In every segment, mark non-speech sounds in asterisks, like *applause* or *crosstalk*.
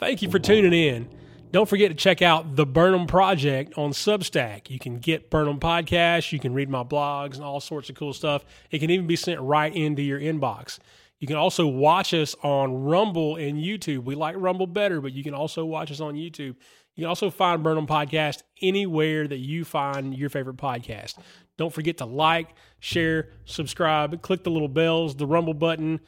Thank you for tuning in. Don't forget to check out the Burnham Project on Substack. You can get Burnham podcasts, you can read my blogs and all sorts of cool stuff. It can even be sent right into your inbox. You can also watch us on Rumble and YouTube. We like Rumble better, but you can also watch us on YouTube. You can also find Burnham Podcast anywhere that you find your favorite podcast. Don't forget to like, share, subscribe, click the little bells, the Rumble button,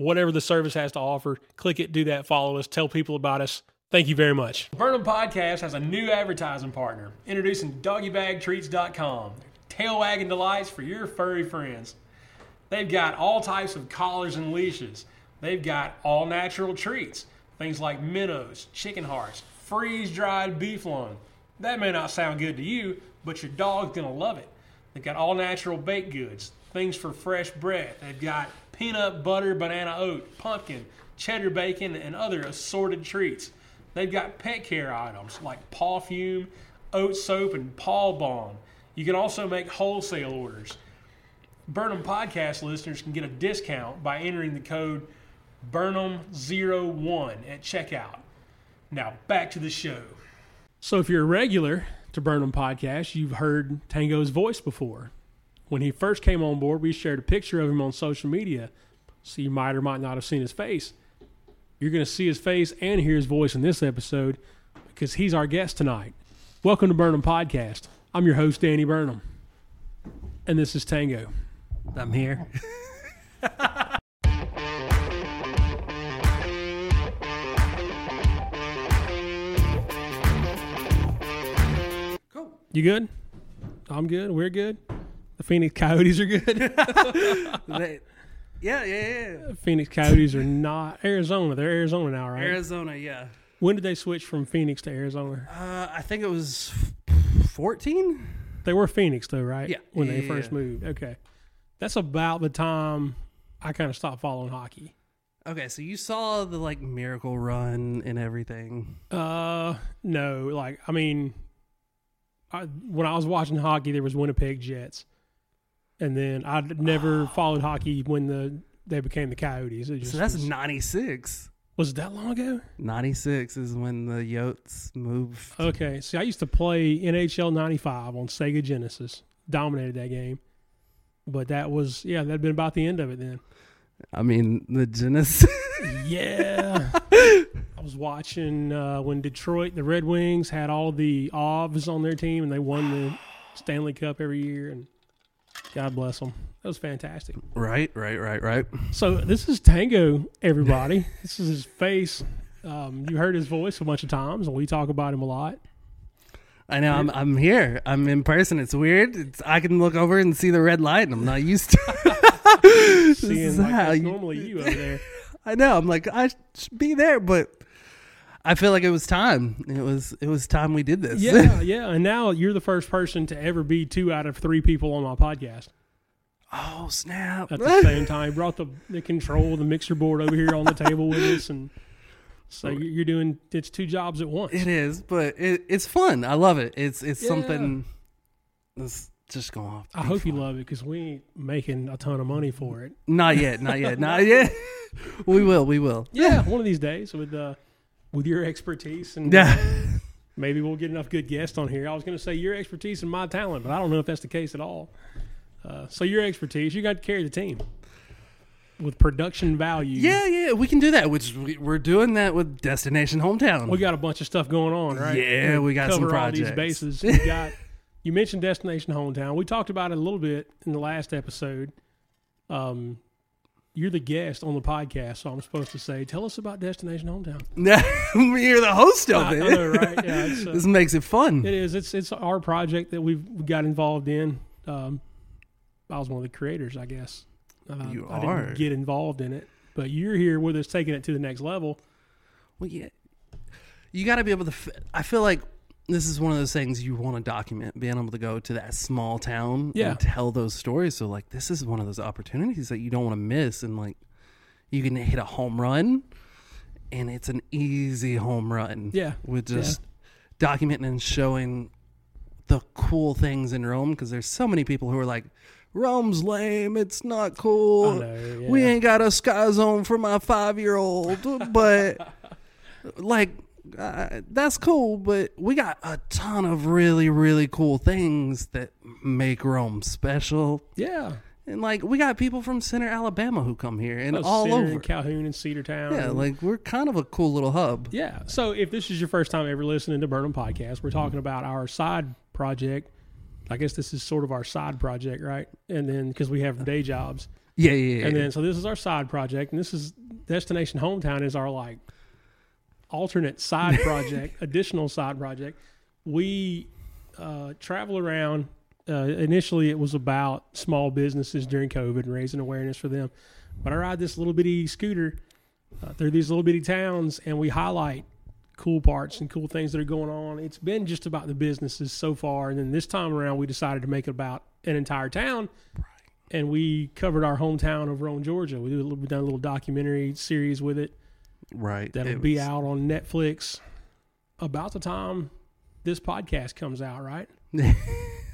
whatever the service has to offer. Click it, do that, follow us, tell people about us. Thank you very much. Burnham Podcast has a new advertising partner, introducing doggybagtreats.com. Tail wagging delights for your furry friends. They've got all types of collars and leashes. They've got all natural treats, things like minnows, chicken hearts, freeze dried beef lung. That may not sound good to you, but your dog's gonna love it. They've got all natural baked goods, things for fresh bread. They've got peanut butter, banana oat, pumpkin, cheddar bacon, and other assorted treats. They've got pet care items like paw fume, oat soap, and paw balm. You can also make wholesale orders. Burnham podcast listeners can get a discount by entering the code Burnham01 at checkout. Now back to the show. So if you're a regular to Burnham podcast, you've heard Tango's voice before. When he first came on board, we shared a picture of him on social media, so you might or might not have seen his face. You're going to see his face and hear his voice in this episode because he's our guest tonight. Welcome to Burnham Podcast. I'm your host, Danny Burnham, and this is Tango. I'm here. cool. *laughs* You good? I'm good. We're good. The Phoenix Coyotes are good. *laughs* They- yeah, yeah, yeah. Phoenix Coyotes are not Arizona. They're Arizona now, right? Arizona, yeah. When did they switch from Phoenix to Arizona? Uh, I think it was 14. They were Phoenix though, right? Yeah. When Yeah, they first yeah. moved. Okay. That's about the time I kind of stopped following hockey. Okay, so you saw the like miracle run and everything. Uh, no, like I mean, I, when I was watching hockey, there was Winnipeg Jets, and then I never *sighs* followed hockey when the they became the Coyotes. So that's was, 96. was it that long ago? 96 is when the Yotes moved. Okay, see, I used to play NHL '95 on Sega Genesis. Dominated that game, but that was yeah, that'd been about the end of it then. I mean, the Genesis. *laughs* Yeah. I was watching uh, when Detroit, the Red Wings, had all the Avs on their team and they won the *sighs* Stanley Cup every year. And God bless them. That was fantastic. right, right, right, right. So this is Tango, everybody. *laughs* this is his face. Um, you heard his voice a bunch of times, and we talk about him a lot. I know. I'm I'm here. I'm in person. It's weird. It's, I can look over and see the red light, and I'm not used to. *laughs* *laughs* Seeing like how you- normally you over there. I know. I'm like I should be there, but I feel like it was time. It was it was time we did this. Yeah, *laughs* yeah. And now you're the first person to ever be two out of three people on my podcast. oh snap! at the same time. Brought the, the control, the mixer board over here on the table with us, and so you- you're doing it's two jobs at once. it is, but it, it's fun. I love it. It's it's Yeah. something that's just going off. I hope you love it because we ain't making a ton of money for it. Not yet. Not yet. Not yet. *laughs* we will. We will. Yeah, one of these days with uh, with your expertise and Yeah. *laughs* maybe we'll get enough good guests on here. I was going to say your expertise and my talent, but I don't know if that's the case at all. Uh, so your expertise, you got to carry the team with production value. Yeah, yeah, we can do that. Which we- we're doing that with Destination Hometown. we got a bunch of stuff going on, right? Yeah, we got some cover all these projects. bases. *laughs* We got you mentioned Destination Hometown. We talked about it a little bit in the last episode. Um, you're the guest on the podcast, so I'm supposed to say, tell us about Destination Hometown. No *laughs* you're the host of I, I it. know, right? Yeah, it's, uh, *laughs* This makes it fun. it is. It's it's our project that we've got involved in. Um, I was one of the creators, I guess. Uh, You I are. didn't get involved in it, but you're here with us, taking it to the next level. Well, yeah, you got to be able to. F- I feel like this is one of those things you want to document, being able to go to that small town Yeah. and tell those stories. So, like, this is one of those opportunities that you don't want to miss, and like, you can hit a home run, and it's an easy home run. Yeah, with yeah. just documenting and showing the cool things in Rome because there's so many people who are like, Rome's lame. It's not cool. know, We ain't got a sky zone for my five year old, but like uh, that's cool, but we got a ton of really really cool things that make Rome special. Yeah. And like we got people from Centre Alabama who come here and Oh, all Centre over. and Calhoun and Cedartown. yeah, and- like we're kind of a cool little hub. Yeah. So if this is your first time ever listening to Burnham Podcast, we're talking about our side project. I guess this is sort of our side project, right? And then because we have day jobs. Yeah, yeah, yeah. And then so this is our side project, and this is Destination Hometown is our like alternate side project, *laughs* additional side project. We uh, travel around. Uh, initially, it was about small businesses during COVID and raising awareness for them. But I ride this little bitty scooter uh, through these little bitty towns, and we highlight cool parts and cool things that are going on. It's been just about the businesses so far, and then this time around, we decided to make it about an entire town and we covered our hometown of Rome, Georgia. We did a little, done a little documentary series with it right. that'll it be was- out on Netflix about the time this podcast comes out. Right? *laughs*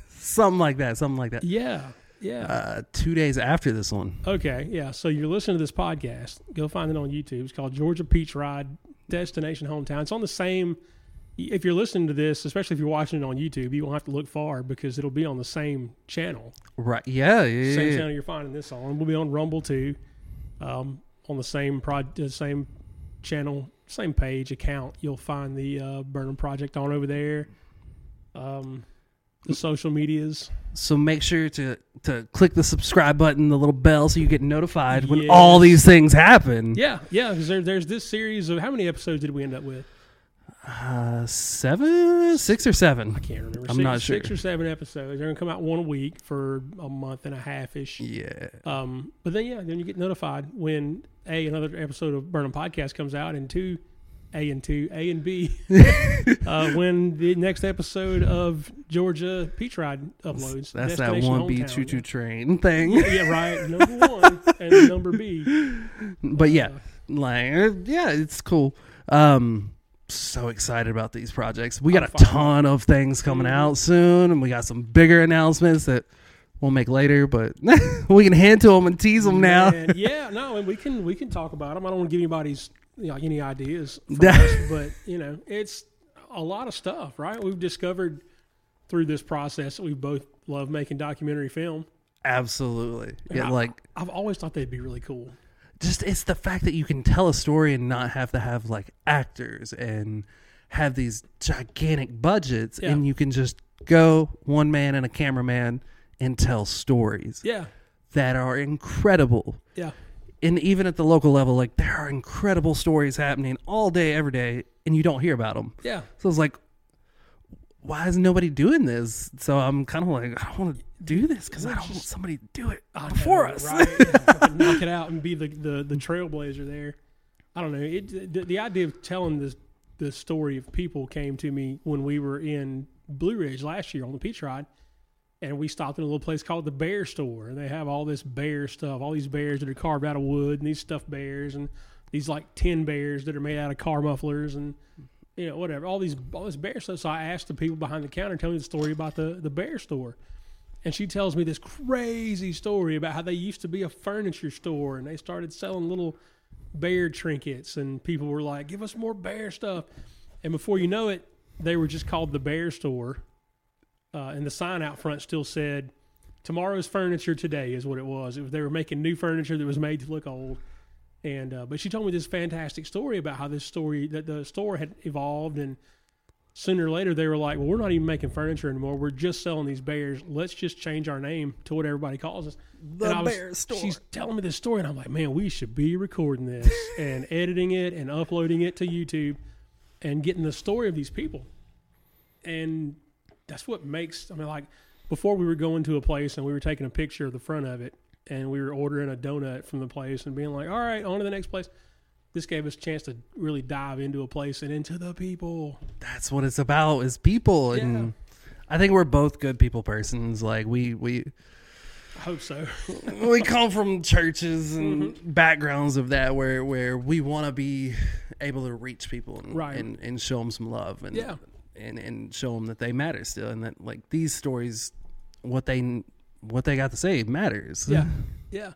something like that. Something like that. Yeah, yeah. Uh, two days after this one. okay, yeah. So you're listening to this podcast. Go find it on YouTube. It's called Georgia Peach Ride Destination Hometown. It's on the same. If you're listening to this, especially if you're watching it on YouTube, you won't have to look far because it'll be on the same channel. Right. Yeah. Yeah. same yeah. channel you're finding this on. We'll be on Rumble too, um, on the same prod, the same channel, same page account. You'll find the uh, Burnham Project on over there. Um, the social medias. So make sure to to click the subscribe button, the little bell, so you get notified when all these things happen. Yeah, yeah. Because there, there's this series of how many episodes did we end up with? Uh, seven, six or seven. I can't remember. I'm six, not Six or seven episodes. They're gonna come out one a week for a month and a half ish. Yeah. Um, but then yeah, then you get notified when a another episode of Burnham Podcast comes out, and two, A and two, A and B, *laughs* uh, when the next episode of Georgia Peach Ride uploads. That's that one B choo choo train thing. Yeah, yeah, right. Number one and number B. but yeah, Uh, like uh, yeah, it's cool. Um, so excited about these projects. We got a ton of things coming Mhm. out soon, and we got some bigger announcements that we'll make later. But *laughs* we can hand to them and tease them now. man, *laughs* yeah, no, and we can we can talk about them. I don't want to give anybody's you know, any ideas, *laughs* us, but you know, it's a lot of stuff, right? We've discovered through this process that we both love making documentary film. Absolutely. Yeah, I- like I've always thought they'd be really cool. just it's the fact that you can tell a story and not have to have like actors and have these gigantic budgets Yeah. and you can just go one man and a cameraman and tell stories Yeah, that are incredible yeah, and even at the local level like there are incredible stories happening all day every day and you don't hear about them yeah. so it's like why is nobody doing this so i'm kind of like i don't want to do this because i don't want somebody to do it I before know, us right? Yeah, knock it out and be the, the, the trailblazer there. I don't know. It, the, the idea of telling this the story of people came to me when we were in Blue Ridge last year on the Peach Ride, and we stopped in a little place called the Bear Store, and they have all this bear stuff, all these bears that are carved out of wood, and these stuffed bears, and these like tin bears that are made out of car mufflers, and you know whatever, all these all this bear stuff. So I asked the people behind the counter, tell me the story about the the Bear Store. And she tells me this crazy story about how they used to be a furniture store and they started selling little bear trinkets and people were like, "Give us more bear stuff." And before you know it, they were just called the Bear Store. Uh, and the sign out front still said, "Tomorrow's furniture today" is what it was. It was they were making new furniture that was made to look old. And uh, but she told me this fantastic story about how this story that the store had evolved and sooner or later they were like, well, we're not even making furniture anymore. We're just selling these bears. Let's just change our name to what everybody calls us. The And I was- bear store. She's telling me this story, and I'm like, man, we should be recording this *laughs* and editing it and uploading it to YouTube and getting the story of these people. And that's what makes, I mean, like, before we were going to a place and we were taking a picture of the front of it and we were ordering a donut from the place and being like, all right, on to the next place. This gave us a chance to really dive into a place and into the people. that's what it's about is people and i think we're both good people persons like we we I hope so. *laughs* we come from churches and Mm-hmm. backgrounds of that where where we want to be able to reach people and, Right. and and show them some love and Yeah. And and show them that they matter still and that like these stories what they what they got to say matters Yeah, *laughs* yeah.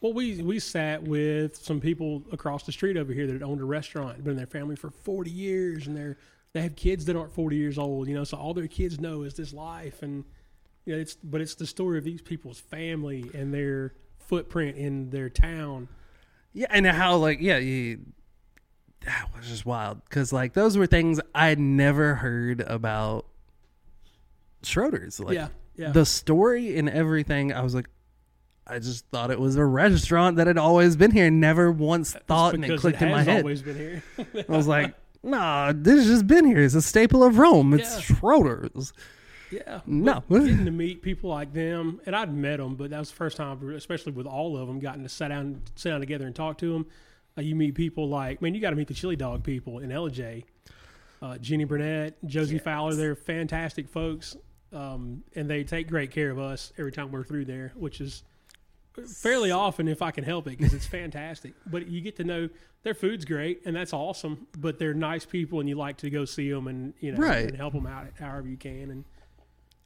Well, we we sat with some people across the street over here that owned a restaurant, been in their family for forty years, and they're they have kids that aren't forty years old. You know, so all their kids know is this life, and you know, it's but it's the story of these people's family and their footprint in their town. Yeah, and how like yeah, you, that was just wild because like those were things I had never heard about Schroeder's. Like yeah, yeah, the story and everything, I was like, I just thought it was a restaurant that had always been here. Never once thought, and it clicked in my head. Always been here. I was like, Nah, this has just been here. It's a staple of Rome. It's Yeah. Schroeder's. Yeah. No. Getting to meet people like them, and I'd met them, but that was the first time, especially with all of them, gotten to sit down, sit down together and talk to them. Uh, you meet people like, man, you got to meet the chili dog people in LJ. Uh, Jenny Burnett, Josie Fowler, they're fantastic folks, um, and they take great care of us every time we're through there, which is fairly often if I can help it because it's fantastic. But you get to know their food's great and that's awesome. But they're nice people and you like to go see them and you know Right. and help them out however you can. And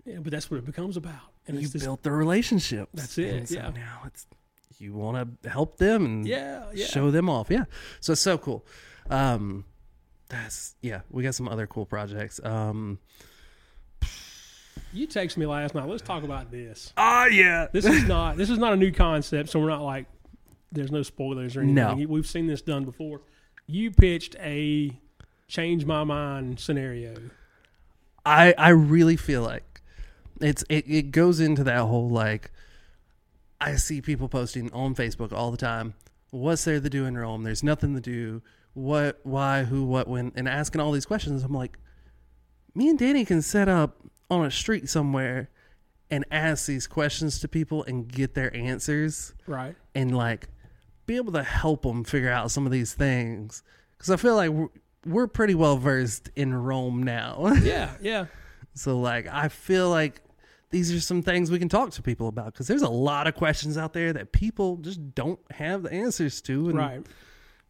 yeah, but that's what it becomes about. And You built the relationship. That's it, And so yeah. now it's you want to help them and yeah, yeah. show them off. Yeah. So it's so cool. Um, that's yeah. We got some other cool projects. Um, You texted me last night. Let's talk about this. oh yeah. This is not this is not a new concept, so we're not like there's no spoilers or anything. No. We've seen this done before. You pitched a change my mind scenario. I I really feel like it's it, it goes into that whole like I see people posting on Facebook all the time. What's there to do in Rome? There's nothing to do. What, why, who, what, when, and asking all these questions. I'm like, me and Danny can set up on a street somewhere and ask these questions to people and get their answers Right. and like be able to help them figure out some of these things. Because I feel like we're, we're pretty well versed in Rome now. *laughs* Yeah, yeah. So like I feel like these are some things we can talk to people about because there's a lot of questions out there that people just don't have the answers to, and Right.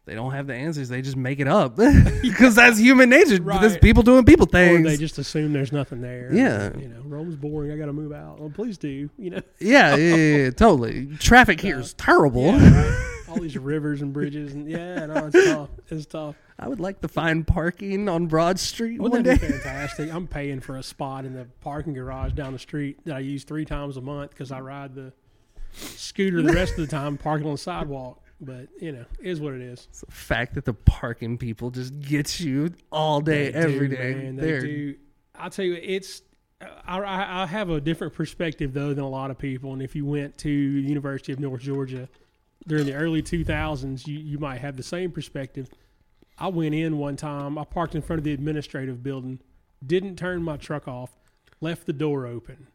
they don't have the answers. They just make it up *laughs* because that's human nature. There's people doing people Or things. they just assume there's nothing there. Yeah. You know, Rome's boring. I got to move out. Well, please do. You know, *laughs* yeah, yeah, yeah, yeah, totally. Traffic here uh, is terrible. Yeah, right. *laughs* all these rivers and bridges and yeah, no, it's tough. It's tough. I would like to find parking on Broad Street one Wouldn't that day. be fantastic? I'm paying for a spot in the parking garage down the street that I use three times a month because I ride the scooter the rest of the time parking on the sidewalk. But you know, it is what it is. the fact that the parking people just get you all day, They every do, day. man. They do. I'll tell you, it's. I, I, I have a different perspective though than a lot of people. And if you went to the University of North Georgia during the early 2000s, you, you might have the same perspective. I went in one time. I parked in front of the administrative building, didn't turn my truck off, left the door open.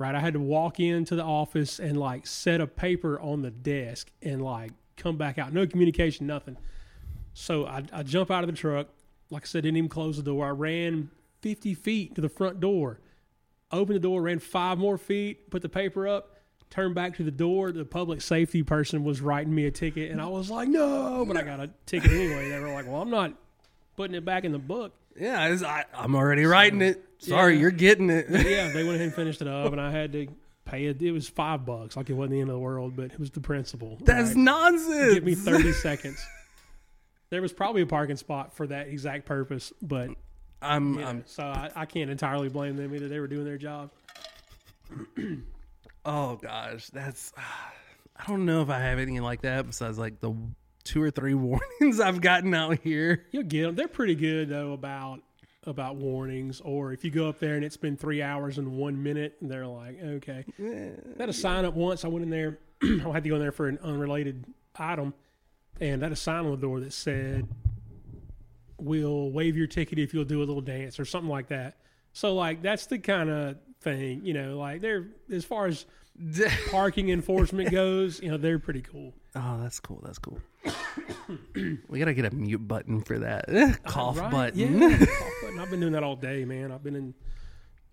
Right, I had to walk into the office and like set a paper on the desk and like come back out. No communication, nothing. So I, I jump out of the truck. Like I said, didn't even close the door. I ran 50 feet to the front door, opened the door, ran five more feet, put the paper up, turned back to the door. The public safety person was writing me a ticket, and I was like, no, but I got a ticket anyway. They were like, well, I'm not putting it back in the book. yeah, I, I'm already writing it. Sorry, Yeah. you're getting it. yeah, *laughs* they went ahead and finished it up, and I had to pay it. It was five bucks. Like it wasn't the end of the world, but it was the principle. That's right? nonsense. Give me 30 *laughs* seconds. There was probably a parking spot for that exact purpose, but I'm, I'm so I, I can't entirely blame them either. They were doing their job. *clears throat* Oh gosh, that's. *sighs* I don't know if I have anything like that besides like the two or three *laughs* warnings I've gotten out here. You'll get them. They're pretty good though about about warnings. Or if you go up there and it's been three hours and one minute, and they're like, okay. Eh, I had a sign up once. I went in there. *clears throat* I had to go in there for an unrelated item, and I had a sign on the door that said, "We'll waive your ticket if you'll do a little dance" or something like that. So like that's the kind of thing, you know. Like they're as far as *laughs* parking enforcement goes, you know, they're pretty cool. Oh, that's cool. That's cool. *coughs* we gotta get a mute button for that *laughs* uh, cough Right? button. Yeah, *laughs* cough button. I've been doing that all day, man. I've been in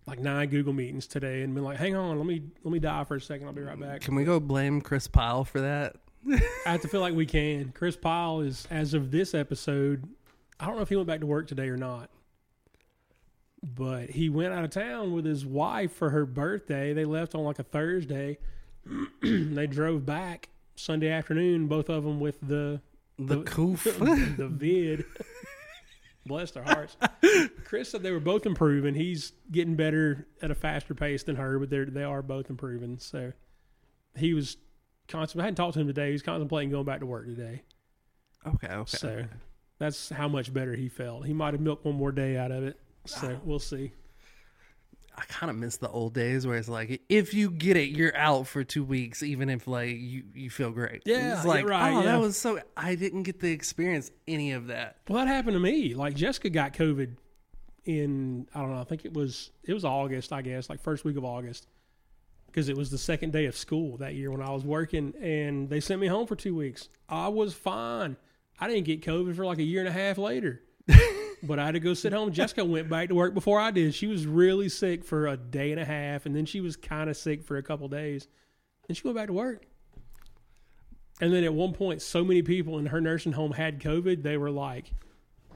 like nine Google meetings today and been like, hang on, let me let me die for a second. I'll be right back. Can we go blame Chris Pyle for that? I have to feel like we can. Chris Pyle is, as of this episode, I don't know if he went back to work today or not, but he went out of town with his wife for her birthday. They left on like a Thursday. *clears throat* they drove back Sunday afternoon, both of them with the The coof. *laughs* the vid. Bless their hearts. Chris said they were both improving. He's getting better at a faster pace than her, but they're they are both improving. So he was constantly. I hadn't talked to him today. He was contemplating going back to work today. okay, okay. So that's how much better he felt. He might have milked one more day out of it. So we'll see. I kind of miss the old days where it's like if you get it, you're out for two weeks, even if like you, you feel great. Yeah, it's like right, oh, yeah. that was so. I didn't get to experience any of that. Well, that happened to me. Like Jessica got COVID in I don't know. I think it was it was August, I guess, like first week of August, because it was the second day of school that year when I was working, and they sent me home for two weeks. I was fine. I didn't get COVID for like a year and a half later. *laughs* but I had to go sit home. Jessica went back to work before I did. She was really sick for a day and a half, and then she was kind of sick for a couple days. And she went back to work. And then at one point, so many people in her nursing home had COVID, they were like,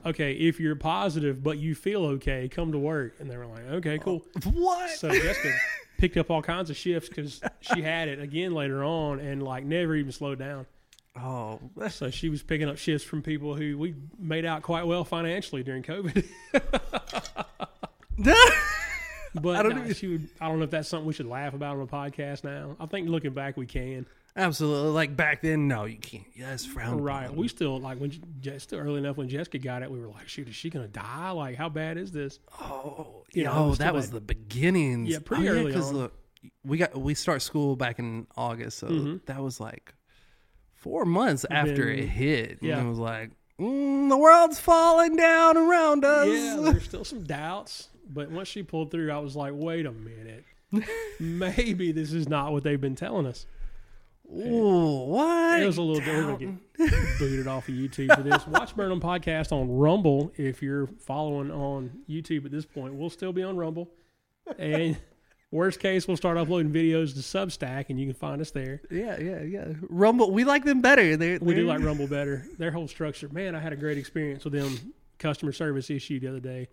okay, if you're positive but you feel okay, come to work. And they were like, okay, cool. What? So Jessica picked up all kinds of shifts because she had it again later on and like never even slowed down. Oh, So she was picking up shifts from people who we made out quite well financially during COVID. *laughs* But I don't nah, even- she would, I don't know if that's something we should laugh about on a podcast now. I think looking back, we can. absolutely. Like back then, no, you can't. Yes, frowned Right. upon. We still like when still early enough when Jessica got it, we were like, shoot, is she gonna die? Like, how bad is this? Oh, You yeah, know, oh, was that was bad. the beginnings. Yeah, pretty oh, early Because on. look, we got we start school back in August, so Mhm. that was like four months after it hit. yeah. and it was like mm, the world's falling down around us. Yeah, *laughs* there's still some doubts, but once she pulled through, I was like, wait a minute, maybe this is not what they've been telling us. Ooh, what? It was a little bit. We're get *laughs* booted off of YouTube for this. Watch Burnham podcast on Rumble if you're following on YouTube at this point. We'll still be on Rumble, and worst case, we'll start uploading videos to Substack, and you can find us there. Yeah, yeah, yeah. Rumble, we like them better. They're, We do they're- like *laughs* Rumble better. Their whole structure, man. I had a great experience with them. Customer service issue the other day.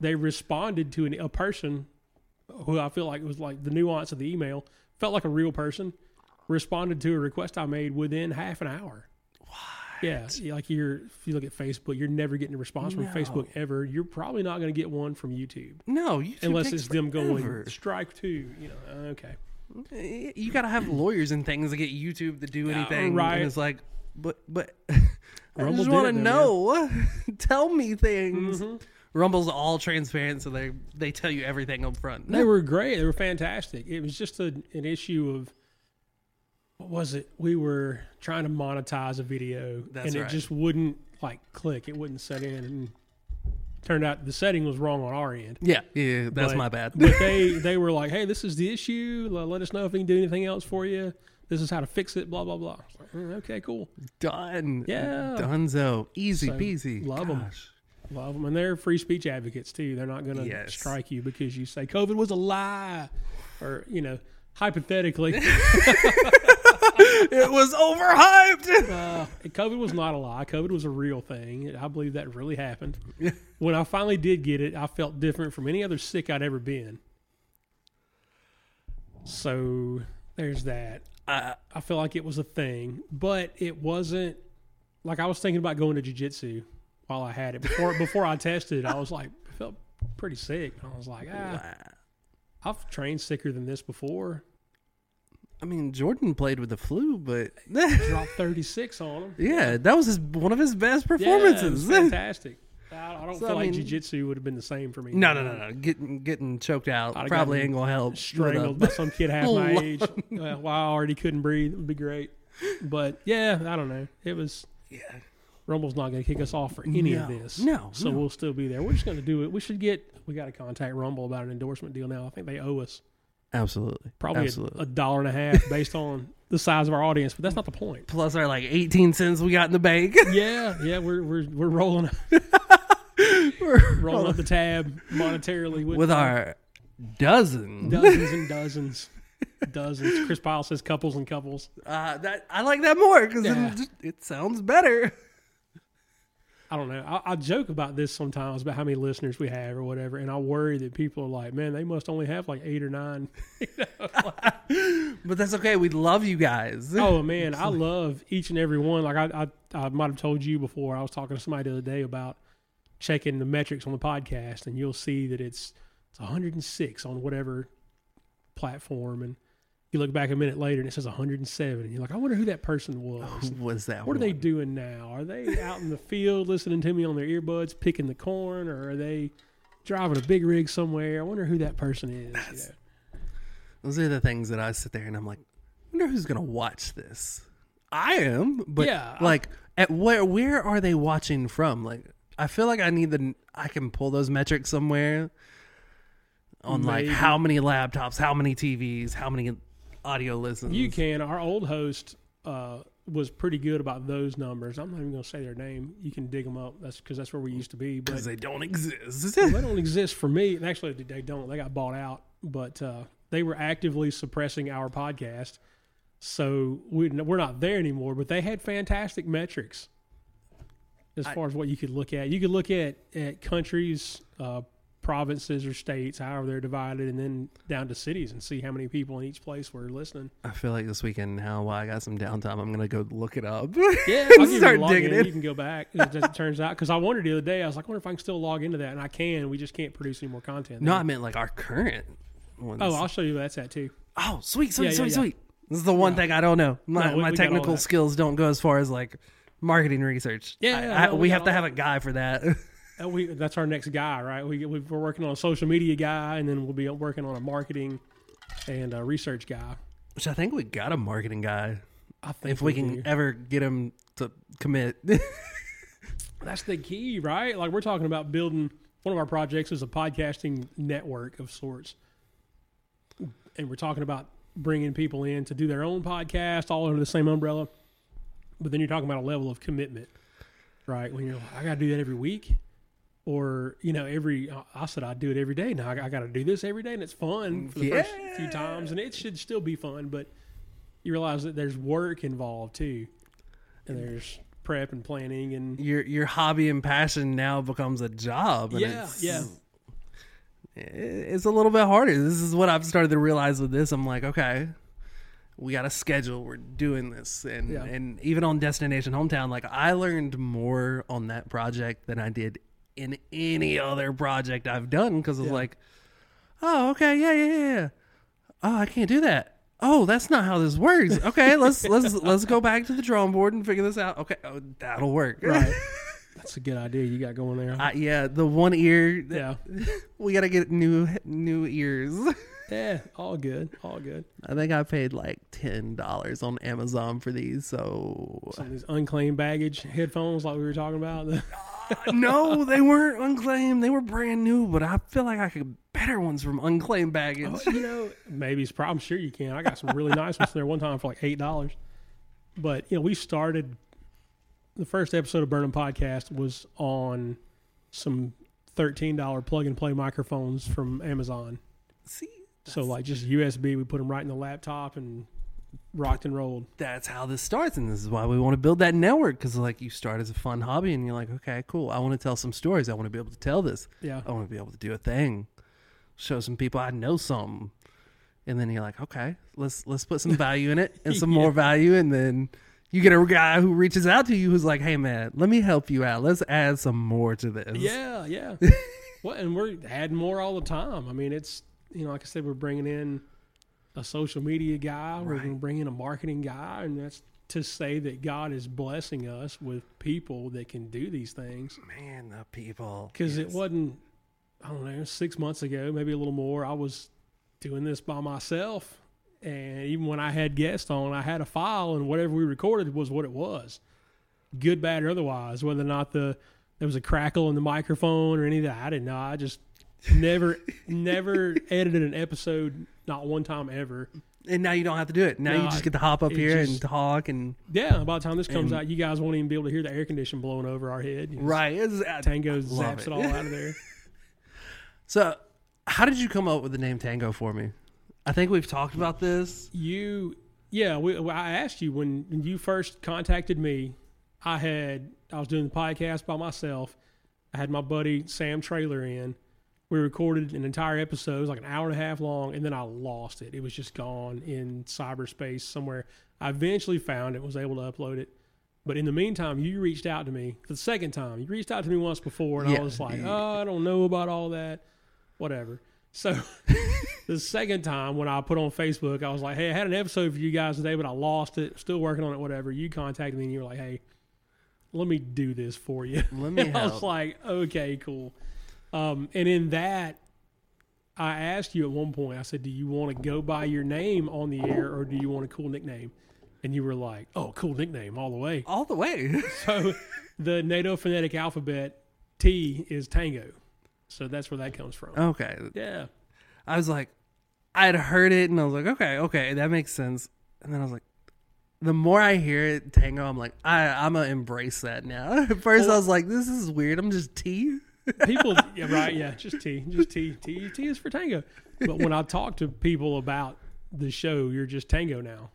They responded to an, a person who I feel like was like the nuance of the email felt like a real person. Responded to a request I made within half an hour. Yeah, like you're if you look at Facebook, you're never getting a response from No. Facebook ever. You're probably not going to get one from YouTube No, YouTube unless it's them going strike two. You know, okay. You got to have lawyers and things to get YouTube to do anything. right. And it's like, but but *laughs* I Rumble just want to know. *laughs* Tell me things. Mhm. Rumble's all transparent, so they they tell you everything up front. They were great. They were fantastic. It was just a, an issue of what was it? We were trying to monetize a video, That's and it right. just wouldn't like click. It wouldn't set in, and turned out the setting was wrong on our end. Yeah, yeah, that's But- my bad. But they they were like, "Hey, this is the issue. Let us know if we can do anything else for you. This is how to fix it." Blah blah blah. Like, "Mm, okay, cool. Done. Yeah. Dunzo. Easy So, peasy. Love Gosh. Love them, and they're free speech advocates too. They're not going to Yes. strike you because you say COVID was a lie, or you know, hypothetically. *laughs* it was overhyped. *laughs* Uh, COVID was not a lie. COVID was a real thing. I believe that really happened. *laughs* when I finally did get it, I felt different from any other sick I'd ever been. So there's that. Uh, I feel like it was a thing, but it wasn't like I was thinking about going to jujitsu while I had it before. *laughs* before I tested, I was like, I felt pretty sick. I was like, ah, I've trained sicker than this before. I mean, Jordan played with the flu, but Dropped 36 on him. yeah, that was his one of his best performances. Yeah, it was *laughs* fantastic. I, I don't So, feel I like mean- jujitsu would have been the same for me. no, no, no, no. Getting getting choked out I'd probably ain't gonna help. Strangled uh, by some kid half my *laughs* age. Well, while I already couldn't breathe, it would be great. But yeah, I don't know. It was yeah. Rumble's not going to kick us off for any of this. no, So no. we'll still be there. We're just going to do it. We should get. We got to contact Rumble about an endorsement deal now. I think they owe us Absolutely. probably a, Absolutely. a dollar and a half *laughs* based on the size of our audience. But that's not the point. Plus our like 18 cents we got in the bank. *laughs* Yeah, yeah, we're we're we're rolling *laughs* we're rolling up the tab monetarily with, with our dozen. dozens and dozens, dozens. Chris Pyle says couples and couples. Uh, that I like that more because Yeah. it, it sounds better. I don't know. I, I joke about this sometimes about how many listeners we have or whatever, and I worry that people are like, "Man, they must only have like eight or nine. *laughs* But that's okay. We love you guys. *laughs* oh man, I love each and every one. Like I, I, I might have told you before. I was talking to somebody the other day about checking the metrics on the podcast, and you'll see that it's it's 106 on whatever platform, and you look back a minute later and it says 107, and you're like, I wonder who that person was. Who was that? What are they doing now? Are they out in the field listening to me on their earbuds, picking the corn, or are they driving a big rig somewhere? I wonder who that person is. you know? Those are the things that I sit there and I'm like, I wonder who's gonna watch this. I am, but Yeah, I- like, at where where are they watching from? Like, I feel like I need the I can pull those metrics somewhere on like how many laptops, how many TVs, how many audio listens. You can. Our old host uh, was pretty good about those numbers. I'm not even going to say their name. You can dig them up. That's because that's where we used to be. But because they don't exist. they don't exist for me. And actually, they don't. They got bought out. But uh, they were actively suppressing our podcast, so we, we're not there anymore. But they had fantastic metrics as I- far as what you could look at. You could look at at countries. Uh, provinces or states however they're divided and then down to cities and see how many people in each place were listening I feel like this weekend now, while I got some downtime, I'm gonna go look it up. Yeah, *laughs* I'll start digging in. You can go back. As it *laughs* turns out, because I wondered the other day, I was like, I wonder if I can still log into that, and I can. We just can't produce any more content. no, there. I meant like our current ones. oh, I'll show you where that's at too. Oh, sweet, sweet, Yeah, yeah, sweet, yeah. sweet. This is the one thing I don't know. My, No, we- my we technical skills don't go as far as like marketing research. Yeah, I- I- no, we, we have to have a guy for that. *laughs* Uh, we that's our next guy, right? We, we we're working on a social media guy, and then we'll be working on a marketing and a research guy. Which I think we got a marketing guy. I think If we can do. ever get him to commit. *laughs* that's the key, right? Like we're talking about building. One of our projects is a podcasting network of sorts, and we're talking about bringing people in to do their own podcast all under the same umbrella. But then you're talking about a level of commitment, right? When you're like, I got to do that every week, or you know, every I said I'd do it every day. Now I, I got to do this every day, and it's fun for the first few times, and it should still be fun. But you realize that there's work involved too, and there's prep and planning and your your hobby and passion now becomes a job. And yeah, it's, yeah. It's a little bit harder. This is what I've started to realize with this. I'm like, okay, we got a schedule. We're doing this, and Yeah. and even on Destination Hometown, like I learned more on that project than I did in any other project I've done because it's Yeah. like, oh, okay, yeah, yeah, yeah, yeah. Oh, I can't do that. Oh, that's not how this works. Okay, *laughs* let's let's let's go back to the drawing board and figure this out. Okay, oh, that'll work. Right. *laughs* That's a good idea you got going there. I, yeah, the one ear. yeah. *laughs* We gotta get new new ears. Yeah. All good. All good. I think I paid like ten dollars on Amazon for these. So Some of these unclaimed baggage headphones, like we were talking about. No, they weren't unclaimed. They were brand new. But I feel like I could better ones from unclaimed baggage. Oh, you know, maybe it's. Pro- I'm sure you can. I got some really nice ones there one time for like eight dollars. But you know, we started the first episode of Burnham Podcast was on some thirteen dollar plug and play microphones from Amazon. See, So like just USB, we put them right in the laptop and rocked and rolled. that's how this starts, and this is why we want to build that network. Because like you start as a fun hobby, and you're like, okay, cool. I want to tell some stories. I want to be able to tell this. Yeah. I want to be able to do a thing, show some people I know something, and then you're like, okay, let's let's put some value in it *laughs* and some more value, and then you get a guy who reaches out to you who's like, hey man, let me help you out. Let's add some more to this. Yeah, yeah. *laughs* well, and we're adding more all the time. I mean, it's you know, like I said, we're bringing in a social media guy. We're going to bring in a marketing guy, and that's to say that God is blessing us with people that can do these things. man, the people. Because it wasn't, I don't know, six months ago, maybe a little more. I was doing this by myself, and even when I had guests on, I had a file, and whatever we recorded was what it was, good, bad, or otherwise. Whether or not the there was a crackle in the microphone or any of that, I didn't know. I just never, never edited an episode, not one time ever. and now you don't have to do it. Now No, you just get to hop up here just- and talk and Yeah, by the time this comes out, you guys won't even be able to hear the air condition blowing over our head. You right. It's, I Tango love zaps it. it. all out of there. *laughs* So, how did you come up with the name Tango for me? I think we've talked about this. You, yeah, we, I asked you when, when you first contacted me. I had I was doing the podcast by myself. I had my buddy Sam Trailer in. We recorded an entire episode, it was like an hour and a half long, and then I lost it. It was just gone in cyberspace somewhere. I eventually found it, was able to upload it. But in the meantime, you reached out to me for the second time. You reached out to me once before, and Yeah. I was like, "Oh, I don't know about all that, whatever." So *laughs* the second time when I put on Facebook, I was like, "Hey, I had an episode for you guys today, but I lost it. Still working on it. Whatever." You contacted me, and you were like, "Hey, let me do this for you." Let *laughs* me And I was like, "Okay, cool." Um, and in that, I asked you at one point. I said, "Do you want to go by your name on the air, or do you want a cool nickname?" And you were like, "Oh, cool nickname all the way." All the way. *laughs* So the NATO phonetic alphabet T is Tango. So that's where that comes from. okay. Yeah. I was like, I'd heard it and I was like, okay, okay, that makes sense. And then I was like, the more I hear it, tango, I'm like, I, I'm gonna embrace that now. *laughs* At first, I was like, this is weird. I'm just T. People, *laughs* yeah, right, yeah, just T, just T, T, T is for Tango. But when I talk to people about the show, you're just Tango now,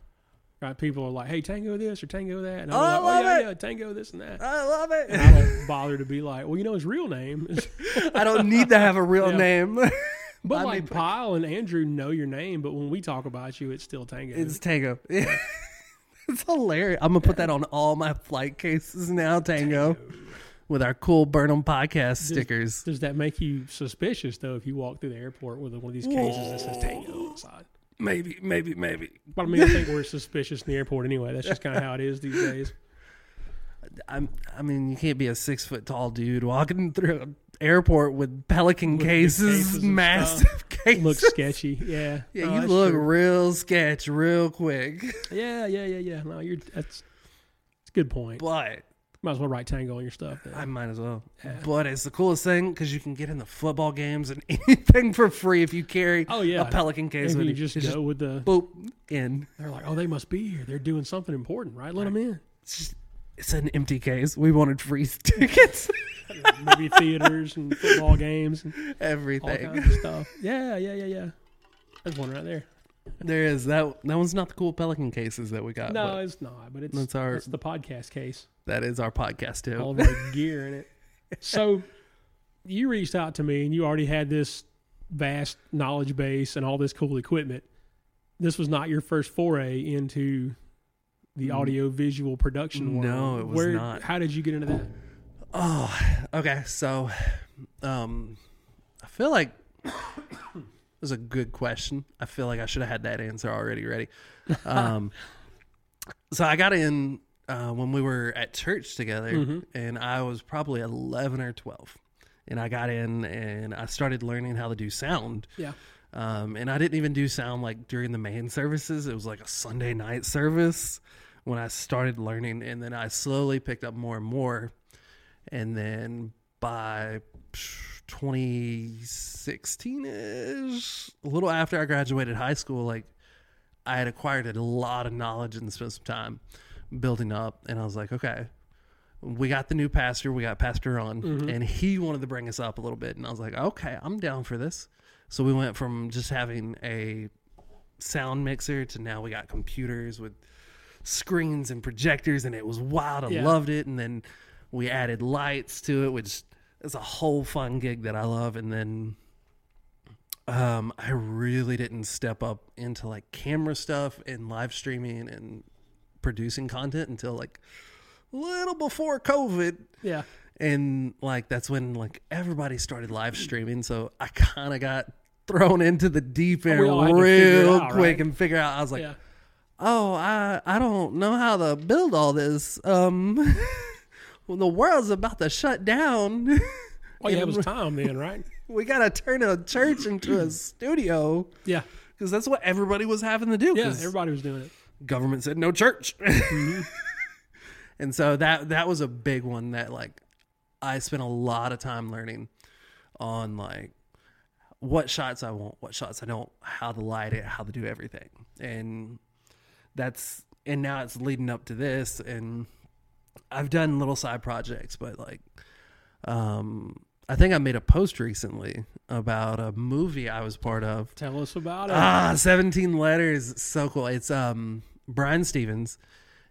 right? People are like, "Hey, Tango this or Tango that," and I'm Oh, I like, oh, love "Oh yeah, it. yeah, Tango this and that." I love it. And I don't *laughs* bother to be like, "Well, you know, his real name." is *laughs* I don't need to have a real Yeah. name. But I like mean, Pyle and Andrew know your name, but when we talk about you, it's still Tango. it's tango. it's hilarious. I'm gonna put that on all my flight cases now. Tango, with our cool Burnham podcast stickers. Does that make you suspicious though if you walk through the airport with one of these cases that says Tango on the side? Maybe, maybe, maybe. But I mean, I think we're suspicious in the airport anyway. That's just kind of how it is these days. *laughs* I'm. I mean, you can't be a six foot tall dude walking through an airport with pelican With cases, cases massive *laughs* cases. Looks sketchy. Yeah. *laughs* Yeah, No, you look true. real sketch real quick. Yeah, yeah, yeah, yeah. No, you're that's. It's a good point. But Might as well write Tango on your stuff. Then. I might as well. Yeah. But it's the coolest thing because you can get in the football games and *laughs* anything for free if you carry Oh yeah. a pelican case and with you just It's go with the. boop in. They're like, oh, they must be here. They're doing something important, right? Let them in. It's just it's an empty case. We wanted free *laughs* tickets, *laughs* Movie theaters and football games and all everything. stuff. Yeah, yeah, yeah, yeah. There's one right there. There is that. That one's not the cool pelican cases that we got. No, but it's not. But it's That's our- it's the podcast case. that is our podcast too. all our *laughs* gear in it. So you reached out to me and you already had this vast knowledge base and all this cool equipment. This was not your first foray into the Mm. audio visual production world. No, it was Where, not. How did you get into that? Oh, okay. So, um, I feel like was a good question. I feel like I should have had that answer already ready. *laughs* Um, so I got in uh, when we were at church together, Mhm. and I was probably eleven or twelve, and I got in and I started learning how to do sound. Yeah. Um, and I didn't even do sound like during the main services. It was like a Sunday night service when I started learning, and then I slowly picked up more and more. And then by 2016 ish, a little after I graduated high school, like I had acquired a lot of knowledge and spent some time building up. And I was like, okay, we got the new pastor, we got Pastor Ron, Mhm. and he wanted to bring us up a little bit. And I was like, okay, I'm down for this. So we went from just having a sound mixer to now we got computers with screens and projectors, and it was wild. I Yeah. loved it. And then we added lights to it, which is a whole fun gig that I love. And then um, I really didn't step up into like camera stuff and live streaming and producing content until like a little before COVID Yeah. and like that's when like everybody started live streaming so i kind of got thrown into the deep end We all had to figure it real out, quick right? and figure out i was like yeah. oh i i don't know how to build all this um *laughs* well the world's about to shut down *laughs* All yeah, it was time then, *laughs* right? we gotta turn a church into a studio Yeah. because that's what everybody was having to do Yeah. 'cause Everybody was doing it. government said no church. *laughs* Mm-hmm. and so that that was a big one that like I spent a lot of time learning on like what shots I want, what shots I don't, how to light it, how to do everything. And that's and now it's leading up to this and I've done little side projects, but like um I think I made a post recently about a movie I was part of Tell us about it. Ah, 17 letters. So cool. It's um Brian Stevens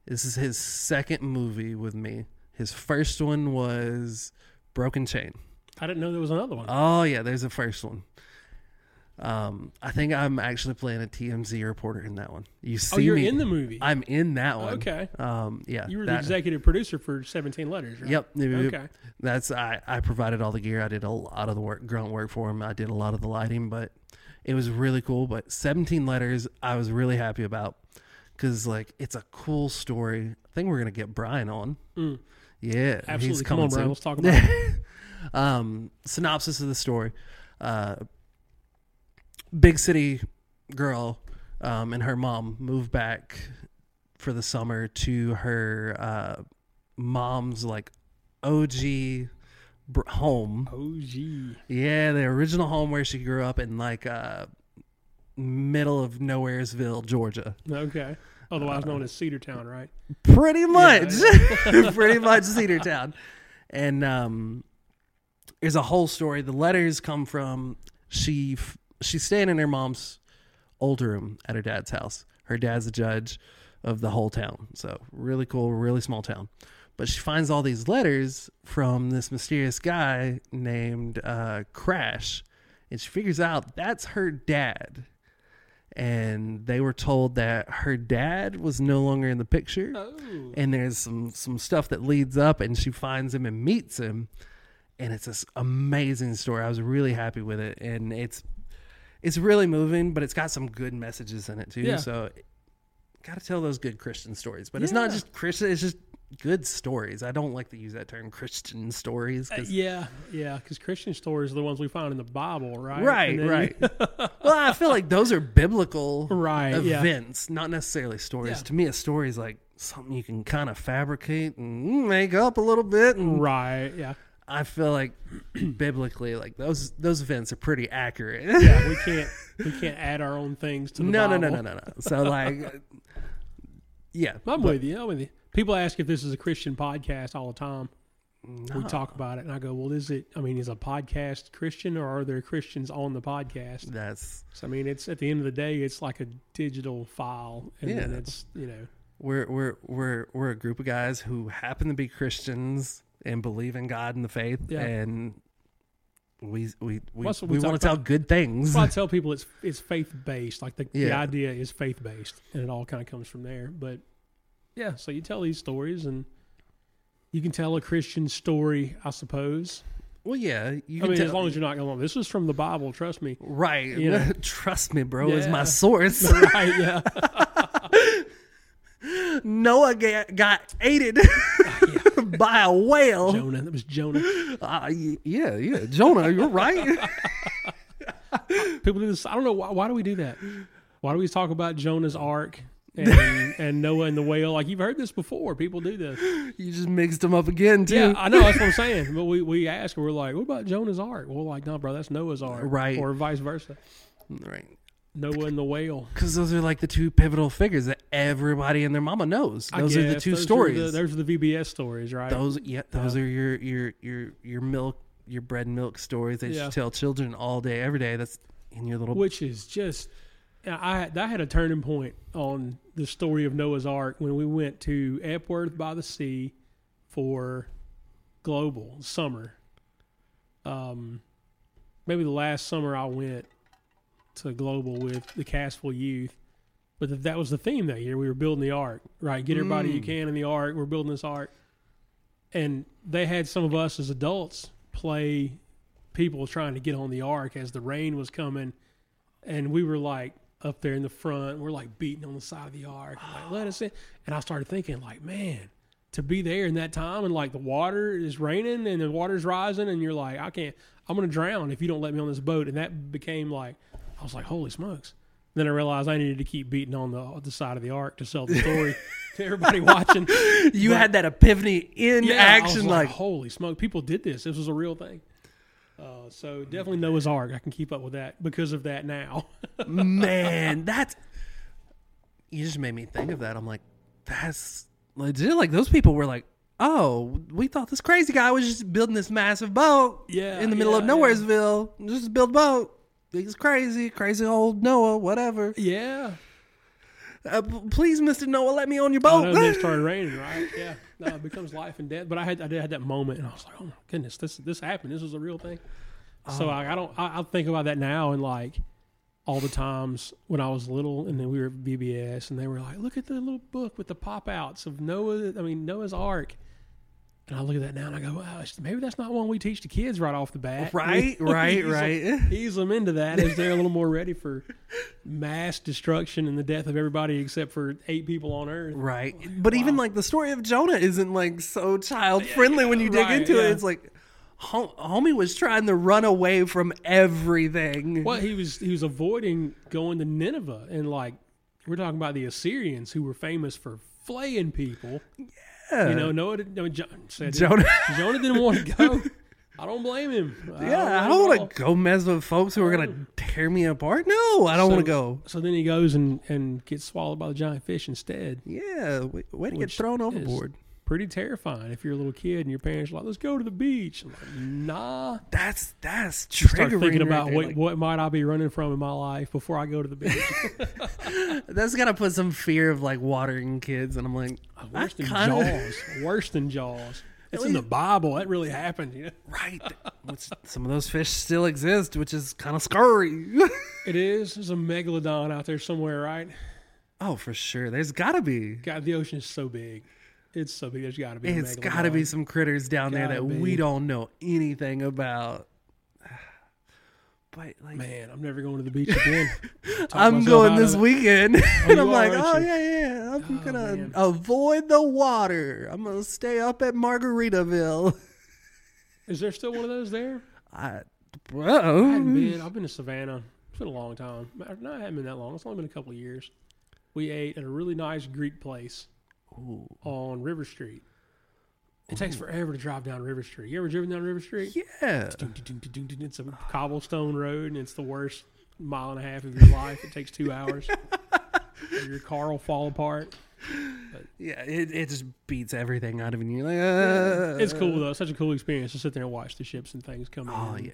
This is his second movie with me. His first one was Broken Chain. I didn't know there was another one. Oh yeah, there's a first one. Um, I think I'm actually playing a TMZ reporter in that one. You see oh, you're me? in the movie. I'm in that one. Okay. Um, yeah. you were the executive producer for 17 Letters, right? Yep. Okay. That's I. I provided all the gear. I did a lot of the work, grunt work for him. I did a lot of the lighting, but it was really cool. But 17 letters, I was really happy about because like it's a cool story. I think we're gonna get Brian on. Mm. Yeah, Absolutely. he's Come on, Brian. soon. Let's talk about it. *laughs* um, synopsis of the story: uh, big city girl um, and her mom move back for the summer to her uh, mom's like OG br- home. OG. Yeah, the original home where she grew up in like uh, middle of Nowheresville, Georgia. Okay. Otherwise known as Cedartown, right? Pretty much, yeah. *laughs* *laughs* pretty much Cedar Town. And um, there's a whole story. The letters come from she. f- She's staying in her mom's old room at her dad's house. Her dad's a judge of the whole town, so really cool, really small town. But she finds all these letters from this mysterious guy named uh, Crash, and she figures out that's her dad. And they were told that her dad was no longer in the picture Oh. and there's some some stuff that leads up and she finds him and meets him and it's this amazing story i was really happy with it and it's it's really moving but it's got some good messages in it too Yeah. so gotta tell those good christian stories but it's not just christian it's just good stories i don't like to use that term christian stories Uh, yeah, yeah, because Christian stories are the ones we find in the Bible, right? right then- right *laughs* well i feel like those are biblical Right, yeah. events not necessarily stories Yeah. to me a story is like something you can kind of fabricate and make up a little bit and Right, yeah. I feel like *clears throat* biblically, like those those events are pretty accurate. Yeah, we *laughs* can't we can't add our own things to the no, no, Bible. no, no, no, no. So like, *laughs* yeah, I'm but with you. I'm with you. People ask if this is a Christian podcast all the time. We talk about it, and I go, "Well, is it? I mean, is a podcast Christian, or are there Christians on the podcast?" that's So, I mean, it's at the end of the day, it's like a digital file, and then Yeah. it's you know, we're we're we're we're a group of guys who happen to be Christians and believe in God and the faith, Yeah. and we we we, we, we want to tell good things. I *laughs* tell people it's it's faith based. Like the, the idea is faith based, and it all kind of comes from there. But yeah, so you tell these stories, and you can tell a Christian story, I suppose. Well, yeah, you I can mean, tell. as long as you're not going, this is from the Bible. Trust me. right, you know. *laughs* trust me, bro, is my source. *laughs* right? Yeah. Noah got, got aided *laughs* by a whale. Jonah. That was Jonah. Uh, yeah, yeah, Jonah, you're right. People do this. I don't know why. Why do we do that? Why do we talk about Jonah's ark and, *laughs* and Noah and the whale? Like you've heard this before. People do this. you just mixed them up again, too. Yeah, I know. That's what I'm saying. But we, we ask, we're like, what about Jonah's ark? We're like, no, bro, that's Noah's ark. Right. Or vice versa. Right. Noah and the whale. Because those are like the two pivotal figures that everybody and their mama knows. I Those are the guess. two Those stories. the, those are the VBS stories, right? those, yeah, those are your your your your milk, your bread and milk stories that Yeah. you tell children all day, every day. That's in your little. Which is just, I I had a turning point on the story of Noah's Ark when we went to Epworth by the Sea for Global summer. Um, maybe the last summer I went to Global with the Cassville youth, but th- that was the theme that year. We were building the ark, right? Get everybody you Mm. can in the ark. We're building this ark, and they had some of us as adults play people trying to get on the ark as the rain was coming, and we were like up there in the front. We're like beating on the side of the ark, like let us in. And I started thinking, like, man, to be there in that time and like the water is raining and the water's rising, and you're like, I can't, I'm gonna drown if you don't let me on this boat. And that became like, I was like, holy smokes. Then I realized I needed to keep beating on the the side of the ark to sell the story *laughs* to everybody watching. you but- had that epiphany in Yeah, action, was like, holy smoke, people did this. This was a real thing. Uh, so definitely Noah's Ark. I can keep up with that because of that now. *laughs* man, that's. You just made me think of that. I'm like, that's legit. Like those people were like, oh, we thought this crazy guy was just building this massive boat. Yeah, in the middle of yeah, yeah. Nowheresville, just build a boat. He's crazy, crazy old Noah, whatever. yeah, Uh, please, Mister Noah, let me on your I boat. know, then it *laughs* started raining, right? Yeah, no, it becomes life and death. But I had I did had that moment, and I was like, oh my goodness, this this happened. This was a real thing. So I, I don't I, I think about that now and like all the times when I was little, and then we were at VBS, and they were like, look at the little book with the pop outs of Noah. I mean Noah's Ark. And I look at that now and I go, wow, maybe that's not one we teach the kids right off the bat. Right, right, ease them- right. Ease them into that as they're a little more ready for mass destruction and the death of everybody except for eight people on Earth. Right. But even like the story of Jonah isn't like so child friendly when you dig right, into yeah. it. It's like homie was trying to run away from everything. Well, he was he was avoiding going to Nineveh, and like we're talking about the Assyrians who were famous for flaying people. Yeah. You know, Noah didn't. No, John said Jonah. Jonah didn't want to go. *laughs* I don't blame him. yeah, I don't want to go mess with folks who are going to tear me apart. No, I don't So- want to go. So then he goes and and gets swallowed by the giant fish instead. Yeah, way, way to get thrown overboard. Pretty terrifying if you're a little kid and your parents are like, "Let's go to the beach." I'm like, nah. That's that's Start triggering. thinking right about there, what, like, what might I be running from in my life before I go to the beach. *laughs* *laughs* that's got to put some fear of like watering kids, and I'm like, uh, Worse I than kinda- Jaws. *laughs* Worse than Jaws. It's in the Bible. That really happened. You know? right. Some of those fish still exist, which is kind of scary. It is. There's a megalodon out there somewhere, right? oh, for sure. There's got to be. God, the ocean is so big. It's so big. There's got to be. It's got to be some critters down there Gotta that be. we don't know anything about. *sighs* But like, Man, I'm never going to the beach again. *laughs* I'm going this weekend, oh, *laughs* and I'm like, oh you? yeah, yeah, I'm Oh, gonna man. avoid the water. I'm gonna stay up at Margaritaville. *laughs* Is there still one of those there? I, bro, I hadn't bro, been. I've been to Savannah. It's been a long time. No, I haven't been that long. It's only been a couple of years. We ate at a really nice Greek place Ooh. on River Street. It takes forever to drive down River Street. You ever driven down River Street? yeah, It's a cobblestone road, and it's the worst mile and a half of your life. It takes two hours. *laughs* your car will fall apart. yeah. It, it just beats everything out of you. Like, uh, It's cool though. It's such a cool experience to sit there and watch the ships and things come Oh in. yeah,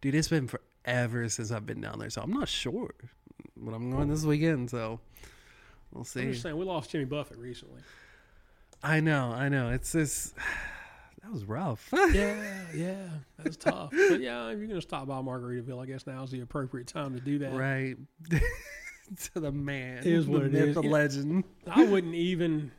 dude. It's been forever since I've been down there, so I'm not sure. But I'm going this weekend, so we'll see. I'm just saying, we lost Jimmy Buffett recently. I know, I know. It's this. *sighs* That was rough. *laughs* Yeah, yeah, that's tough. But yeah, if you're gonna stop by Margaritaville, I guess now's the appropriate time to do that. right *laughs* to the man, Is what the it myth, is. the legend. I wouldn't even,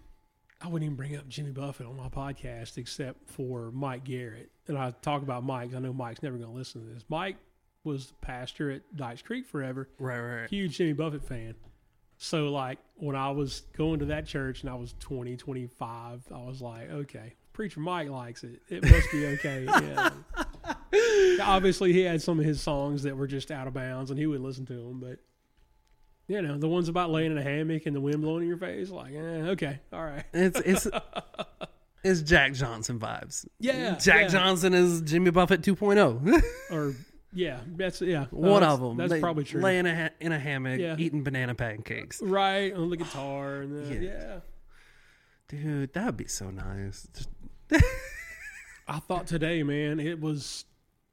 I wouldn't even bring up Jimmy Buffett on my podcast except for Mike Garrett. And I talk about Mike. I know Mike's never gonna listen to this. Mike was the pastor at Dykes Creek forever. Right, right. huge Jimmy Buffett fan. So like when I was going to that church and I was 20, 25, I was like, okay, preacher Mike likes it. It must be okay. yeah. *laughs* Obviously he had some of his songs that were just out of bounds and he would listen to them, but you know, the ones about laying in a hammock and the wind blowing in your face, like, eh, okay, all right. It's it's *laughs* it's Jack Johnson vibes. Yeah. Jack yeah. Johnson is Jimmy Buffett 2.0. *laughs* Or yeah, that's yeah. One that's- of them. That's Lay- probably true. Laying a ha- in a hammock, Yeah. eating banana pancakes. right on the guitar and the, Yeah. yeah. Dude, that would be so nice. *laughs* I thought today, man, it was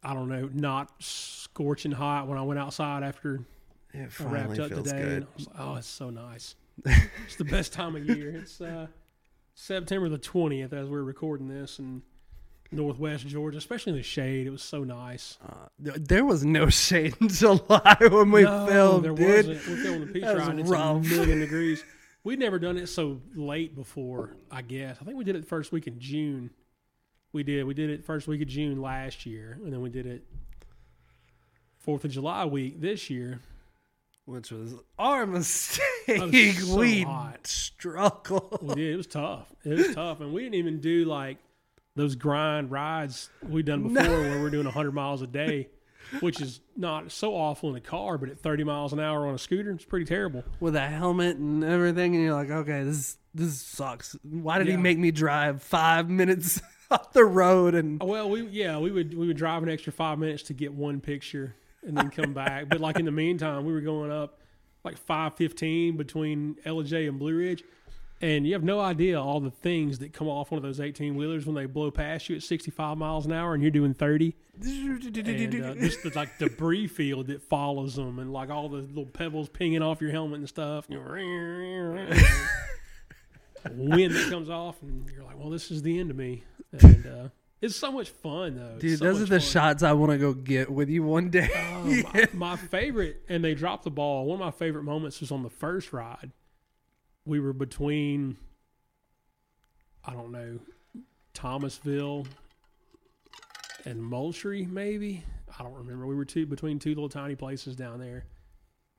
I don't know, not scorching hot when I went outside after it I wrapped up today. And like, oh, it's so nice. *laughs* it's the best time of year. It's uh, September the twentieth as we're recording this in Northwest Georgia, especially in the shade. It was so nice. Uh, there was no *laughs* shade in July when we no, filmed, there dude. wasn't. We're filming the peach *laughs* ride. and It's rough. a million *laughs* degrees. We'd never done it so late before. I guess I think we did it the first week in June. We did. We did it first week of June last year, and then we did it Fourth of July week this year. Which was our mistake. was so we hot. struggled. We did. It was tough. It was tough, and we didn't even do like those grind rides we've done before, where we're doing 100 miles a day, which is not so awful in a car, but at 30 miles an hour on a scooter, it's pretty terrible. With a helmet and everything, and you're like, okay, this this sucks. Why did he make me drive five minutes *laughs* off the road? And Well, we yeah we would we would drive an extra five minutes to get one picture and then come back, but like in the meantime, we were going up like 5:15 between Ellijay and Blue Ridge. And you have no idea all the things that come off one of those 18 wheelers when they blow past you at 65 miles an hour and you're doing 30 and uh, just the like debris field that follows them and like all the little pebbles pinging off your helmet and stuff wind that comes off and you're like well this is the end of me and uh, it's so much fun though Dude, so those are the fun. shots I want to go get with you one day. Oh, my, my favorite, and they dropped the ball. One of my favorite moments was on the first ride. We were between, I don't know, Thomasville and Moultrie, maybe. I don't remember. We were two between two little tiny places down there,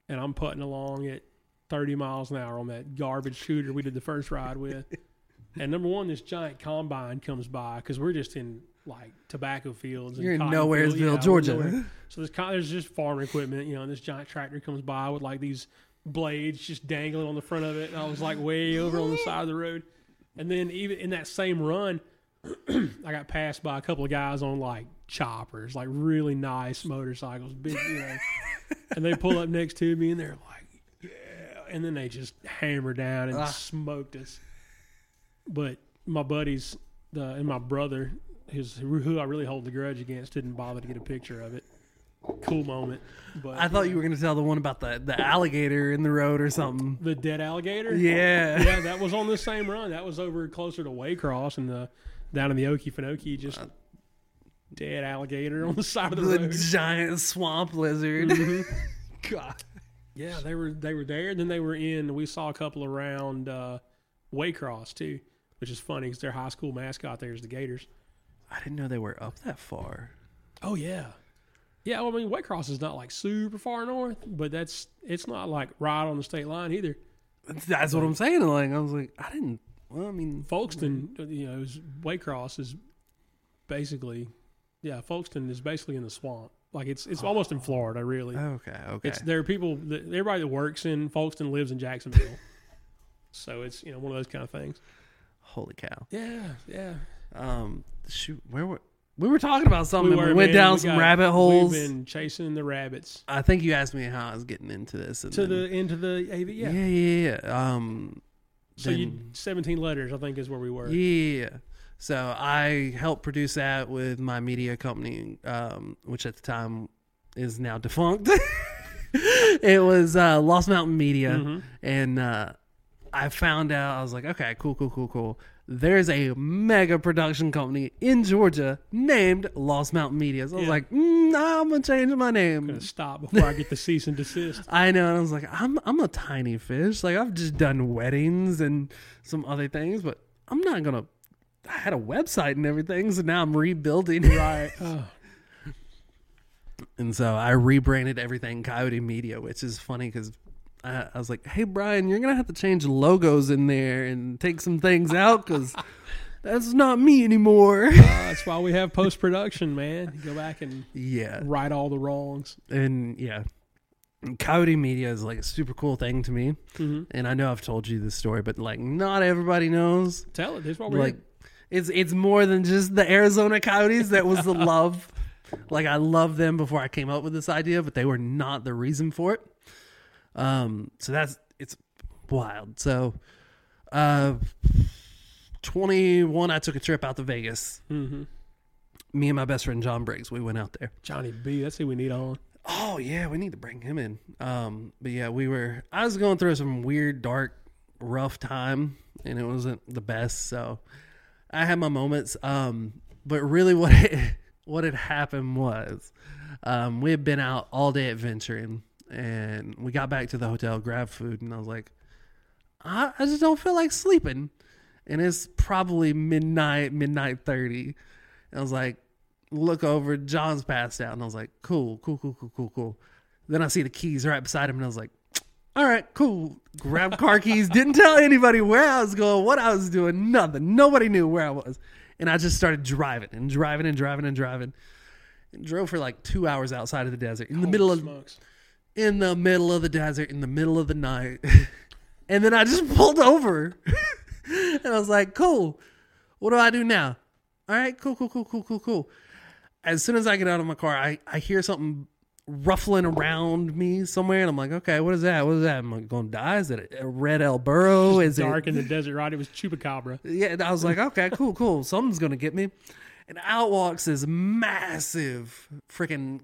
and I'm putting along at 30 miles an hour on that garbage shooter we did the first ride with. *laughs* and number one, this giant combine comes by because we're just in like tobacco fields. and You're in Nowheresville. Yeah, Georgia. nowhere. So there's there's just farm equipment, you know, and this giant tractor comes by with like these blades just dangling on the front of it. And I was like way over on the side of the road. And then even in that same run, *clears throat* I got passed by a couple of guys on like choppers, like really nice motorcycles, big, you know. *laughs* and they pull up next to me and they're like, yeah. And then they just hammer down and Ah. smoked us. But my buddies the, and my brother, his who I really hold the grudge against, didn't bother to get a picture of it. Cool moment. But I thought you were going to tell the one about the, the alligator in the road or something. the dead alligator. Yeah. yeah, that was on the same run. That was over closer to Waycross and the down in the Okefenokee, just dead alligator on the side of the, The road. giant swamp lizard. *laughs* God. Yeah, they were they were there. Then they were in. We saw a couple around uh, Waycross too, which is funny because their high school mascot there is the Gators. I didn't know they were up that far. Oh yeah, yeah. Well, I mean, Waycross is not like super far north, but that's it's not like right on the state line either. That's what I'm saying. Like I was like, I didn't. Well, I mean, Folkston, you know, is, Waycross is basically, yeah, Folkston is basically in the swamp. Like it's it's almost in Florida, really. okay, okay. It's there are people that everybody that works in Folkston lives in Jacksonville, so it's you know one of those kind of things. Holy cow. Yeah, yeah. Um, shoot, where were we were talking about something? We, were, went man. down We some got- rabbit holes. We've been chasing the rabbits I think you asked me how I was getting into this. And to then- the into the AV. yeah, Yeah. yeah, yeah. Um, So then- you seventeen letters, I think, is where we were. Yeah. So I helped produce that with my media company, um, which at the time is now defunct. *laughs* it was uh, Lost Mountain Media, Mhm. and uh, I found out I was like, okay, cool, cool, cool, cool. There's a mega production company in Georgia named Lost Mountain Media. So I was Yeah. like, mm, nah, I'm gonna change my name. Gonna stop before I get the cease and desist. *laughs* I know, and I was like, I'm I'm a tiny fish. Like I've just done weddings and some other things, but I'm not gonna. I had a website and everything, so now I'm rebuilding. *laughs* Right. Oh, And so I rebranded everything Coyote Media, which is funny because I, I was like, "Hey Brian, you're gonna have to change logos in there and take some things out because *laughs* that's not me anymore." uh, that's why we have post production, man. Go back and yeah, right all the wrongs. and yeah, Coyote Media is like a super cool thing to me, hmm and I know I've told you this story, but like not everybody knows. Tell it. That's what we're like here. it's it's more than just the Arizona Coyotes that was the *laughs* love. Like I loved them before I came up with this idea, but they were not the reason for it. Um, so that's it's wild. So, uh, twenty one, I took a trip out to Vegas. hmm Me and my best friend John Briggs, we went out there. Johnny B. That's who we need on. Oh yeah, we need to bring him in. Um, but yeah, we were. I was going through some weird, dark, rough time, and it wasn't the best. So I had my moments. Um, but really, *laughs* what it, what had happened was, um, we had been out all day adventuring, and we got back to the hotel, grabbed food, and I was like, I, I just don't feel like sleeping. And it's probably midnight, midnight thirty. And I was like, look over, John's passed out, and I was like, cool, cool, cool, cool, cool, cool. Then I see the keys right beside him, and I was like, all right, cool. Grab car keys. Didn't tell anybody where I was going, what I was doing, nothing. Nobody knew where I was. And I just started driving and driving and driving and driving. And drove for like two hours outside of the desert, in the middle Holy of smokes. In the middle of the desert, in the middle of the night. *laughs* and then I just pulled over. *laughs* and I was like, cool. What do I do now? All right, cool, cool, cool, cool, cool, cool. As soon as I get out of my car, I, I hear something ruffling around me somewhere, and I'm like, okay, what is that? What is that? Am I going to die? Is it a red El Burro? Is it Dark it? in the *laughs* desert, right? It was chupacabra. Yeah, and I was like, okay, cool, cool. Something's gonna get me. And out walks this massive freaking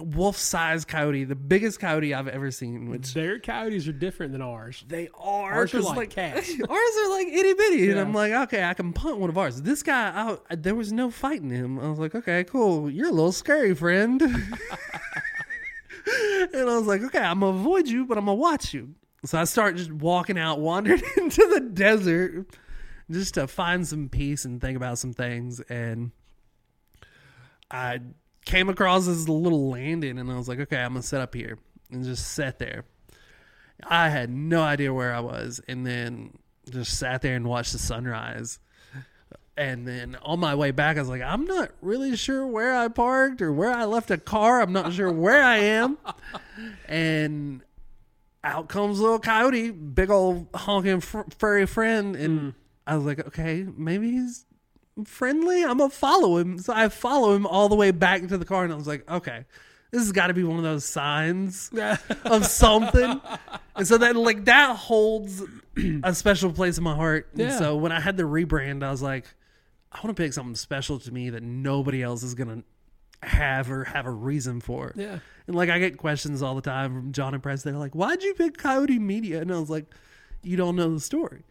wolf-sized coyote, the biggest coyote I've ever seen. Which Their coyotes are different than ours. they are. Ours are 'cause, like cats. *laughs* ours are like itty bitty, and I'm like, okay, I can punt one of ours. This guy, I, there was no fighting him. I was like, okay, cool. You're a little scary, friend. *laughs* and I was like, okay, I'm gonna avoid you, but I'm gonna watch you. So I start just walking out, *laughs* wandering into the desert, just to find some peace and think about some things. And I came across this little landing, and I was like, okay, I'm gonna set up here and just sat there. I had no idea where I was, and then just sat there and watched the sunrise. And then on my way back, I was like, I'm not really sure where I parked or where I left a car. I'm not sure where I am. And out comes little coyote, big old honking fur- furry friend. And hmm. I was like, okay, maybe he's friendly. I'm to follow him. So I follow him all the way back to the car. And I was like, okay, this has got to be one of those signs *laughs* of something. and so that, like, that holds a special place in my heart. And Yeah. so when I had the rebrand, I was like, I want to pick something special to me that nobody else is to have or have a reason for. Yeah. And like I get questions all the time from John and Press. They're like, "Why'd you pick Coyote Media?" And I was like, "You don't know the story."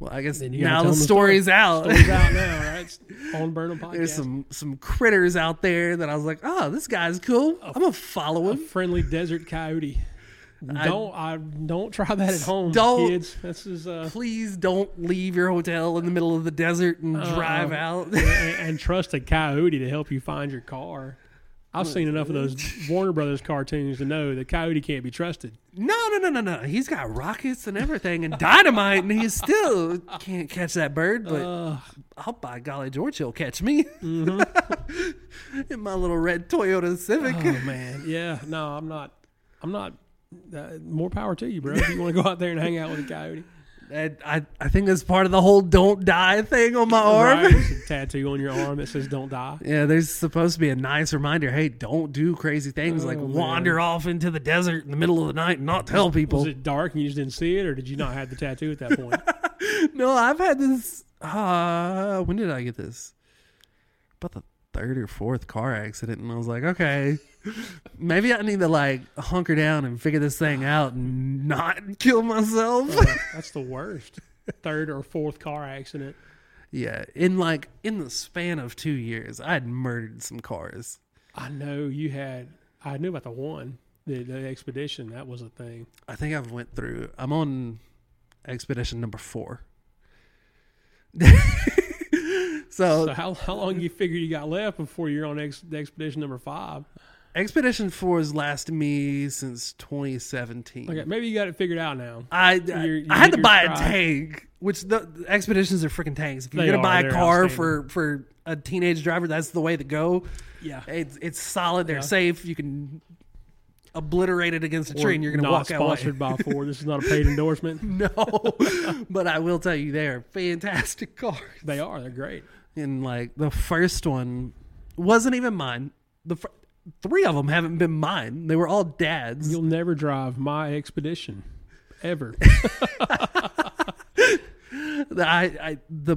Well, I guess Then you gotta now the story's out. Story's out now, *laughs* right? On Burnham Podcast. There's some some critters out there that I was like, "Oh, this guy's cool. I'm gonna follow a him." friendly desert coyote. *laughs* I- Don't I don't try that at home, Don't. kids. This is uh Please don't leave your hotel in the middle of the desert and drive out. *laughs* and, and trust a coyote to help you find your car. I've seen enough of those *laughs* Warner Brothers cartoons to know that coyote can't be trusted. no, no, no, no, no. He's got rockets and everything and dynamite, and he still can't catch that bird. But Uh, I'll by golly, George, he'll catch me Mm-hmm. *laughs* in my little red Toyota Civic. oh man, yeah. No, I'm not. I'm not. Uh, more power to you, bro. If you want to go out there and hang out with a coyote, I, I I think that's part of the whole "don't die" thing on my arm. Right? *laughs* A tattoo on your arm that says "Don't die." Yeah, there's supposed to be a nice reminder. Hey, don't do crazy things like Oh, man. wander off into the desert in the middle of the night and not tell people. Was it dark and you just didn't see it, or did you not have the tattoo at that point? *laughs* no, I've had this. Uh, when did I get this? About the third or fourth car accident, and I was like, okay, maybe I need to like hunker down and figure this thing out and not kill myself. Uh, that's the worst. Third or fourth car accident. yeah, in like in the span of two years, I had murdered some cars. I know you had. I knew about the one, the, the expedition. That was a thing. I think I've went through. I'm on expedition number four. *laughs* so, So how how long you figure you got left before you're on ex, expedition number five? expedition four has lasted me since 2017. Okay, maybe you got it figured out now. I, I, You're- you I had to buy a tank, which the, the expeditions are freaking tanks. If you're They gonna are. buy a car for for a teenage driver, that's the way to go. Yeah, It's it's solid. They're Yeah. safe. You can obliterate it against a tree, and you're gonna walk out. sponsored by Ford. This is not a paid endorsement. *laughs* No, *laughs* but I will tell you, they are fantastic *laughs* cars. They are. They're great. And like the first one wasn't even mine. The fir- three of them haven't been mine. They were all dads. You'll never drive my expedition, ever. *laughs* I, I the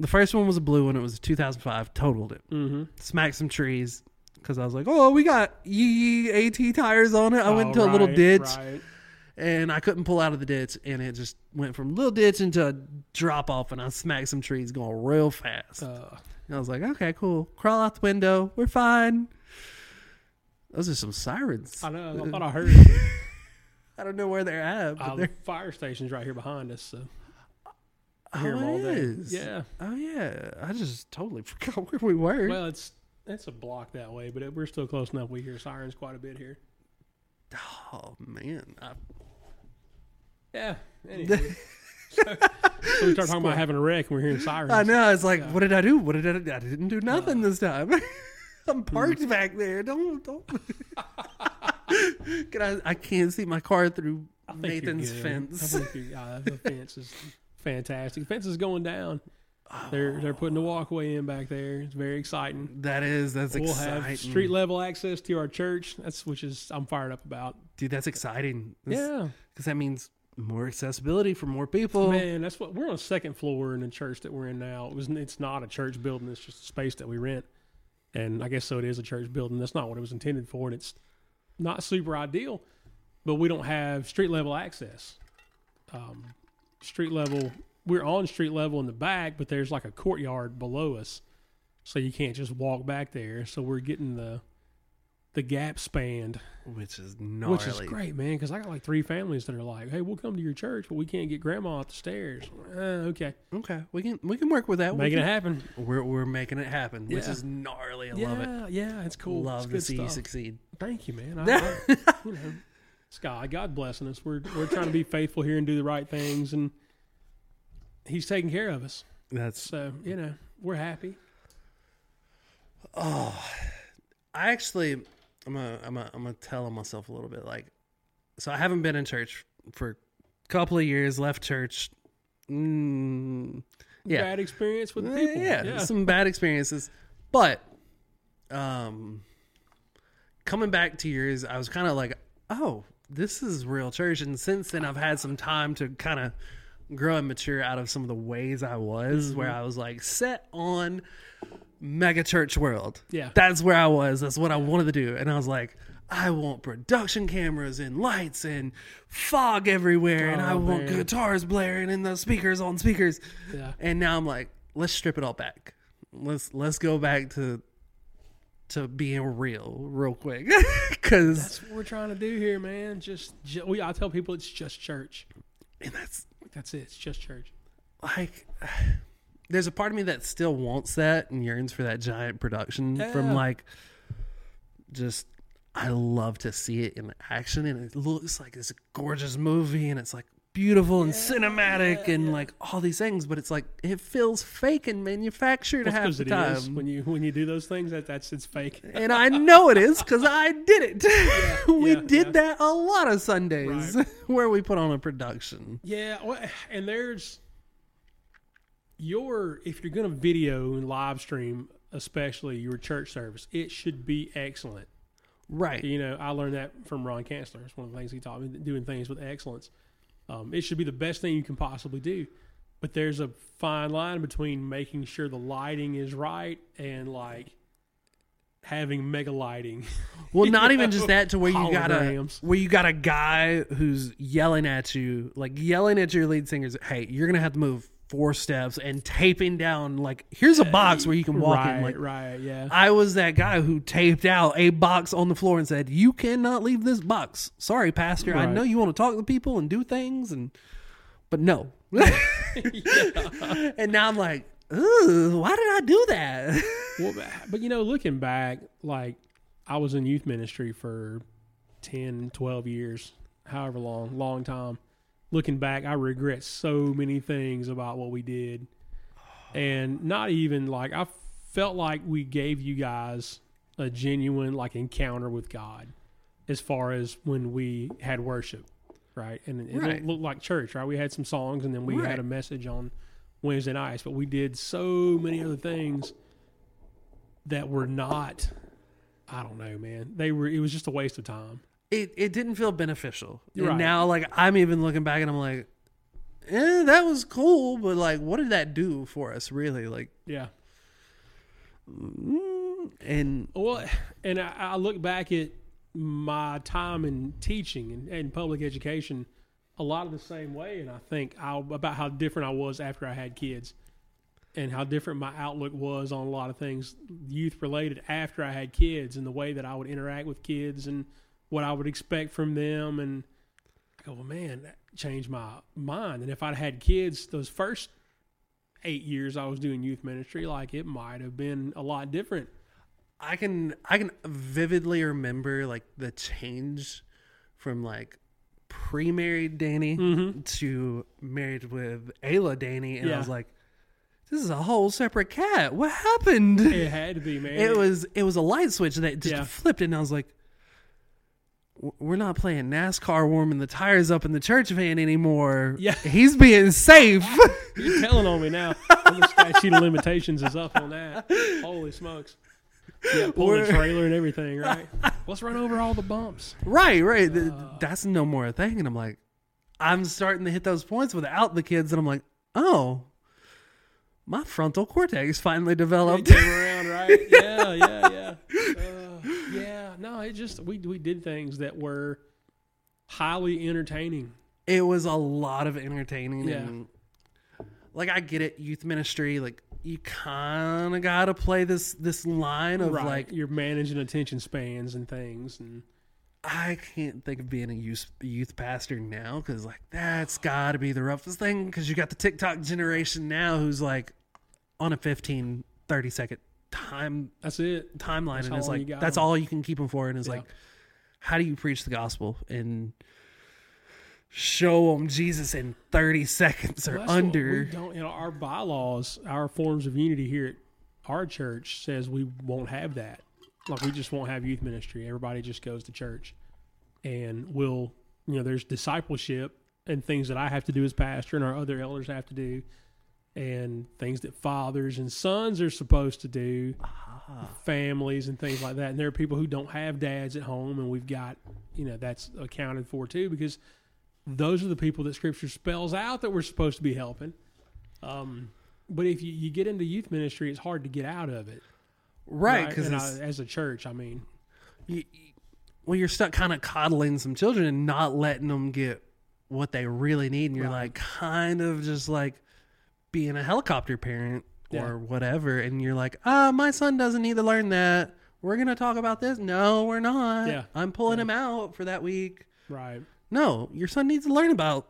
the first one was a blue one. It was a 2005. Totaled it. mm-hmm. Smacked some trees because I was like, oh, we got yee AT tires on it. I went into a little ditch Right. And I couldn't pull out of the ditch, and it just went from little ditch into a drop off, and I smacked some trees going real fast. Uh, And I was like, okay, cool. Crawl out the window. We're fine. Those are some sirens. I know. I thought I *laughs* heard. I don't know where they're at, but Uh, they're fire station's right here behind us. So I oh, hear 'em all it day. is. Yeah. Oh yeah. I just totally *laughs* forgot where we were. Well, it's it's a block that way, but it, we're still close enough. We hear sirens quite a bit here. oh man. I, Yeah. *laughs* Anyway. so, so we start talking about having a wreck and we're hearing sirens. I know. It's like, Yeah. what did I do? What did I do? I didn't do nothing this time. *laughs* I'm parked back there. Don't don't. *laughs* Can I? I can't see my car through I think you're Nathan's good. fence. I think you're, uh, the fence is fantastic. The fence is going down. They're they're putting the walkway in back there. It's very exciting. That is that's We'll exciting. have street level access to our church. That's which is I'm fired up about. Dude, that's exciting. Yeah, Because that means more accessibility for more people. man, that's what we're on second floor in the church that we're in now. It was it's not a church building. It's just a space that we rent, and I guess so it is a church building. That's not what it was intended for, and it's not super ideal. But we don't have street level access. Um, street level, we're on street level in the back, but there's like a courtyard below us, so you can't just walk back there. So we're getting the the gap spanned Which is gnarly. which is great, man. Because I got like three families that are like, "Hey, we'll come to your church, but we can't get grandma up the stairs." Uh, okay, Okay, we can we can work with that. We making it can- happen. We're we're making it happen, which Yeah. is gnarly. I yeah, love it. yeah, it's cool. Love it's to good see you stuff. succeed. Thank you, man. *laughs* I, I, you know, Sky, God blessing us. We're we're trying to be faithful here and do the right things, and He's taking care of us. That's So you know, we're happy. Oh I actually I'm gonna I'm gonna I'm gonna tell on myself a little bit. Like, so I haven't been in church for a couple of years. Left church. Mm, yeah, Bad experience with Uh, people. yeah, some bad experiences, but um, coming back to yours, I was kind of like, oh, this is real church, and since then, I've had some time to kind of grow and mature out of some of the ways I was, where I was like set on mega church world. Yeah. that's where I was. That's what I wanted to do, and I was like. I want production cameras and lights and fog everywhere, and I Oh, want guitars blaring and the speakers on speakers. Yeah. And now I'm like, let's strip it all back. Let's let's go back to to being real, real quick, *laughs* because That's what we're trying to do here, man. Just, ju- we. I tell people it's just church. and that's That's it. It's just church. like, there's a part of me that still wants that and yearns for that giant production from like, just I love to see it in action, and it looks like this gorgeous movie, and it's like beautiful and cinematic and like all these things, but it's like it feels fake and manufactured half the it time. is when you when you do those things. That that's it's fake. and I know it is because I did it. *laughs* we yeah, did yeah. that a lot of Sundays Right. *laughs* where we put on a production. Yeah, well, and there's your if you're going to video and live stream, especially your church service, it should be excellent. Right. You know, I learned that from Ron Kanzler. It's one of the things he taught me, doing things with excellence. Um, it should be the best thing you can possibly do. But there's a fine line between making sure the lighting is right and like having mega lighting. *laughs* Well, not even know, just that to where you got a where you got a guy who's yelling at you, like yelling at your lead singers, "Hey, you're gonna have to move four steps," and taping down like, "Here's a uh, box where you can walk right, in." Like, right, yeah. I was that guy who taped out a box on the floor and said, "You cannot leave this box." Sorry, pastor. I know you want to talk to people and do things, and but no. *laughs* *laughs* And now I'm like, Ooh, why did I do that? *laughs* Well, but- you know, looking back, like I was in youth ministry for 10, 12 years, however long, long time. Looking back, I regret so many things about what we did. And not even like I felt like we gave you guys a genuine like encounter with God as far as when we had worship, right? And it Right. looked like church, right? We had some songs and then we Right. had a message on Wednesday nights, but we did so many other things that were not I don't know, man. They were it was just a waste of time. it it didn't feel beneficial. And now like I'm even looking back and I'm like, eh, that was cool, but like what did that do for us really? Like Yeah. mm, and Well, and I, I look back at my time in teaching and, and public education a lot of the same way, and I think how, about how different I was after I had kids, and how different my outlook was on a lot of things youth related after I had kids, and the way that I would interact with kids and what I would expect from them, and I go, well, man, that changed my mind. And if I'd had kids those first eight years I was doing youth ministry, like it might have been a lot different. I can I can vividly remember like the change from like pre-married Danny mm-hmm. to married with Ayla Danny, and I was like, this is a whole separate cat. What happened? It had to be, man. it was it was a light switch that just Yeah. flipped, and I was like, we're not playing NASCAR warming the tires up in the church van anymore. Yeah. *laughs* he's being safe. You're telling on me now. the statute of limitations is up on that. *laughs* Holy smokes. Yeah, *laughs* pulling a We're- trailer and everything, right? *laughs* Let's run over all the bumps. right, right. Th- That's no more a thing. And I'm like, I'm starting to hit those points without the kids, and I'm like, oh, my frontal cortex finally developed. *laughs* around, right? Yeah, yeah, yeah. Uh, yeah, no, it just we we did things that were highly entertaining. it was a lot of entertaining Yeah. and like I get it, youth ministry, like you kind of got to play this this line of right, like you're managing attention spans and things, and I can't think of being a youth youth pastor now because like that's got to be the roughest thing because you got the TikTok generation now who's like on a 15, 30 second time that's it. timeline That's and it's like got all you can keep them for and it's Yeah. like how do you preach the gospel and show them Jesus in 30 seconds or Well, under we don't, you know, our bylaws, our forms of unity here at our church says we won't have that. Like we just won't have youth ministry. Everybody just goes to church, and we'll, you know, there's discipleship and things that I have to do as pastor, and our other elders have to do, and things that fathers and sons are supposed to do, families and things like that. And there are people who don't have dads at home, and we've got, you know, that's accounted for too because those are the people that Scripture spells out that we're supposed to be helping. Um, but if you, you get into youth ministry, it's hard to get out of it, right because I- as a church, I mean, you, well you're stuck kind of coddling some children and not letting them get what they really need and you're Right. like kind of just like being a helicopter parent Yeah. or whatever and you're like ah my son doesn't need to learn that we're gonna talk about this no we're not Yeah. i'm pulling Yeah. him out for that week right? No your son needs to learn about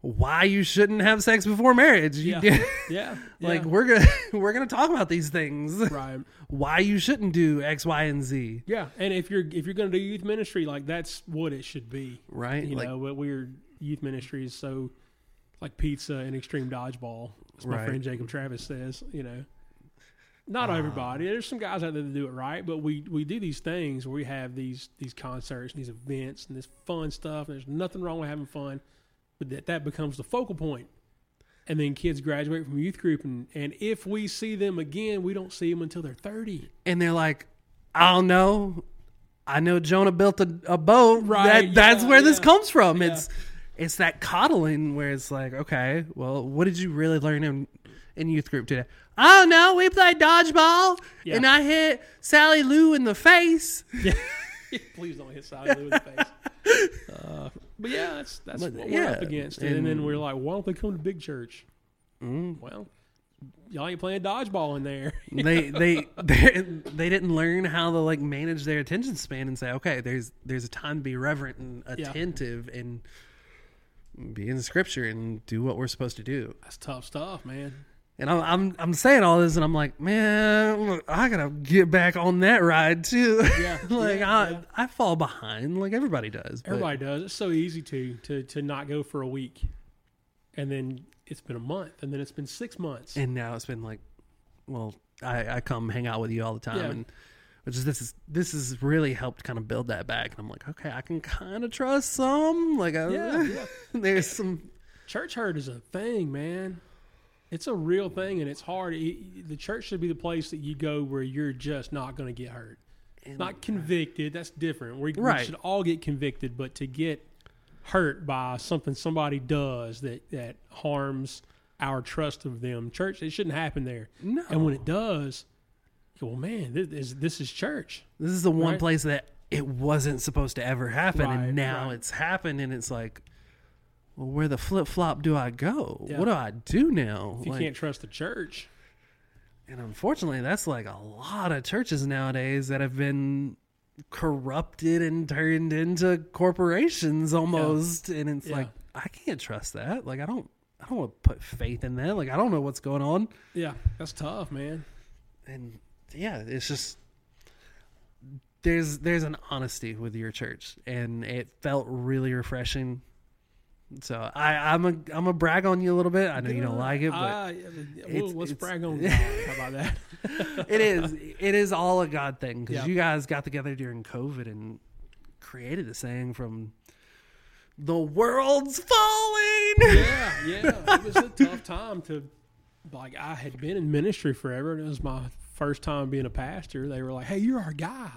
why you shouldn't have sex before marriage You- *laughs* Yeah, yeah. like we're gonna *laughs* we're gonna talk about these things *laughs* right. why you shouldn't do x y and z Yeah, and if you're if you're going to do youth ministry, like that's what it should be. right You like know, but we're youth ministry is so like pizza and extreme dodgeball. As my Right. friend Jacob Travis says, you know. Not everybody. There's some guys out there that do it right, but we we do these things where we have these these concerts, and these events, and this fun stuff. And there's nothing wrong with having fun, but that that becomes the focal point. And then kids graduate from youth group, and, and if we see them again, we don't see them until they're 30. and they're like, I don't know. I know Jonah built a, a boat. Right, That, that's yeah, where this comes from. Yeah. It's it's that coddling where it's like, okay, well, what did you really learn in in youth group today? Oh no, we played dodgeball Yeah. and I hit Sally Lou in the face. *laughs* Yeah. *laughs* Please don't hit Sally Lou in the face. Uh, but yeah, that's that's But, what yeah, we're up against. And, then we're like, why don't they come to big church? Mm. Well, y'all ain't playing dodgeball in there. *laughs* they they they they didn't learn how to like manage their attention span and say, okay, there's there's a time to be reverent and Yeah. attentive and be in the scripture and do what we're supposed to do. That's tough stuff, man. And I'm, I'm I'm saying all this, and I'm like, man, look, I gotta get back on that ride too. Yeah, *laughs* like yeah, I yeah. I fall behind, like everybody does. but- Everybody does. It's so easy to to to not go for a week, and then it's been a month, and then it's been six months. and now it's been like, well, I I come hang out with you all the time, Yeah. and which is this is this has really helped kind of build that back. And I'm like, okay, I can kind of trust some. Like, I, *laughs* there's some. church hurt is a thing, man. It's a real thing, and it's hard. It- the church should be the place that you go where you're just not going to get hurt. not convicted. That's different. We, we should all get convicted, but to get hurt by something somebody does that that harms our trust of them, church, it shouldn't happen there. No. And when it does, you go, well, man, this is this is church. This is the one Right. place that it wasn't supposed to ever happen, Right, and now right. it's happened, and it's like, well, where the flip flop do I go? Yeah. What do I do now? If you Like- can't trust the church, And unfortunately, that's like a lot of churches nowadays that have been corrupted and turned into corporations almost. And it's Yeah. like I can't trust that. Like I don't I don't want to put faith in that. Like I don't know what's going on. yeah, that's tough, man. And yeah, it's just there's there's an honesty with your church and it felt really refreshing. So I, I'm a I'm a brag on you a little bit. I know you don't like it, but ah, well, it's- let's it's- brag on *laughs* God. How about that? it is it is all a God thing because Yeah. you guys got together during COVID and created a saying from the world's falling. yeah, *laughs* yeah. It was a tough time to like I had been in ministry forever and it was my first time being a pastor. They were like, Hey, you're our guy.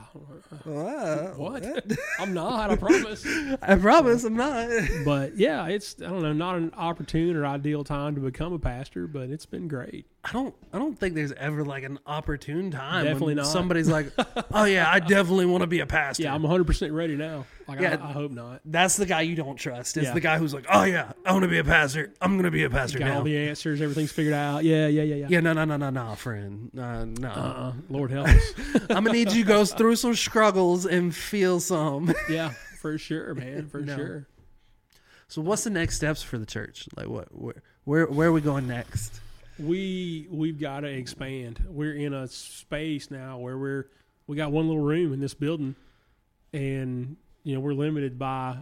What? *laughs* I'm not, I promise. *laughs* I promise I'm not. *laughs* But yeah, it's I don't know, not an opportune or ideal time to become a pastor, but it's been great. I don't I don't think there's ever like an opportune time Definitely when not. somebody's like, "Oh yeah, I definitely want to be a pastor." Yeah, I'm 100 percent ready now. Like Yeah. I, I hope not. That's the guy you don't trust. Is Yeah. the guy who's like, "Oh yeah, I want to be a pastor. I'm going to be a pastor Got now." all the answers, everything's figured out. Yeah, yeah, yeah, yeah. yeah, no, no, no, no, no, friend. Uh, no. Uh-uh. Lord *laughs* help us. I'm gonna need you to go through some struggles and feel some. *laughs* yeah, for sure, man, for No. sure. So, what's the next steps for the church? Like, what, where, where, where are we going next? we we've got to expand. We're in a space now where we're we got one little room in this building, and you know we're limited by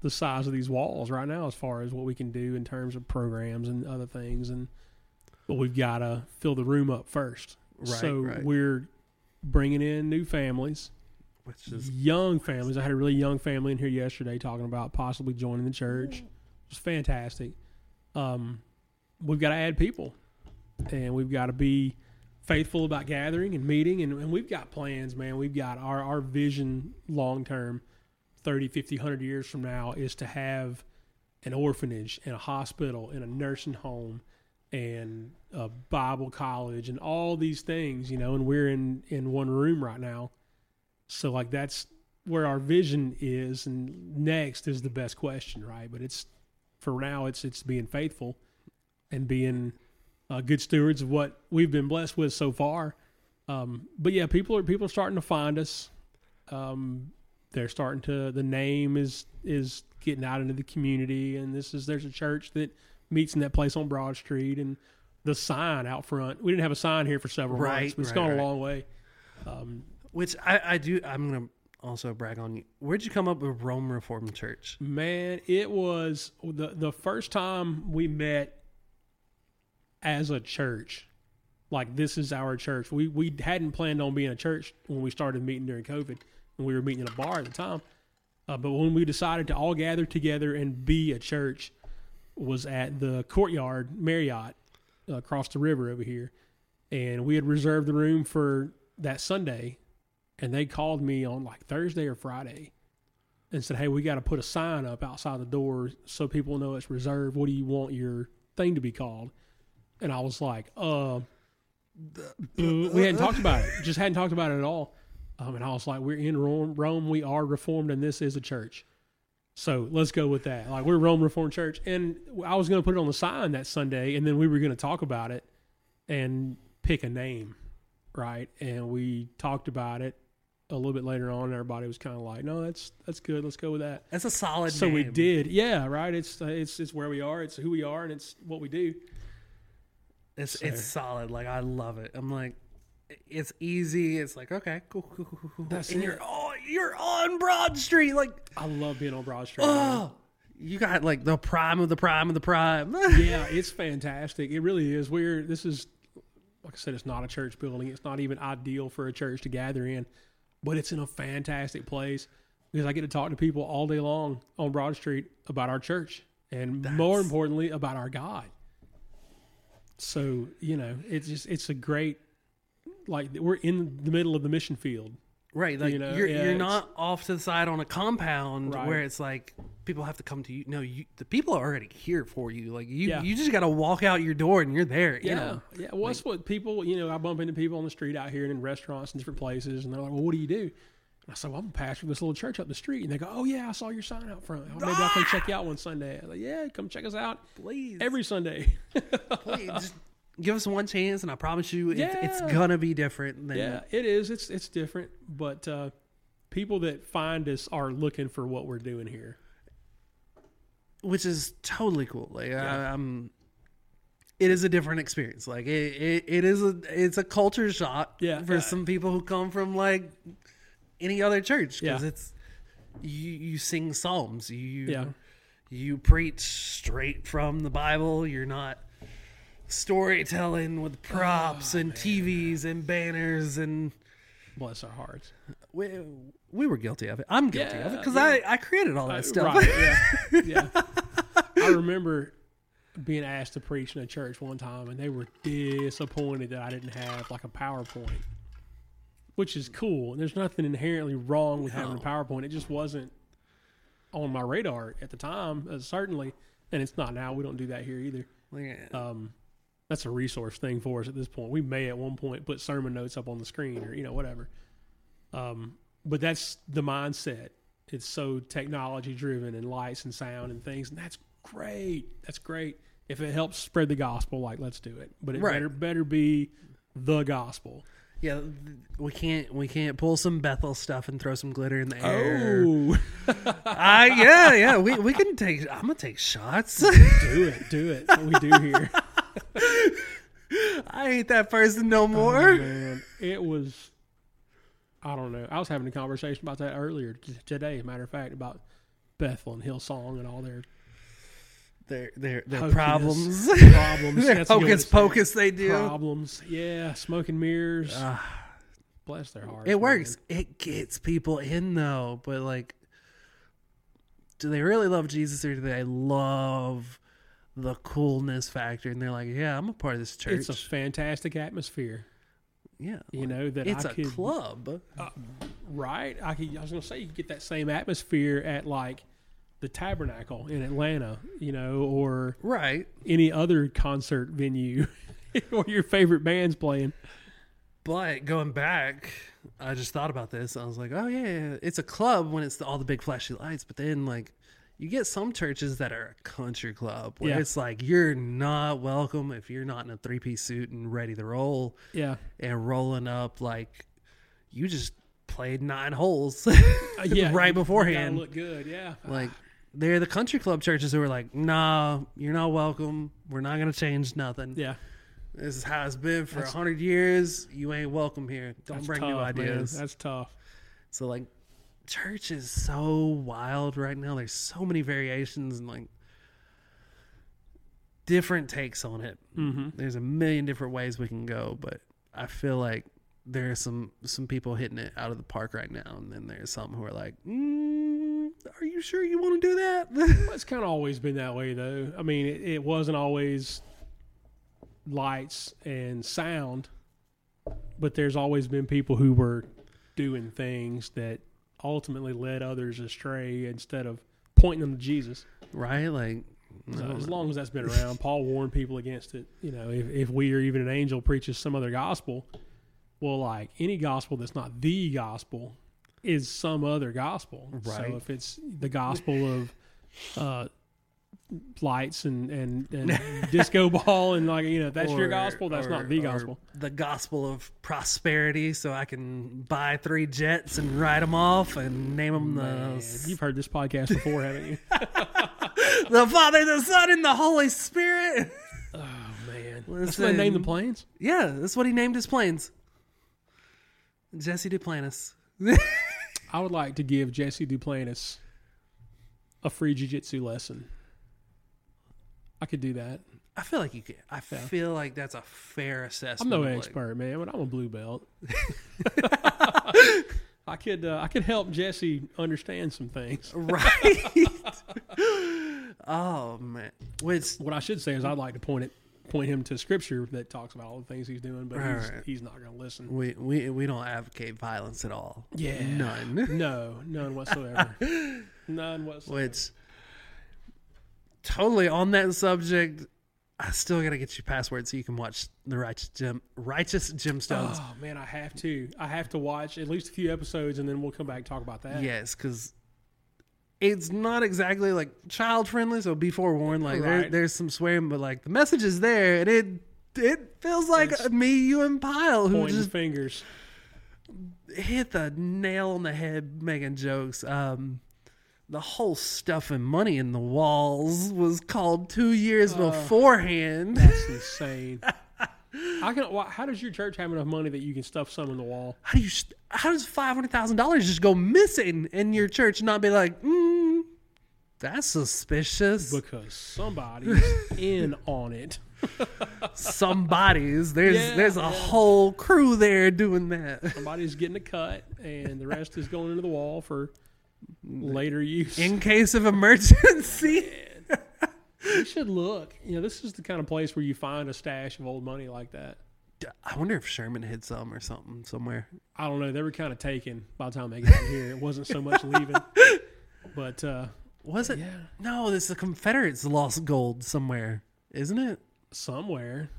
the size of these walls right now as far as what we can do in terms of programs and other things. And but we've got to fill the room up first. Right, so right. we're bringing in new families, Which is young families. I had a really young family in here yesterday talking about possibly joining the church. It was fantastic. Um, we've got to add people, and we've got to be faithful about gathering and meeting. And, and we've got plans, man. We've got our, our vision long term, 30, 50, 100 years from now, is to have an orphanage and a hospital and a nursing home and a Bible college and all these things, you know, and we're in, in one room right now. So like that's where our vision is, and next is the best question, right? But it's for now, it's it's being faithful and being uh, good stewards of what we've been blessed with so far. Um, but yeah, people are people are starting to find us. Um, they're starting to the name is is getting out into the community, and this is there's a church that meets in that place on Broad Street, and the sign out front. We didn't have a sign here for several Right, months, but it's right, gone right. a long way. Um, which I, I do. I'm gonna also brag on you. Where'd you come up with Rome Reformed Church? Man, it was the the first time we met as a church. Like this is our church. We we hadn't planned on being a church when we started meeting during COVID, and we were meeting in a bar at the time. Uh, but when we decided to all gather together and be a church, was at the Courtyard Marriott uh, across the river over here, and we had reserved the room for that Sunday, and they called me on like Thursday or Friday and said, "Hey, we got to put a sign up outside the door so people know it's reserved. What do you want your thing to be called?" And I was like, "Uh, boo." we hadn't talked about it. Just hadn't talked about it at all." Um, and I was like, "We're in Rome. Rome. We are Reformed, and this is a church. So let's go with that. Like we're Rome Reformed Church." And I was going to put it on the sign that Sunday, and then we were going to talk about it and pick a name, right? And we talked about it a little bit later on. And everybody was kind of like, "No, that's that's good. Let's go with that." That's a solid. so we did yeah right it's it's it's where we are it's who we are and it's what we do It's So- it's solid. Like I love it. I'm like, it's easy. It's like okay, cool, cool, cool, cool. That's and it. you're oh, you're on Broad Street. Like i love being on broad street man. oh, you got like the prime of the prime of the prime. *laughs* yeah it's fantastic it really is we're this is like i said it's not a church building it's not even ideal for a church to gather in but it's in a fantastic place because i get to talk to people all day long on broad street about our church and more importantly about our god so you know it's just it's a great like we're in the middle of the mission field Right, like You know, you're yeah, you're not off to the side on a compound Right. where it's like people have to come to you. No, you the people are already here for you. Like you, Yeah. you just got to walk out your door and you're there. You Yeah, know, yeah. Well, that's what people, you know, I bump into people on the street out here and in restaurants and different places, and they're like, "Well, what do you do?" I said, "Well, I'm a pastor of this little church up the street." And they go, "Oh yeah, I saw your sign out front. Oh, maybe I'll come check you out one Sunday." I'm like, "Yeah, come check us out please, every Sunday." please, give us one chance, and I promise you, it's, it's gonna be different. Than, yeah, it is. It's it's different, but uh, people that find us are looking for what we're doing here. which is totally cool. Like Yeah. I, I'm, it is a different experience. Like it, it, it is a it's a culture shock Yeah. for Uh, some people who come from like any other church because Yeah. it's you you sing psalms you Yeah. you preach straight from the Bible. You're not storytelling with props and TVs and banners and Bless our hearts. we, we were guilty of it. I'm guilty of it because yeah. I, I created all that Uh, stuff. Right, yeah, *laughs* yeah. I remember being asked to preach in a church one time, and they were disappointed that I didn't have like a PowerPoint, which is cool. And there's nothing inherently wrong with having a PowerPoint. It just wasn't on my radar at the time, uh, certainly, and it's not now. We don't do that here either. Like, Um, that's a resource thing for us at this point. We may at one point put sermon notes up on the screen or you know whatever. Um, but that's the mindset. It's so technology driven and lights and sound and things, and that's great. That's great. If it helps spread the gospel, like let's do it. But it Right. better better be the gospel. Yeah, we can't we can't pull some Bethel stuff and throw some glitter in the air. Oh, I *laughs* yeah yeah we we can take. I'm gonna take shots. do it, do it. What we do here. *laughs* I ain't that person no Oh, more. man, it was. I don't know. I was having a conversation about that earlier today. As a matter of fact, about Bethel and Hillsong and all their Their their their problems. *laughs* problems. Their That's a good way hocus to say it. pocus they do. Problems. Yeah, smoke and mirrors. Ah. Bless their hearts. It man. works. It gets people in though, but like, do they really love Jesus or do they love the coolness factor? And they're like, yeah, I'm a part of this church. It's a fantastic atmosphere. yeah, You know that it's I a could club. right. I could. I was going to say you could get that same atmosphere at like the Tabernacle in Atlanta. You know, or Right. any other concert venue *laughs* or your favorite band's playing. But going back, I just thought about this. I was like, oh yeah, it's a club when it's the, all the big flashy lights. But then like, you get some churches that are a country club where Yeah. it's like you're not welcome if you're not in a three piece suit and ready to roll Yeah. and rolling up like you just played nine holes *laughs* Uh, yeah. right beforehand. look good. Yeah. like they're the country club churches who are like, nah, you're not welcome. We're not gonna change nothing. yeah. This is how it's been for a hundred years. You ain't welcome here. Don't bring tough, new man. ideas. That's tough. So like church is so wild right now. There's so many variations and like different takes on it. hmm There's a million different ways we can go, but I feel like there are some some people hitting it out of the park right now, and then there's some who are like, mm, "Are you sure you want to do that?" Well, *laughs* it's kind of always been that way, though. I mean, it, it wasn't always lights and sound, but there's always been people who were doing things that ultimately led others astray instead of pointing them to Jesus. right? Like, So as long as that's been *laughs* around, Paul warned people against it. You know, if, if we or even an angel preaches some other gospel, well, like any gospel that's not the gospel is some other gospel. Right. So if it's the gospel of uh, lights and and, and *laughs* disco ball and like you know that's your gospel, that's or- not the gospel. The gospel of prosperity, so I can buy three jets and ride them off and name them Man, the you've heard this podcast before, haven't you? *laughs* the Father, the Son, and the Holy Spirit. *laughs* oh man, Listen. that's what they named the planes. Yeah, that's what he named his planes. Jesse Duplantis. I would like to give Jesse Duplantis a free jiu-jitsu lesson. I could do that. I feel like you can. I feel like that's a fair assessment. I'm no of, like- expert, man, but I'm a blue belt. *laughs* I could uh, I could help Jesse understand some things. right? *laughs* oh man, which What I should say is I'd like to point it point him to scripture that talks about all the things he's doing, but he's, right. he's not going to listen. we we we don't advocate violence at all. Yeah, none. *laughs* No, none whatsoever. *laughs* none whatsoever. Which totally on that subject. I still gotta get you password so you can watch the righteous gem, righteous gemstones. Oh man, I have to. I have to watch at least a few episodes, and then we'll come back and talk about that. Yes, because it's not exactly like child friendly. So be forewarned. Like there, there's some swearing, but like the message is there, and it it feels like It's me, you, and Pyle who just fingers. hit the nail on the head making jokes. Um, the whole stuff and money in the walls was called two years beforehand. That's *laughs* insane. I can. How does your church have enough money that you can stuff some in the wall? How do you? How does five hundred thousand dollars just go missing in your church and not be like, mm, That's suspicious. because somebody's *laughs* in on it. Somebody's there's Yeah, there's a yeah. whole crew there doing that. Somebody's getting a cut, and the rest is going into the wall for later use. In case of emergency. *laughs* you should look. You know, this is the kind of place where you find a stash of old money like that. I wonder if Sherman hid some or something somewhere. I don't know. They were kind of taken by the time they got here. It wasn't so much leaving, *laughs* but uh, Was it? yeah, No, this the Confederates lost gold somewhere, isn't it? somewhere.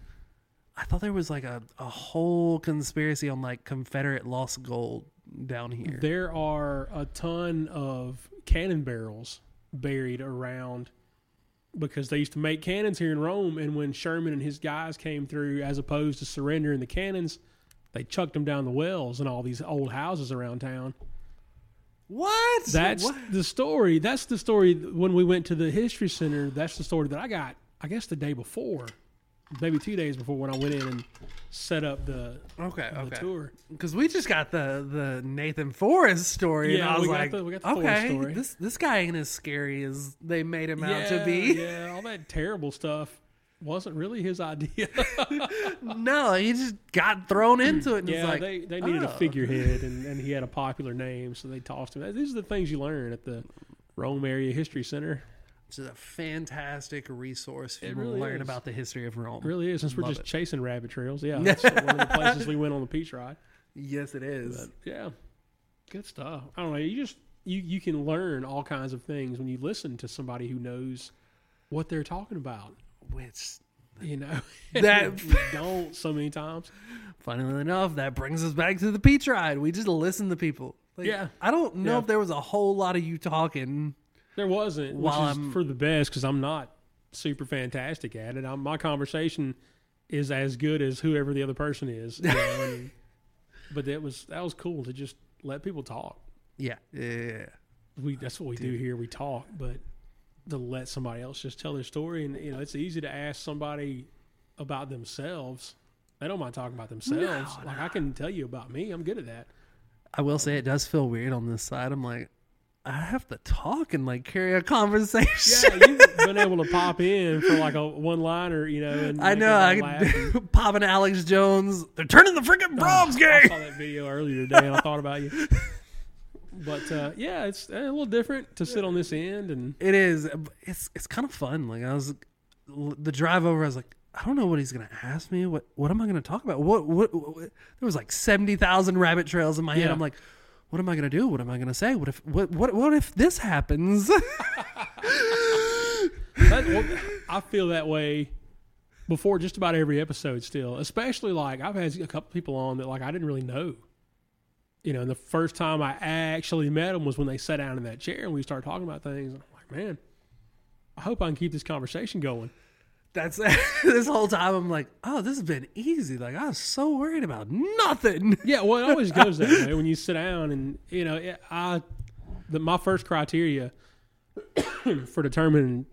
I thought there was like a, a whole conspiracy on like Confederate lost gold down here. There are a ton of cannon barrels buried around because they used to make cannons here in Rome. And when Sherman and his guys came through, as opposed to surrendering the cannons, they chucked them down the wells and all these old houses around town. What? That's What? the story. That's the story when we went to the history center. That's the story that I got. I guess the day before, maybe two days before, when I went in and set up the, okay. the Okay. tour. Because we just got the the Nathan Forrest story, and Yeah, I was we got like, the- we got the Forrest okay, story. this this guy ain't as scary as they made him out to be. *laughs* yeah, all that terrible stuff wasn't really his idea. *laughs* no, he just got thrown into it. Yeah, like, they, they needed a oh. figurehead, and, and he had a popular name, so they tossed him. These are the things you learn at the Rome Area History Center. It's a fantastic resource if you really to learn is. about the history of Rome. It really is, since we're just it. chasing rabbit trails. Yeah, *laughs* that's one of the places we went on the peach ride. Yes, it is. But yeah, good stuff. I don't know. You just you you can learn all kinds of things when you listen to somebody who knows what they're talking about. Which, You know *laughs* That- *laughs* don't so many times. funnily enough, that brings us back to the peach ride. We just listen to people. Like, Yeah. I don't know Yeah. if there was a whole lot of you talking. There wasn't, which is I'm- for the best because I'm not super fantastic at it. I'm, my conversation is as good as whoever the other person is. you know, *laughs* and- but that was that was cool to just let people talk. Yeah, yeah. We that's what we do here. We talk, but to let somebody else just tell their story, and you know, it's easy to ask somebody about themselves. They don't mind talking about themselves. No, like I can tell you about me. I'm good at that. I will say it does feel weird on this side. I'm like, I have to talk and like carry a conversation. Yeah, you've *laughs* been able to pop in for like a one liner, you know. And I know. I everybody laugh. can pop an Alex Jones. They're turning the freaking Brahms I game. I saw that video earlier today, and I thought about you. *laughs* But uh, yeah, it's a little different to sit on this end, and It is. It's it's kind of fun. Like I was, the drive over. I was like, I don't know what he's gonna ask me. What what am I gonna talk about? What what? what there was like seventy thousand rabbit trails in my head. Yeah. I'm like, what am I gonna do? What am I gonna say? What if what what what if this happens? *laughs* that, well, I feel that way before just about every episode. Still, especially like I've had a couple people on that like I didn't really know. You know, and the first time I actually met them was when they sat down in that chair and we started talking about things. I'm like, man, I hope I can keep this conversation going. That's *laughs* this whole time. I'm like, oh, this has been easy. Like I was so worried about nothing. *laughs* Yeah, well, it always goes that way when you sit down, and you know, it, I, the, my first criteria *coughs* for determining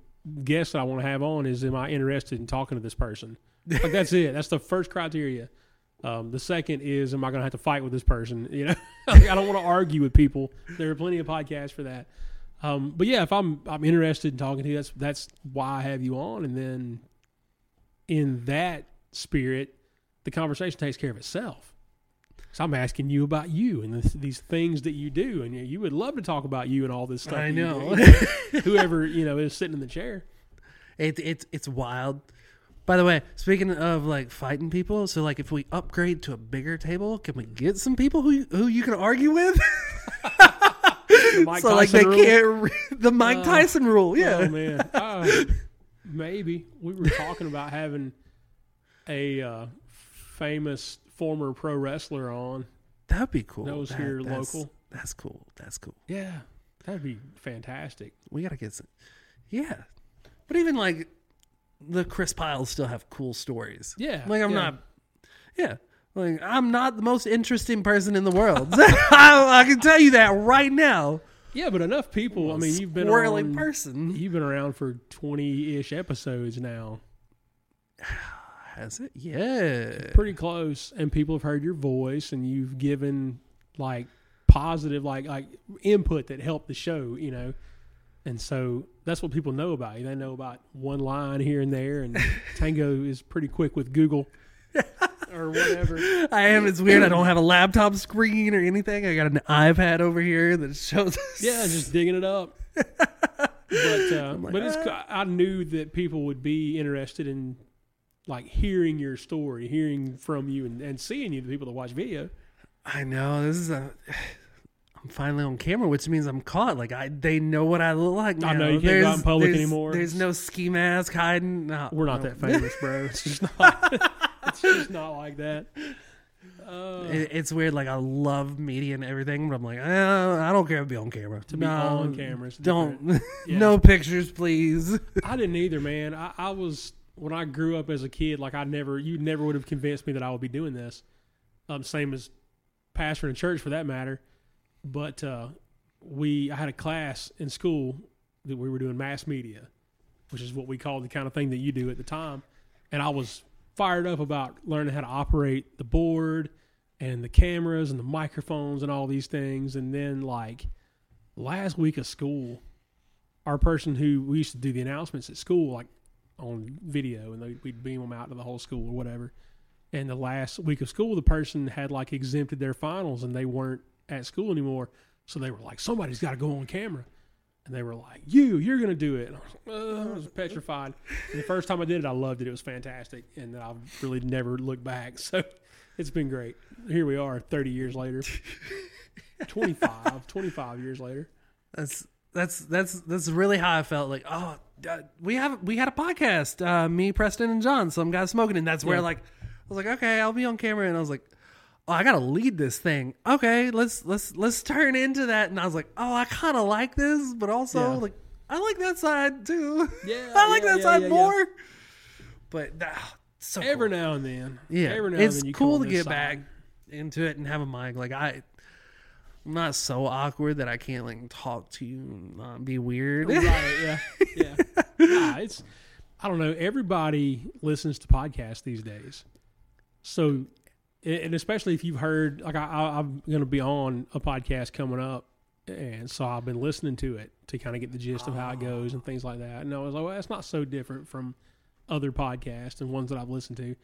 guests that I want to have on is, am I interested in talking to this person? Like that's it. That's the first criteria. Um, the second is, am I going to have to fight with this person? *laughs* You know, like, I don't want to argue with people. There are plenty of podcasts for that. Um, but yeah, if I'm I'm interested in talking to you, that's that's why I have you on, and then in that spirit, the conversation takes care of itself. So I'm asking you about you and this, these things that you do, and you, you would love to talk about you and all this stuff. I that you know. *laughs* Whoever you know is sitting in the chair. It, it's it's wild. By the way, speaking of like fighting people, so like if we upgrade to a bigger table, can we get some people who who you can argue with? *laughs* So like they rule. can't re- the Mike Uh, Tyson rule. Yeah, Oh man, *laughs* uh, maybe we were talking about having a uh, famous former pro wrestler on. that'd be cool. That was That- here that's- local. That's cool. That's cool. Yeah, that'd be fantastic. We gotta get some. Yeah, but even like the Chris Piles still have cool stories. Yeah, Like I'm yeah. not. Yeah. Like I'm not the most interesting person in the world. *laughs* I, I can tell you that right now. Yeah, but enough people. I mean, you've been on, person. You've been around for twenty ish episodes now. *sighs* Has it? Yeah. pretty close and people have heard your voice and you've given like positive like like input that helped the show you know And so that's what people know about you. They know about one line here and there, and *laughs* Tango is pretty quick with Google *laughs* or whatever. I am. It's weird. I don't have a laptop screen or anything. I got an iPad over here that shows. us. Yeah, just digging it up. *laughs* But uh, like, but it's "Ah." I knew that people would be interested in like hearing your story, hearing from you, and, and seeing you. The people that watch video. I know this is a. I'm finally on camera, which means I'm caught. Like I, they know what I look like. I know, now. you can't go out in public there's- anymore. There's no ski mask hiding. No, We're not no. that famous, bro. *laughs* It's just not. *laughs* it's just not like that. Uh, It, it's weird. Like I love media and everything, but I'm like, uh, I don't care to be on camera. to be on camera, Don't. *laughs* Yeah. no pictures, please. I didn't either, man. I, I was when I grew up as a kid, like I never, you never would have convinced me that I would be doing this. Um, same as pastor in church for that matter. But uh, we, I had a class in school that we were doing mass media, which is what we called the kind of thing that you do at the time. And I was fired up about learning how to operate the board and the cameras and the microphones and all these things. And then like last week of school, our person who we used to do the announcements at school, like on video, and they, we'd beam them out to the whole school or whatever. And the last week of school, the person had like exempted their finals and they weren't at school anymore. So they were like, somebody's got to go on camera. And they were like, you, you're going to do it. And I was, uh, I was petrified. And the first time I did it, I loved it. It was fantastic. And I've really never looked back. *laughs* So it's been great. Here we are 30 years later, *laughs* 25, 25 years later. That's that's that's that's really how I felt. Like, oh, we have we had a podcast, uh, me, Preston, and John. Some guy smoking, and that's where Yeah. like I was like, okay, I'll be on camera, and I was like, oh, I gotta lead this thing. Okay, let's let's let's turn into that. And I was like, oh, I kind of like this, but also Yeah. like I like that side too. Yeah, *laughs* I like yeah, that yeah, side more. But ah, so Every cool. now and then. yeah, Every now it's and then you cool to get side. back into it and have a mic. Like I. I'm not so awkward that I can't like talk to you and not be weird. right yeah *laughs* yeah nah, it's i don't know everybody listens to podcasts these days so and especially if you've heard like I, i'm going to be on a podcast coming up and so i've been listening to it to kind of get the gist of how it goes and things like that and i was like well that's not so different from other podcasts and ones that i've listened to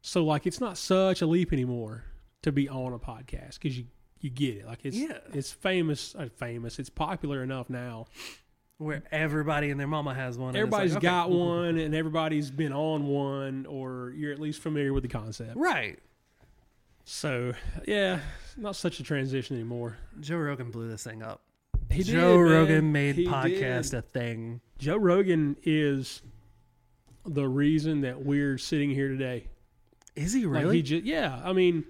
so like it's not such a leap anymore to be on a podcast because you you get it like it's Yeah. it's famous uh, famous it's popular enough now where everybody and their mama has one. Everybody's like, okay. got one, and everybody's been on one, or you're at least familiar with the concept. Right. So, yeah, not such a transition anymore. Joe Rogan blew this thing up. He Joe did. Rogan made He podcast did. a thing. Joe Rogan is the reason that we're sitting here today. Is he Like, really? he ju- yeah, I mean,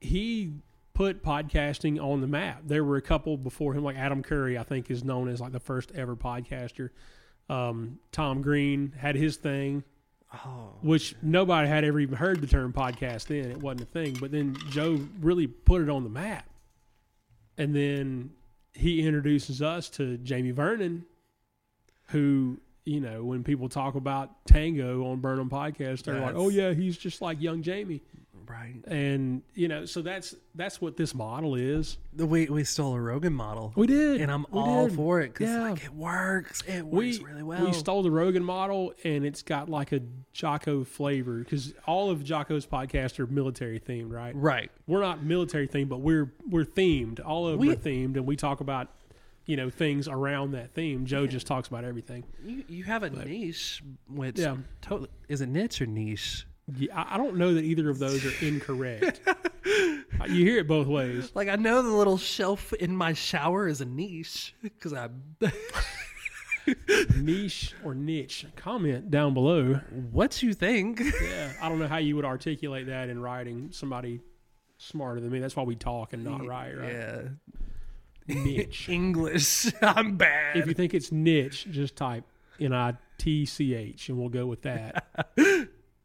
he put podcasting on the map. There were a couple before him, like Adam Curry, I think, is known as like the first ever podcaster. Um, Tom Green had his thing. Oh, which nobody had ever even heard the term podcast then. It wasn't a thing. But then Joe really put it on the map. And then he introduces us to Jamie Vernon, who, you know, when people talk about Tango on Burnham Podcast, they're like, oh, yeah, he's just like young Jamie. Right. And, you know, so that's that's what this model is. The we we stole a Rogan model, We did. and I'm We all did. for it because Yeah. like it works. It we works really well. we stole the Rogan model, and it's got like a Jocko flavor because all of Jocko's podcasts are military themed, right? right. we're not military themed, but we're we're themed. All of them We- are themed, and we talk about you know things around that theme. Joe just talks about everything. You you have a niche, which Yeah. totally is it niche or niche? Yeah, I don't know that either of those are incorrect. *laughs* You hear it both ways. Like I know the little shelf in my shower is a niche because I. *laughs* Niche or niche? Comment down below. what you think? Yeah, I don't know how you would articulate that in writing. Somebody smarter than me. That's why we talk and not write. Right? Yeah, Niche. *laughs* English. I'm bad. if you think it's niche, just type N I T C H, and we'll go with that.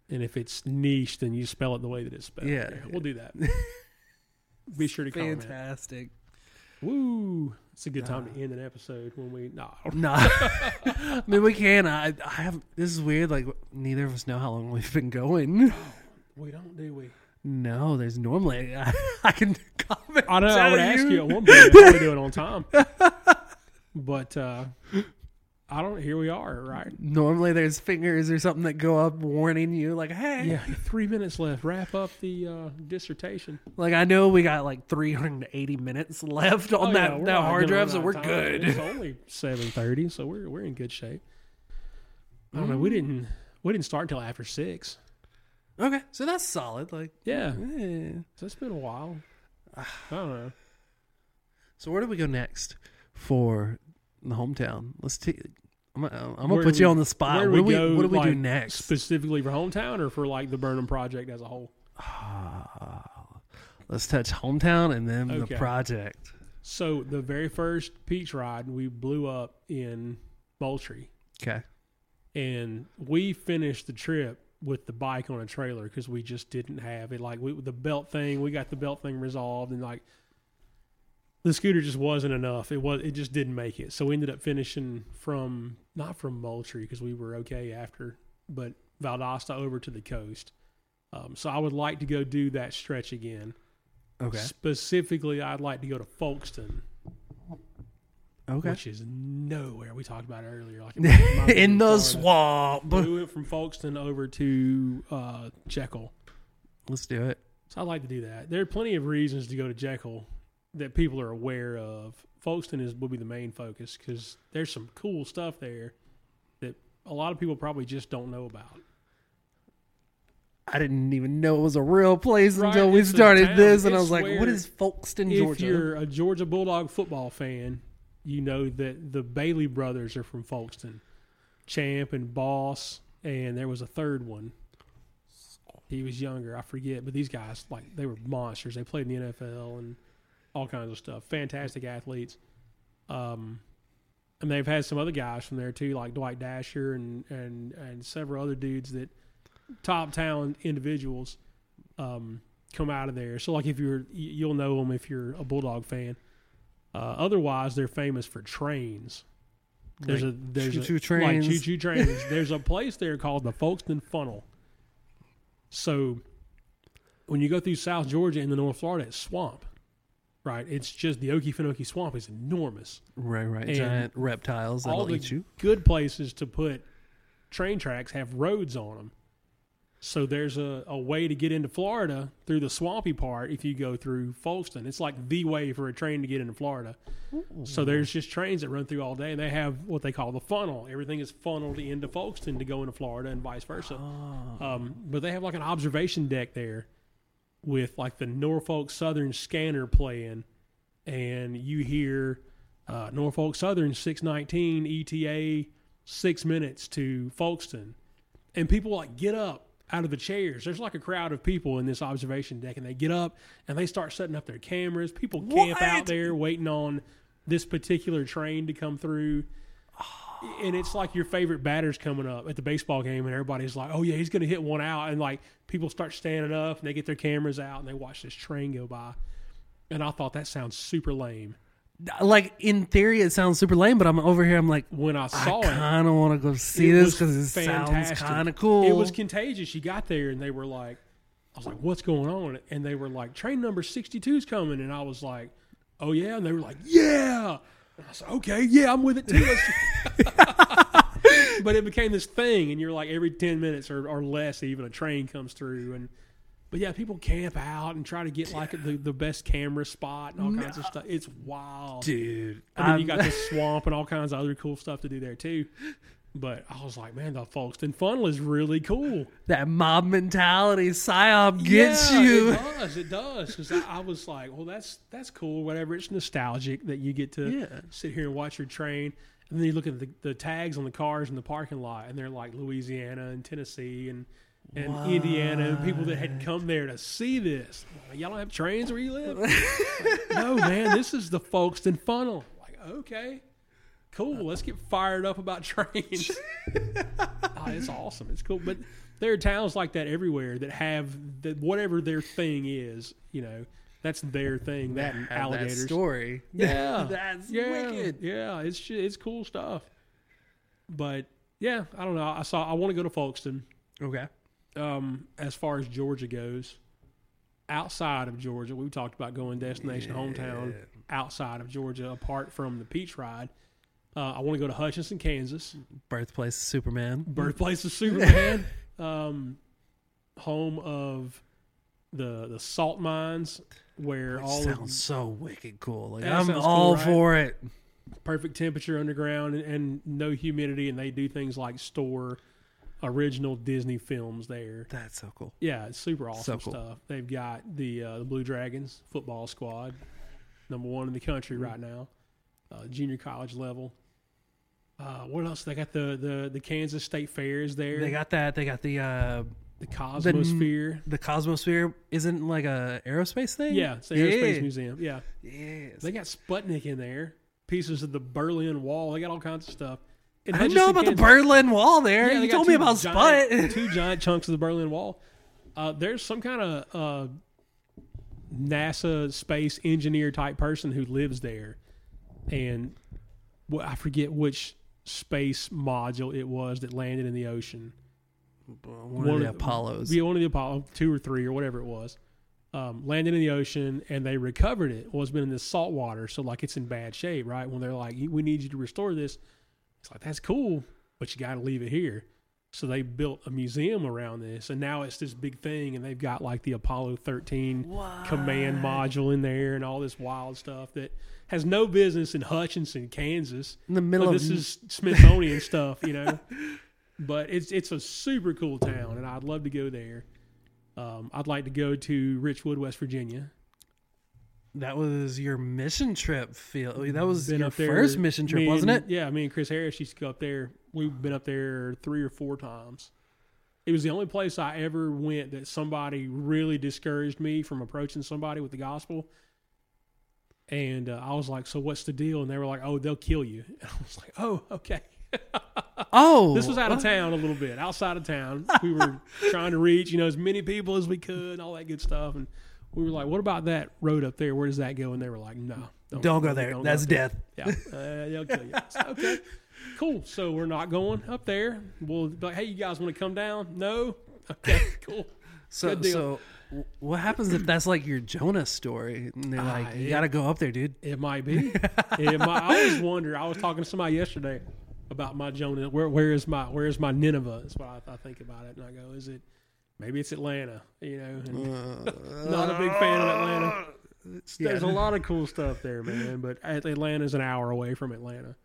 And if it's niche, then you spell it the way that it's spelled. Yeah. we'll do that. *laughs* Be sure to comment. Fantastic. Woo! It's a good time to end an episode when we. No, *laughs* No, I mean we can. I, I have. This is weird. Like neither of us know how long we've been going. we don't, *laughs* do we? No, there's normally I, I can comment. I know. I would tell ask you at one point we doing on time, but uh, I don't. Here we are, right? Normally, there's fingers or something that go up warning you, like, "Hey." Yeah, three minutes left. Wrap up the uh, dissertation. Like I know we got like 380 minutes left on Oh, that, yeah, that hard drive, so we're time. good. It's only seven thirty, so we're we're in good shape. I don't know. Mm. We didn't we didn't start until after six. Okay, so that's solid. Like, Yeah, eh. so it's been a while. *sighs* I don't know. so where do we go next for the hometown? Let's take. I'm I'm gonna Where put do you we- on the spot. where What do we we, go, what do we do next? Specifically for hometown or for like the Burnham project as a whole. *sighs* Let's touch hometown and then Okay. the project. So the very first peach ride we blew up in Moultrie, Okay. and we finished the trip with the bike on a trailer because we just didn't have it. Like we, the belt thing, we got the belt thing resolved, and like the scooter just wasn't enough. It was it just didn't make it. So we ended up finishing from not from Moultrie because we were okay after, but Valdosta over to the coast. Um, so I would like to go do that stretch again. Okay. Specifically, I'd like to go to Folkston, Okay. which is nowhere. We talked about earlier, like *laughs* *laughs* In the Florida. swamp. We went from Folkston over to uh, Jekyll. Let's do it. So I'd like to do that. There are plenty of reasons to go to Jekyll that people are aware of. Folkston is will be the main focus because there's some cool stuff there that a lot of people probably just don't know about. I didn't even know it was a real place Right, until we started this, and I was like, "What is Folkston, If Georgia?" you're a Georgia Bulldog football fan, you know that the Bailey brothers are from Folkston, Champ and Boss, and there was a third one. He was younger, I forget, but these guys like they were monsters. They played in the NFL and all kinds of stuff. Fantastic athletes. Um, and they've had some other guys from there too, like Dwight Dasher and and and several other dudes that top talent individuals um, come out of there. So like if you're, you'll know them if you're a Bulldog fan. Uh, otherwise, they're famous for trains. There's Like a there's choo-choo a, trains. like choo choo trains. there's a place there called the Folkston Funnel. So when you go through South Georgia and the North Florida, it's swamp, right? It's just the Okefenokee Swamp is enormous. right, right, and giant reptiles that'll the eat you. good places to put train tracks have roads on them. So there's a, a way to get into Florida through the swampy part if you go through Folkston. It's like the way for a train to get into Florida. So there's just trains that run through all day, and they have what they call the funnel. Everything is funneled into Folkston to go into Florida and vice versa. Um, but they have like an observation deck there with like the Norfolk Southern scanner playing, and you hear uh, Norfolk Southern 619 ETA six minutes to Folkston, and people like get up out of the chairs. There's like a crowd of people in this observation deck, and they get up and they start setting up their cameras. People camp out there waiting on this particular train to come through. And it's like your favorite batter's coming up at the baseball game, and everybody's like, "Oh yeah, he's going to hit one out." And like people start standing up, and they get their cameras out, and they watch this train go by. And I thought that sounds super lame. Like in theory, it sounds super lame, but I'm over here. I'm like, When I I saw it, kind of want to go see this because it sounds fantastic. kind of cool. It was contagious. You got there and they were like, I was like, what's going on? And they were like, train number 62 is coming. And I was like, oh, yeah. And they were like, yeah. And I said, okay, yeah, I'm with it too. *laughs* But it became this thing. And you're like, every 10 minutes or, or less, even a train comes through. And, but yeah, people camp out and try to get like the, the best camera spot and all kinds of stuff. It's wild. dude. And then you I'm- got the swamp and all kinds of other cool stuff to do there too. But I was like, man, the Folkston funnel is really cool. that mob mentality, psyop gets yeah, you. It does. It does. Because I, I was like, well, that's that's cool. Whatever. It's nostalgic that you get to Yeah. sit here and watch your train. And then you look at the, the tags on the cars in the parking lot, and they're like Louisiana and Tennessee and and Indiana and people that had come there to see this. Like, Y'all don't have trains where you live? Like, no, man. This is the Folkston funnel. Like, okay, cool. Let's get fired up about *laughs* trains. Oh, *laughs* it's awesome. It's cool. But there are towns like that everywhere that have the, whatever their thing is. You know, that's their thing. That and Have that story. Yeah, *laughs* That's yeah, wicked. Yeah, it's it's cool stuff. But yeah, I don't know. I saw. I want to go to Folkston. Okay. Um, as far as Georgia goes, outside of Georgia, we talked about going destination hometown outside of Georgia, apart from the Peach Ride. Uh, I want to go to Hutchinson, Kansas, Birthplace of Superman. birthplace of *laughs* Superman, um, home of the the salt mines, where Which all sounds of so wicked cool. Like I'm all cool, right? for it. perfect temperature underground and, and no humidity, and they do things like store original Disney films there. That's so cool. Yeah, it's super awesome cool. stuff. They've got the uh, the Blue Dragons football squad, number one in the country right now, uh, junior college level. Uh, what else? They got the, the the Kansas State Fairs there. They got that. They got the uh the Cosmosphere. the Cosmosphere. Isn't like a aerospace thing. yeah, it's the Aerospace Museum. Yeah, Yes. they got Sputnik in there. Pieces of the Berlin Wall. They got all kinds of stuff. In I know Hutchinson, about the Berlin Wall there. Yeah, you told me about giant, Sput. *laughs* two giant chunks of the Berlin Wall. Uh, there's some kind of uh, NASA space engineer type person who lives there, and well, I forget which space module it was that landed in the ocean. One, of the Apollos. Yeah, one of the Apollo, two or three or whatever it was, um, landed in the ocean, and they recovered it. Well, it's been in this salt water, so like it's in bad shape, right? When they're like, "We need you to restore this," it's like that's cool, but you got to leave it here. So they built a museum around this, and now it's this big thing, and they've got like the Apollo 13 command module in there, and all this wild stuff that has no business in Hutchinson, Kansas. in the middle But of this is Smithsonian stuff, you know. *laughs* But it's it's a super cool town, and I'd love to go there. Um, I'd like to go to Richwood, West Virginia. that was your mission trip. Feel that was Been your first mission trip, wasn't it? Yeah, me and Chris Harris used to go up there. We've been up there three or four times. It was the only place I ever went that somebody really discouraged me from approaching somebody with the gospel. And uh, I was like, "So what's the deal?" And they were like, "Oh, they'll kill you." And *laughs* I was like, "Oh, okay." *laughs* Oh, This was out of town a little bit, outside of town. We were *laughs* trying to reach, you know, as many people as we could, and all that good stuff. And we were like, "What about that road up there? Where does that go?" And they were like, "No, Don't go there. don't That's there." death. Yeah, uh, they'll kill you. Said, okay, cool. So we're not going up there. We'll be like, "Hey, you guys want to come down?" No. Okay, cool. So, so what happens if that's like your Jonah story? And they're like, Ah, you got to go up there, dude. It might be. It might, I always wonder. I was talking to somebody yesterday about my Jonah. Where where is my where is my Nineveh? That's what I, I think about it, and I go, is it maybe it's Atlanta? You know, and *laughs* not a big fan of Atlanta. There's a lot of cool stuff there, man. But Atlanta's an hour away from Atlanta.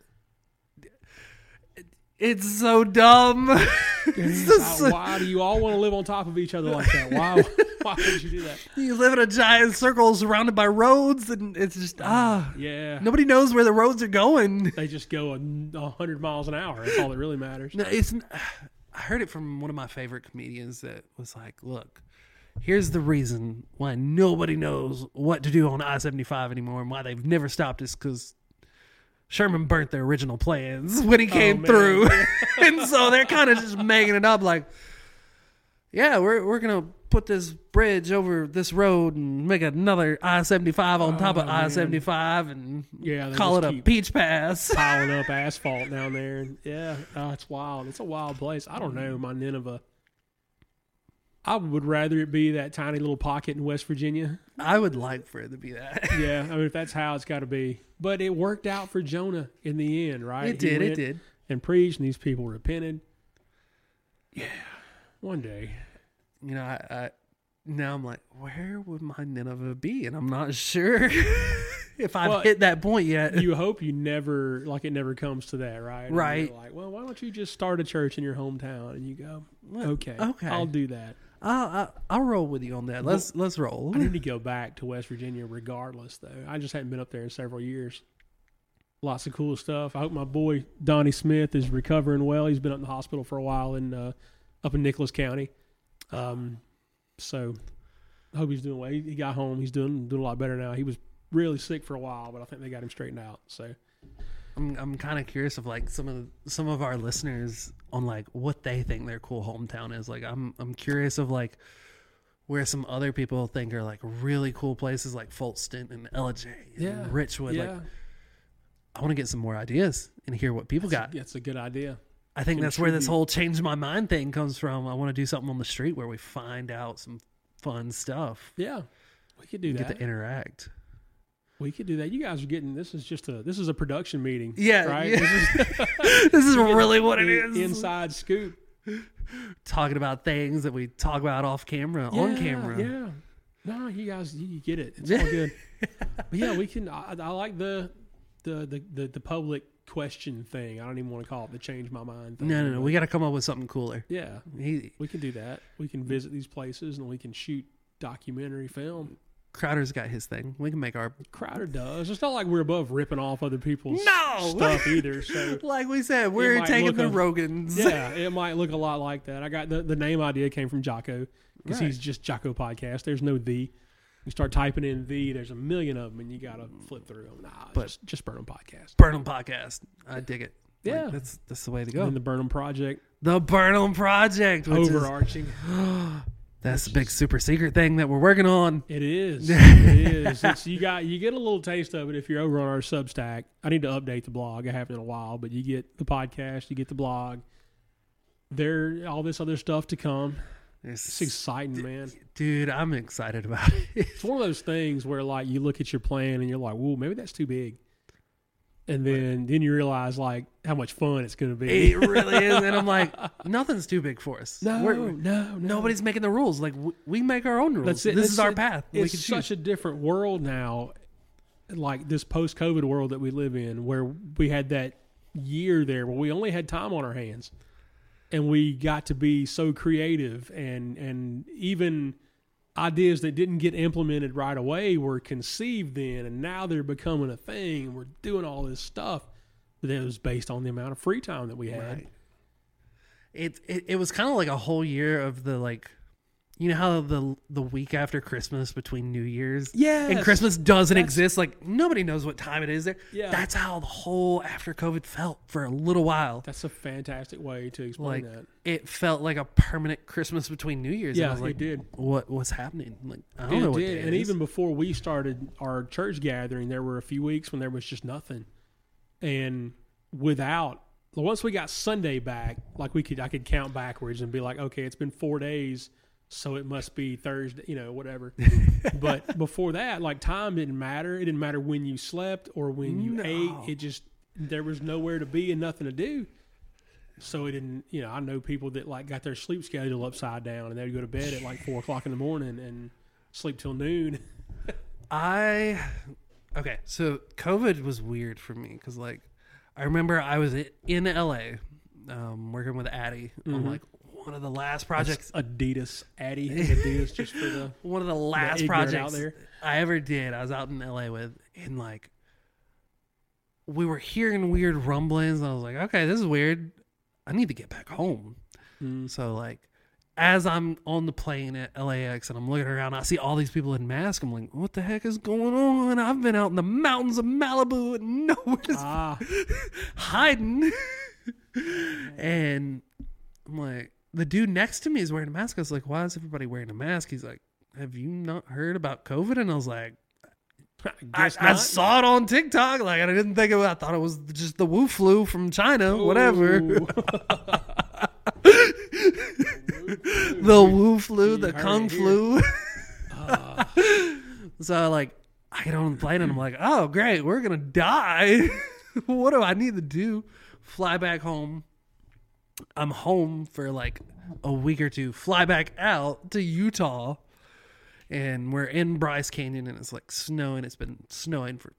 It's so dumb. *laughs* It's Uh, why do you all want to live on top of each other like that? Why? *laughs* Why would you do that? you live in a giant circle surrounded by roads, and it's just ah. Yeah. Nobody knows where the roads are going. They just go a, hundred miles an hour. That's all that really matters. No, it's. *sighs* I heard it from one of my favorite comedians that was like, "Look, here's the reason why nobody knows what to do on I seventy five anymore, and why they've never stopped is because Sherman burnt their original plans *laughs* when he oh, came man. through, *laughs* and so they're kind of just making it up like." Yeah, we're we're gonna put this bridge over this road and make another I seventy five on oh, top of Oh, I man. seventy five and Yeah, call it a peach pass. piling up *laughs* asphalt down there. Yeah, oh, it's wild. It's a wild place. I don't know, my Nineveh. I would rather it be that tiny little pocket in West Virginia. I would like for it to be that. *laughs* Yeah, I mean, if that's how it's got to be. But it worked out for Jonah in the end, right? It did. It did. And preached, and these people repented. Yeah, one day. you know, I, I now I'm like, where would my Nineveh be? And I'm not sure *laughs* if I've Well, hit that point yet. you hope you never like it never comes to that, right? Right. like, well, why don't you just start a church in your hometown? And you go, okay, okay. I'll do that. I'll, I'll, roll with you on that. Let's let's roll. I need to go back to West Virginia, regardless. Though I just hadn't been up there in several years. Lots of cool stuff. I hope my boy Donnie Smith is recovering well. He's been up in the hospital for a while in uh, up in Nicholas County. Um, so I hope he's doing well. He, he got home. He's doing doing a lot better now. He was really sick for a while, but I think they got him straightened out. So I'm I'm kind of curious of like some of the, some of our listeners on like what they think their cool hometown is. Like I'm I'm curious of like where some other people think are like really cool places like Folkston and Ellijay and Yeah. Richwood. yeah, Like I want to get some more ideas and hear what people got. that's a good idea. I think that's where this whole change my mind thing comes from. I want to do something on the street where we find out some fun stuff. Yeah, we could do Get that. to interact. We could do that. You guys are getting this is just a this is a production meeting. Yeah, right. yeah. This is *laughs* *laughs* this is really what it the. Inside scoop Talking about things that we talk about off camera, on camera. Yeah. No, you guys, you you get it. It's all good. *laughs* but yeah, we can. I, I like the, the the the the public question thing. I don't even want to call it the change my mind thing. No, no, no. We got to come up with something cooler. yeah, He, we can do that. We can visit these places and we can shoot documentary film. Crowder's got his thing. We can make our Crowder does. It's not like we're above ripping off other people's No! stuff either. So *laughs* like we said. We're taking the a- Rogans. yeah, it might look a lot like that. I got the, the name idea came from Jocko because Right. he's just Jocko podcast. There's no the. You start typing in the, there's a million of them, and you gotta flip through them. Nah, But- just just Burnham podcast. Burnham podcast. I dig it. Like, Yeah. that's that's the way to go. then the Burnham project, the Burnham project, which is overarching. *gasps* *laughs* that's the big super secret thing that we're working on. It is. *laughs* it is. It's, you got you get a little taste of it if you're over on our Substack. I need to update the blog. I haven't in a while, but you get the podcast, you get the blog. There, all this other stuff to come. It's It's, exciting, man. dude, I'm excited about *laughs* it. It's one of those things where like you look at your plan and you're like, "Whoa, maybe that's too big," and then then you realize like how much fun it's going to be. it really is, and I'm like, *laughs* nothing's too big for us. no, We're- no, no. nobody's making the rules. Like we, we make our own rules. That's it. This That's is our it. path. we It's can such choose. a different world now, like this post-COVID world that we live in, where we had that year there where we only had time on our hands, and we got to be so creative and and even ideas that didn't get implemented right away were conceived then, and now they're becoming a thing. And we're doing all this stuff that was based on the amount of free time that we had. Right. It, it it was kind of like a whole year of the like, you know how the the week after Christmas between New Year's Yes. and Christmas doesn't That's- exist. Like nobody knows what time it is there. Yeah. that's how the whole after COVID felt for a little while. That's a fantastic way to explain Like that. it felt like a permanent Christmas between New Year's. and Yeah, was like, it did. What what's happening? Like I don't It know what did. day And is. even before we started our church gathering, there were a few weeks when there was just nothing. And without once we got Sunday back, like we could I could count backwards and be like, okay, it's been four days, so it must be Thursday, you know, whatever. *laughs* but before that, like time didn't matter. It didn't matter when you slept or when you No. ate. It just there was nowhere to be and nothing to do. So it didn't, you know. I know people that like got their sleep schedule upside down, and they'd go to bed at like four o'clock in the morning and sleep till noon. *laughs* I okay, so COVID was weird for me because like I remember I was in LA, um, working with Addie on like one of the last projects, Adidas, Addy, *laughs* Adidas, just for the one of the last out projects there. I ever did. I was out in LA with, and like we were hearing weird rumblings, and I was like, okay, this is weird. I need to get back home. Mm. So like. As I'm on the plane at LAX and I'm looking around, I see all these people in masks. I'm like, "What the heck is going on?" I've been out in the mountains of Malibu and *laughs* nowhere's ah, *laughs* hiding. and I'm like, the dude next to me is wearing a mask. I was like, why is everybody wearing a mask? He's like, have you not heard about COVID? And I was like, I I, guess I saw it on TikTok. Like, I didn't think of it. I thought it was just the Wu flu from China, whatever. *laughs* The Wu flu, the Kung flu. Ah, *laughs* So like I get on the plane and I'm like, oh great, we're gonna die. *laughs* what do I need to do? Fly back home. I'm home for like a week or two. Fly back out to Utah. And we're in Bryce Canyon and it's like snowing. It's been snowing for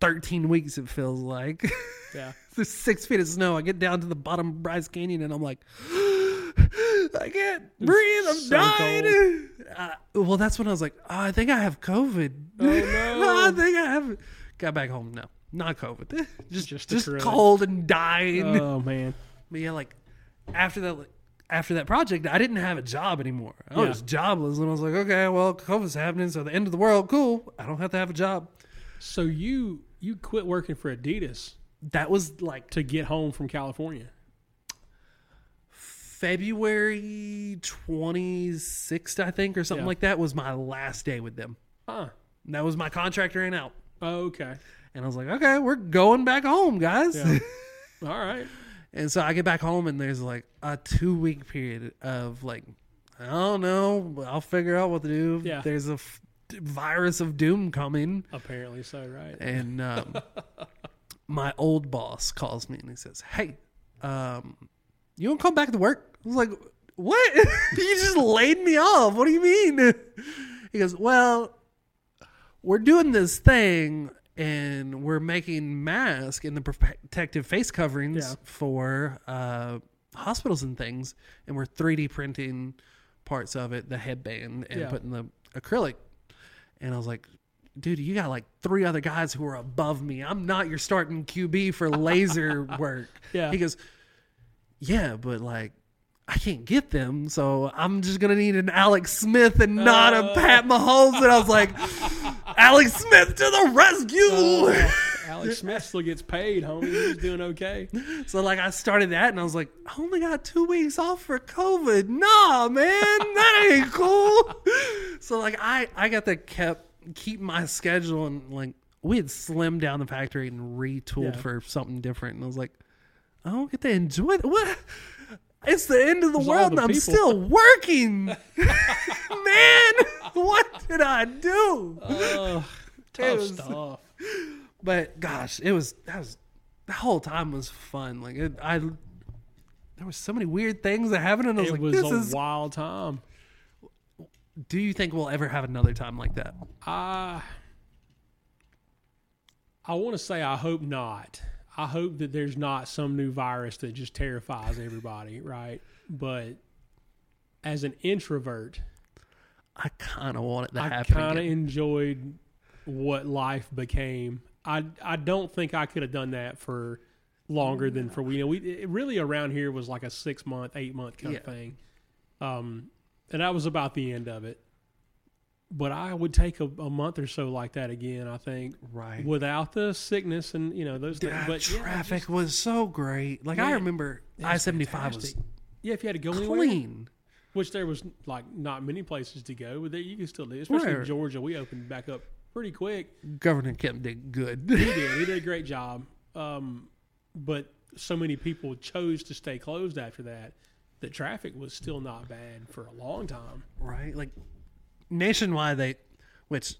13 weeks, it feels like. *laughs* yeah. There's six feet of snow. I get down to the bottom of Bryce Canyon and I'm like, *gasps* I can't breathe. I'm so dying. Uh, well, that's when I was like, oh, I think I have COVID. Oh, *laughs* no. I think I have. Got back home. No, not COVID. *laughs* Just Just just, cold and dying. Oh man. But yeah, like after that, after that project, I didn't have a job anymore. I Yeah. was jobless, and I was like, okay, well, COVID's happening, so the end of the world, cool. I don't have to have a job. So you you quit working for Adidas That was like to get home from California. February 26th, I think, or something Yeah. like that was my last day with them. Huh. And that was my contract ran out. Oh, okay. And I was like, okay, we're going back home, guys. Yeah. *laughs* All right. And so I get back home, and there's like a two week period of like, I don't know, I'll figure out what to do. Yeah. There's a f- virus of doom coming. Apparently so, right? And um, *laughs* my old boss calls me and he says, "Hey, um, you don't come back to work?" I was like, "What? *laughs* you just laid me off? What do you mean?" *laughs* He goes, "Well, we're doing this thing." And we're making masks and the protective face coverings Yeah. for uh, hospitals and things, and we're 3D printing parts of it, the headband, and Yeah. putting the acrylic. And I was like, dude, you got like three other guys who are above me. I'm not your starting QB for *laughs* laser work. Yeah. He goes, yeah, but like, I can't get them, so I'm just gonna need an Alex Smith and not Oh. a Pat Mahomes. And I was like, *laughs* *laughs* Alex Smith to the rescue! Oh, *laughs* Alex Smith still gets paid, homie. He's doing okay. So like I started that and I was like, I only got two weeks off for COVID. Nah, man, that ain't *laughs* cool. so like I I got to kept keep my schedule and like we had slimmed down the factory and retooled Yeah. for something different. And I was like, I don't get to enjoy it. What? It's the end of the all world the and I'm still working. man, *laughs* what did I do? It tough was- stuff. But gosh, it was that was the whole time was fun. Like it, I, there was so many weird things that happened, and I was It like, was "This a is." wild time. Do you think we'll ever have another time like that? I I want to say I hope not. I hope that there's not some new virus that just terrifies everybody, right? But as an introvert, I kind of want it to I happen. I kind of enjoyed what life became. I I don't think I could have done that for longer than for we you know we it really around here was like a six month eight month kind of Yeah. thing, um, and that was about the end of it. But I would take a, a month or so like that again. I think right. without the sickness and you know those things. But yeah, traffic just- was so great. Like I remember, I seventy five was yeah. If you had to go anywhere, clean. Which there was like not many places to go, but there you can still do. Especially in Georgia, we opened back up pretty quick. Governor Kemp did good. He did. *laughs* He did a great job. Um, but so many people chose to stay closed after that. The traffic was still not bad for a long time. right? Like nationwide, they, which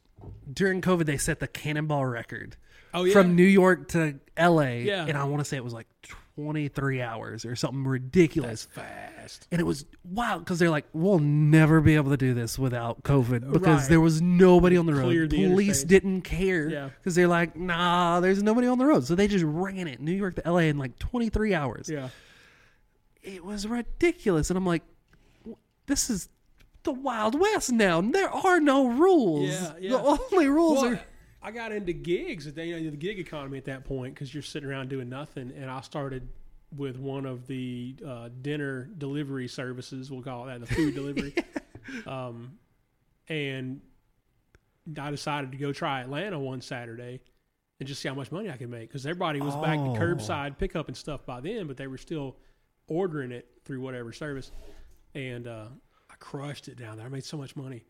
during COVID they set the cannonball record Oh yeah, from New York to L.A. Yeah. and I want to say it was like twenty three hours or something ridiculous. that's fast. and it was wild because they're like, we'll never be able to do this without COVID because Right. there was nobody on the road. The Police interstate. didn't care Yeah. because they're like, nah, there's nobody on the road. So they just ran it New York to LA in like 23 hours. Yeah, It was ridiculous. And I'm like, this is the Wild West now. There are no rules. Yeah, yeah. The only rules well, are. I got into gigs at the, you know, the gig economy at that point because you're sitting around doing nothing, and I started with one of the uh, dinner delivery services. We'll call it that, the food *laughs* delivery. um, and I decided to go try Atlanta one Saturday and just see how much money I could make because everybody was back to Oh. curbside pickup and stuff by then, but they were still ordering it through whatever service. And uh, I crushed it down there. I made so much money.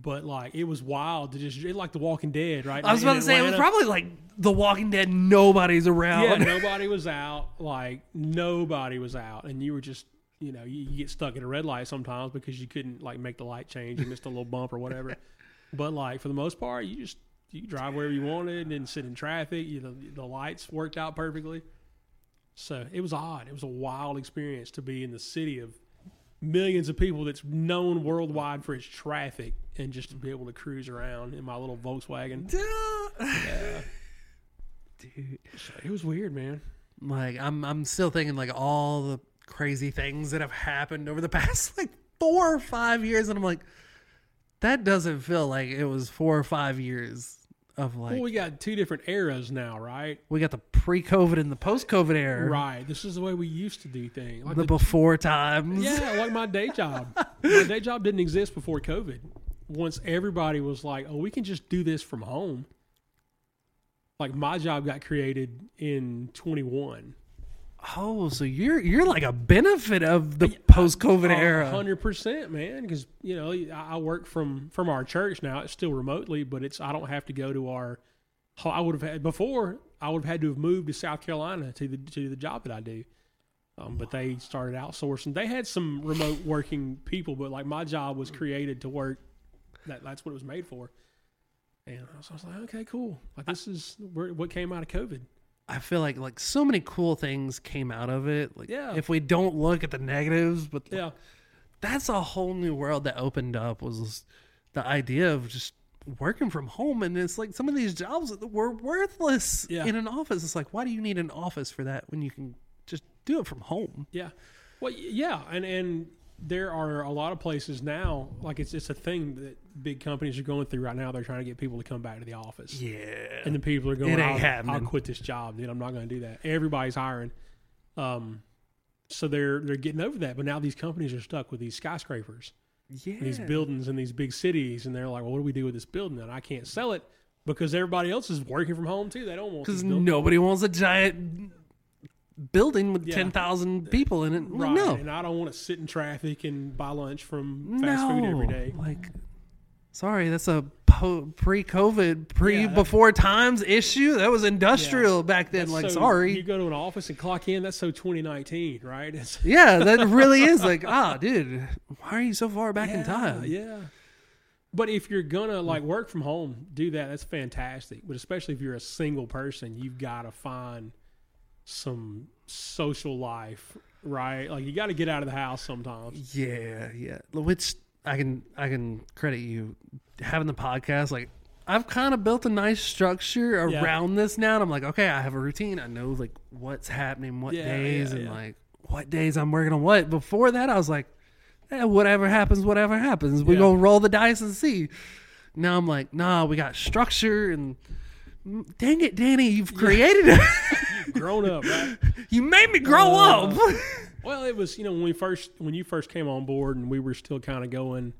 But like it was wild to just it like The Walking Dead, right? I was about to say, it was probably like The Walking Dead. Nobody's around. yeah, *laughs* nobody was out. Like nobody was out, and you were just you know you, you get stuck at a red light sometimes because you couldn't like make the light change. You missed a little bump or whatever. *laughs* But like for the most part, you just you drive wherever you wanted and sit in traffic. You know the lights worked out perfectly. So it was odd. It was a wild experience to be in the city of millions of people that's known worldwide for its traffic and just to be able to cruise around in my little Volkswagen. Yeah. *laughs* Dude. It was weird, man. Like I'm I'm still thinking like all the crazy things that have happened over the *laughs* past like four or five years, and I'm like, that doesn't feel like it was four or five years of like well, we got two different eras now, right? we got the pre-COVID and the post-COVID era, Right. This is the way we used to do things. Like the the- before times. yeah, like my *laughs* day job. my day job didn't exist before COVID. Once everybody was like, "Oh, we can just do this from home." Like my job got created in 21. Oh, so you're you're like a benefit of the post-COVID era. hundred percent, man. Because you know, I I work from from our church now. It's still remotely, but it's I don't have to go to our. I would have had before. I would have had to have moved to South Carolina to the to the job that I do. Um, but they started outsourcing. They had some remote working people, but like my job was created to work That that's what it was made for. And I was, I was like, okay, cool. Like this is where, what came out of COVID. I feel like like so many cool things came out of it. Like Yeah. if we don't look at the negatives, but Yeah, that's a whole new world that opened up was the idea of just working from home and it's like some of these jobs were worthless Yeah. in an office it's like why do you need an office for that when you can just do it from home yeah. Well, yeah, and and there are a lot of places now. Like it's it's a thing that big companies are going through right now. They're trying to get people to come back to the office. yeah And the people are going, I'll, I'll quit this job, dude. I'm not going to do that. Everybody's hiring. Um, so they're they're getting over that. But now these companies are stuck with these skyscrapers, yeah these buildings in these big cities, and they're like, well, what do we do with this building? And I can't sell it because everybody else is working from home too. They don't want because nobody wants a giant building with Yeah. 10,000 people in it Right. no And I don't want to sit in traffic and buy lunch from fast food every day. like sorry that's a po- pre-covid pre yeah, before times issue that was industrial back then That's like so- sorry You go to an office and clock in, that's so 2019, right? It's, *laughs* Yeah, that really is like, *laughs* ah, dude, why are you so far back in time? Yeah. But if you're gonna like work from home, do that. That's fantastic. But especially if you're a single person, you've got to find some social life, right? Like you got to get out of the house sometimes. Yeah, yeah. Which I can I can credit you having the podcast. Like I've kind of built a nice structure Yeah. around this now. And I'm like, okay, I have a routine. I know like what's happening, what Yeah, days, yeah, and yeah. like what days I'm working on what. Before that, I was like, eh, whatever happens, whatever happens. We Yeah. gonna roll the dice and see. Now I'm like, nah, we got structure and. mm, Dang it, Danny! You've created *laughs* it. Grown up, right? *laughs* you made me grow Uh, up. *laughs* Well, it was you know when we first when you first came on board and we were still kind of going.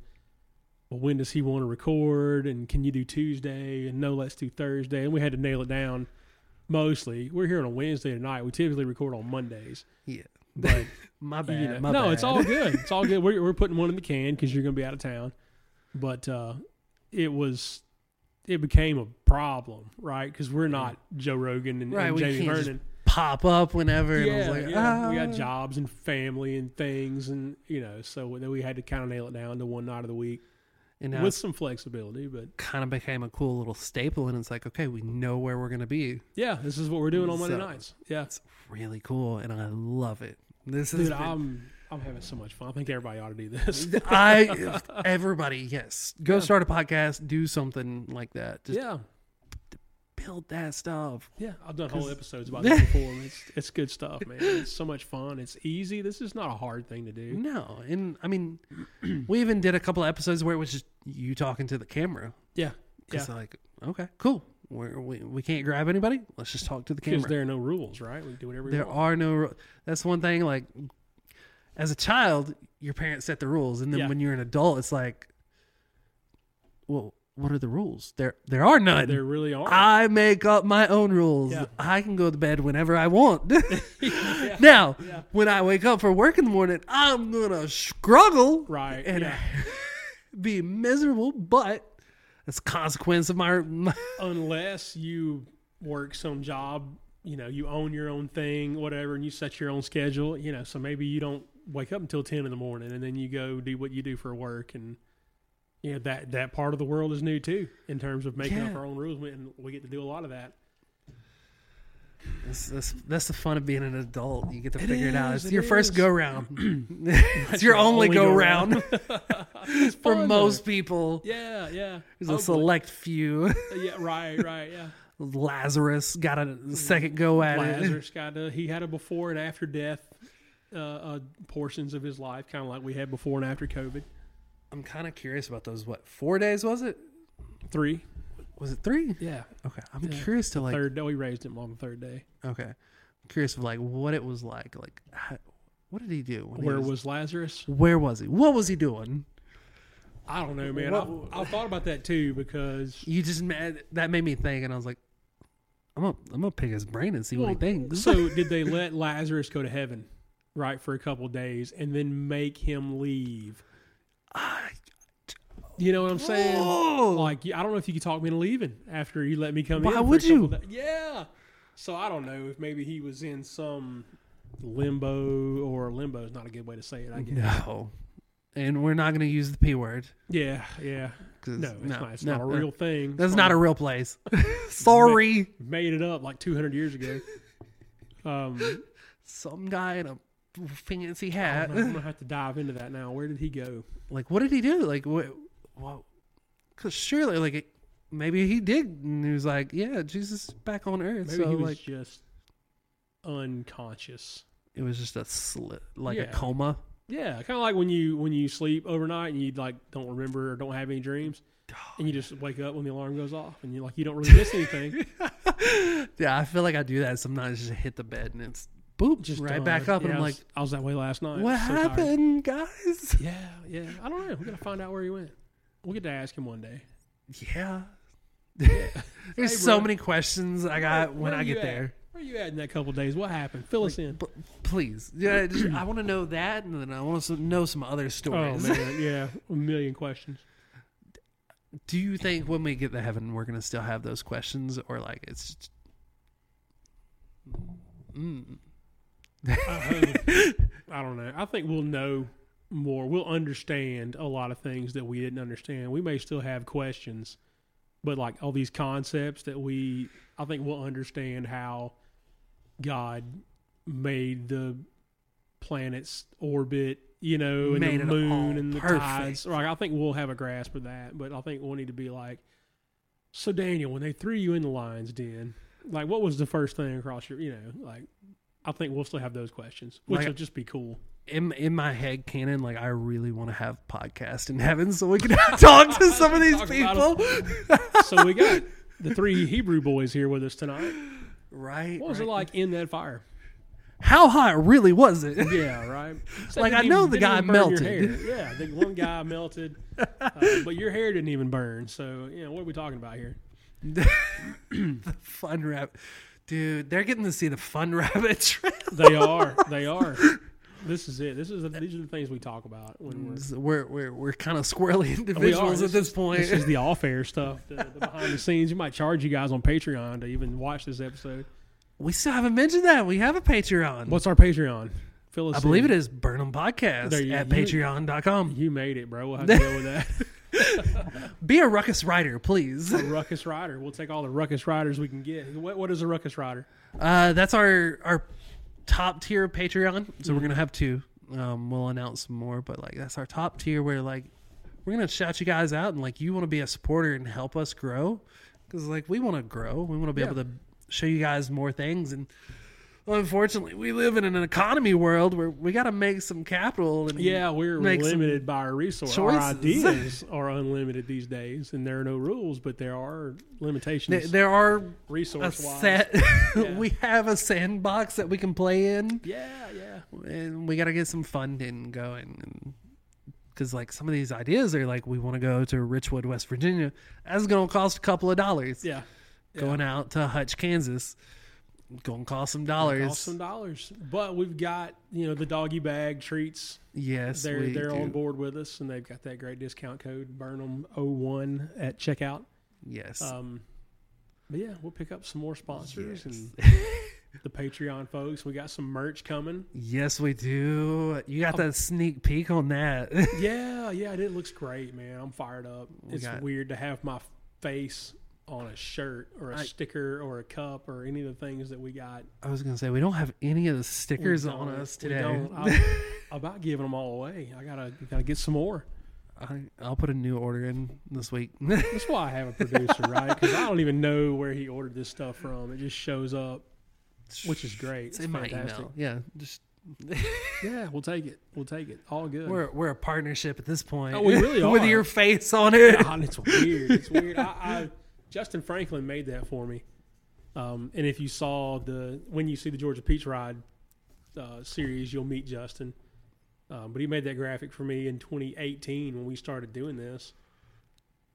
Well, when does he want to record? And can you do Tuesday? And no, let's do Thursday. And we had to nail it down. Mostly, we're here on a Wednesday tonight. We typically record on Mondays, yeah, but *laughs* my bad. you know, my no, bad. it's all good. It's all good. We're we're putting one in the can because you're going to be out of town. But uh, it was it became a problem, right? Because we're not Joe Rogan and, Right, and Jamie Vernon. pop up whenever. and I was Yeah, like, yeah. we ah. got jobs and family and things, and you know, so then we had to kind of nail it down to one night of the week And with some flexibility. But kind of became a cool little staple, and it's like, okay, we know where we're gonna be. yeah, this is what we're doing on Monday So- nights. Yeah, It's really cool, and I love it. This is dude, I'm I'm having so much fun. I think everybody ought to do this. *laughs* I *laughs* everybody yes, go Yeah. start a podcast, do something like that. Just yeah, build that stuff. yeah. I've done whole episodes about *laughs* this before. It's it's good stuff, man. It's so much fun. It's easy. This is not a hard thing to do. No, and I mean, we even did a couple of episodes where it was just you talking to the camera. Yeah, yeah. It's like, okay, cool. We're, we we can't grab anybody. Let's just talk to the Because camera. there are no rules, right? We do whatever we there are no that's one thing like as a child your parents set the rules and then Yeah. when you're an adult it's like well what are the rules there there are none There really are. i make up my own rules Yeah. i can go to bed whenever i want *laughs* *laughs* Yeah. now Yeah. when i wake up for work in the morning i'm gonna struggle Right. and yeah. *laughs* be miserable but that's a consequence of my, my unless you work some job, you know, you own your own thing, whatever, and you set your own schedule, you know, so maybe you don't wake up until 10 in the morning and then you go do what you do for work and you know that that part of the world is new too in terms of making up our own rules and we get to do a lot of that That's, that's, that's the fun of being an adult. You get to It figure it out. It's it your first go round. *clears throat* it's your your only only go go-round. *laughs* It's for fun, most though. people. yeah yeah There's a select few. yeah *laughs* right right yeah Lazarus got a second go at it. Lazarus got a, he had a before and after death uh, uh, portions of his life kind of like we had before and after covid I'm kind of curious about those. What four days was it? three Was it three? yeah Okay, I'm Yeah. curious to like. third day we raised him on the third day Okay, I'm curious of like what it was like. Like, how, what did he do? when he Where was Lazarus? Where was he? What was he doing? I don't know, man. What- I, I thought about that too because You just mad that made me think, and I was like, I'm gonna I'm gonna pick his brain and see what he thinks. so *laughs* did they let Lazarus go to heaven, right, for a couple of days, and then make him leave? I- You know what I'm saying? Oh! Like, I don't know if you could talk me into leaving after you let me come Why in. a would you? yeah. So I don't know if maybe he was in some limbo or limbo is not a good way to say it. I guess. No. and we're not going to use the p word. Yeah, yeah. No, it's not. It's no, not a no. real thing. That's not a real place. *laughs* Sorry, made it up like 200 years ago. *laughs* Um, some guy in a fancy I hat. I'm gonna *laughs* have to dive into that now. Where did he go? like, what did he do? Like, what? Well, because surely, like, it, maybe he did, and he was like, "Yeah, Jesus is back on earth." Maybe so, he was like, just unconscious. it was just a slit, like a coma. Yeah, kind of like when you when you sleep overnight and you like don't remember or don't have any dreams, and you just wake up when the alarm goes off, and you like you don't really miss anything. *laughs* Yeah, I feel like I do that sometimes. Just hit the bed and it's boop, Just right back up, Yeah, and I I'm was- like, I was that way last night. "What So tired. happened, guys?" *laughs* Yeah, yeah. I don't know. We gotta find out where he went. We'll get to ask him one day. Yeah. *laughs* There's Hey, so many questions I got when Where I get at? there. Where you at in that couple days? What happened? Fill us in. Please, yeah, just, I want to know that, and then I want to know some other stories. Oh man, yeah, a million questions. Do you think when we get to heaven, we're gonna still have those questions, or like it's? Just, mm, I, *laughs* I don't know. I think we'll know more. We'll understand a lot of things that we didn't understand. We may still have questions, but like all these concepts that we, I think we'll understand how God made the planets orbit, you know, and Made the moon and the perfect. tides. Like I think we'll have a grasp of that, but I think we'll need to be like, so Daniel, when they threw you in the lion's den, like what was the first thing across your, you know, like I think we'll still have those questions, which Like- will just be cool. in in my head canon, like I really want to have podcast in heaven so we can *laughs* talk to *laughs* some of these people. So we got the three Hebrew boys here with us tonight. right? What was right. it like in that fire? How hot really was it? Yeah, *laughs* right. So Like, I know even- the guy even burn your melted. Yeah, the one guy melted, uh, but your hair didn't even burn. So you know what are we talking about here? the fun rabbit, dude. They're getting to see the fun *laughs* rabbit trail. They are. They are. This is it. This is these are the things we talk about when we're. We're we're we're kind of squirrely *laughs* individuals at this is- point. This is the off-air *laughs* stuff, the, the behind the scenes. You might charge you guys on Patreon to even watch this episode. we still haven't mentioned that we have a Patreon. What's our Patreon? Fill us I believe in. it is Burnham Podcast There you- at you- Patreon.com. You made it, bro. We'll have to go with that. Be a ruckus rider, please. a ruckus rider. We'll take all the ruckus riders we can get. What, what is a ruckus rider? Uh, that's our our top tier of Patreon. So Mm-hmm. we're gonna have two. Um, we'll announce some more, but like that's our top tier where like we're gonna shout you guys out and like you want to be a supporter and help us grow because like we want to grow. We want to be Yeah. able to show you guys more things and. Unfortunately, we live in an economy world where we got to make some capital. And Yeah, we're limited by our resources. Our ideas *laughs* are unlimited these days, and there are no rules, but there are limitations. There, there are resource wise. *laughs* Yeah. we have a sandbox that we can play in. Yeah, yeah. and we got to get some funding going because like some of these ideas are like we want to go to richwood west virginia that's going to cost a couple of dollars Yeah. Yeah. going out to hutch kansas going to cost some dollars Cost some dollars. But we've got, you know, the doggy bag treats. yes They're they're do. on board with us and they've got that great discount code Burnham01 at checkout. yes Um but yeah, we'll pick up some more sponsors and *laughs* the Patreon folks. We got some merch coming. yes we do you Um, got that sneak peek on that *laughs* Yeah, yeah, it looks great, man. I'm fired up. We it's got- weird to have my face on a shirt or a I- sticker or a cup or any of the things that we got. i was going to say we don't have any of the stickers on us today don't. *laughs* I'm about giving them all away. I gotta gotta get some more. I, i'll put a new order in this week *laughs* That's why I have a producer, right? Because I don't even know where he ordered this stuff from. It just shows up, which is great. it's in my fantastic. email yeah just *laughs* Yeah, we'll take it. We'll take it. All good. We're we're a partnership at this point. Oh, we really are. with your face on it. God, it's weird. It's weird. I, I Justin Franklin made that for me. Um, and if you saw the when you see the Georgia Peach Ride uh, series, you'll meet Justin. Um, but he made that graphic for me in 2018 when we started doing this,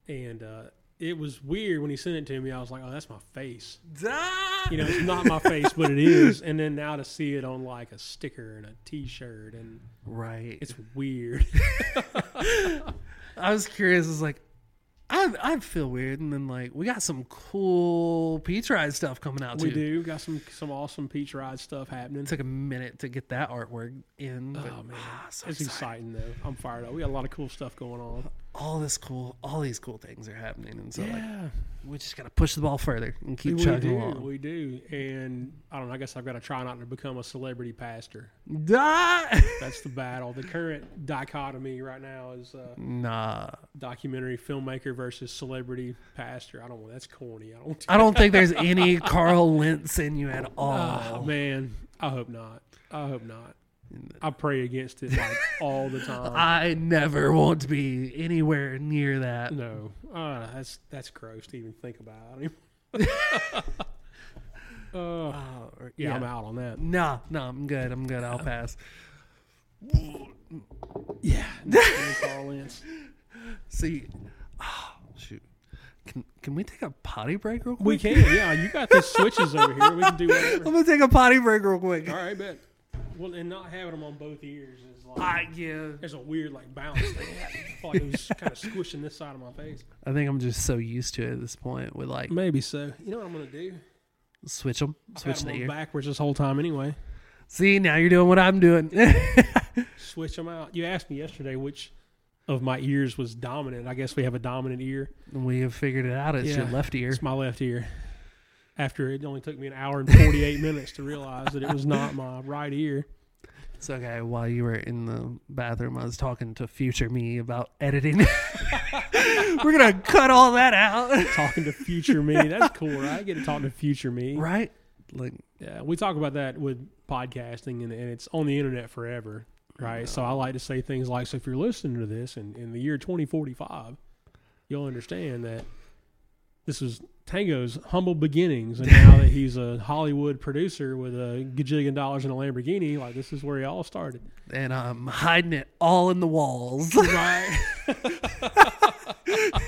and uh, it was weird when he sent it to me. I was like, "Oh, that's my face." You know, it's not my face, but it is. And then now to see it on like a sticker and a T-shirt, and right. it's weird. *laughs* I was curious. I was like, I I feel weird, and then like we got some cool peach ride stuff coming out We too. do got some some awesome peach ride stuff happening. It took a minute to get that artwork in. But, Oh man, ah, so it's excited. exciting though. I'm fired up. We got a lot of cool stuff going on. All this cool, all these cool things are happening, and so like yeah, we just gotta push the ball further and keep we chugging do. along. We do. And I don't know. I guess I've got to try not to become a celebrity pastor. Die. *laughs* That's the battle. The current dichotomy right now is uh, nah, documentary filmmaker versus celebrity pastor. I don't want. That's corny. I don't. *laughs* I don't think there's *laughs* any Carl Lentz in you at all. Oh man, I hope not. I hope not. I pray against it like all the *laughs* time. I never want to be anywhere near that. no, uh, that's that's gross to even think about. *laughs* uh, Uh, yeah, I'm out on that. No, no, I'm good. I'm good. I'll pass. Yeah, *laughs* See, oh, shoot. Can can we take a potty break real quick? We can. Yeah, you got the switches over here. We can do whatever. I'm gonna take a potty break real quick. All right, bet. Well, and not having them on both ears is like I yeah. there's a weird like balance thing. I feel like it was kind of squishing this side of my face. I think I'm just so used to it at this point. With like Maybe so. You know what I'm gonna do? switch them, I've switch had the them ear. backwards this whole time anyway. See, now you're doing what I'm doing. *laughs* Switch them out. You asked me yesterday which of my ears was dominant. I guess we have a dominant ear. we have figured it out. It's your left ear. It's my left ear. After it only took me an hour and 48 minutes to realize that it was not my right ear. It's okay. While you were in the bathroom, I was talking to future me about editing. *laughs* we're gonna cut all that out, Talking to future me. That's cool, right? I get to talk to future me. right? Like Yeah, we talk about that with podcasting, and, and it's on the internet forever, right? So I like to say things like, so if you're listening to this in, in the year 2045, you'll understand that this was Tango's humble beginnings, and now that he's a Hollywood producer with a gajillion dollars in a Lamborghini, like this is where he all started. and I'm hiding it all in the walls. *laughs* Right. *laughs*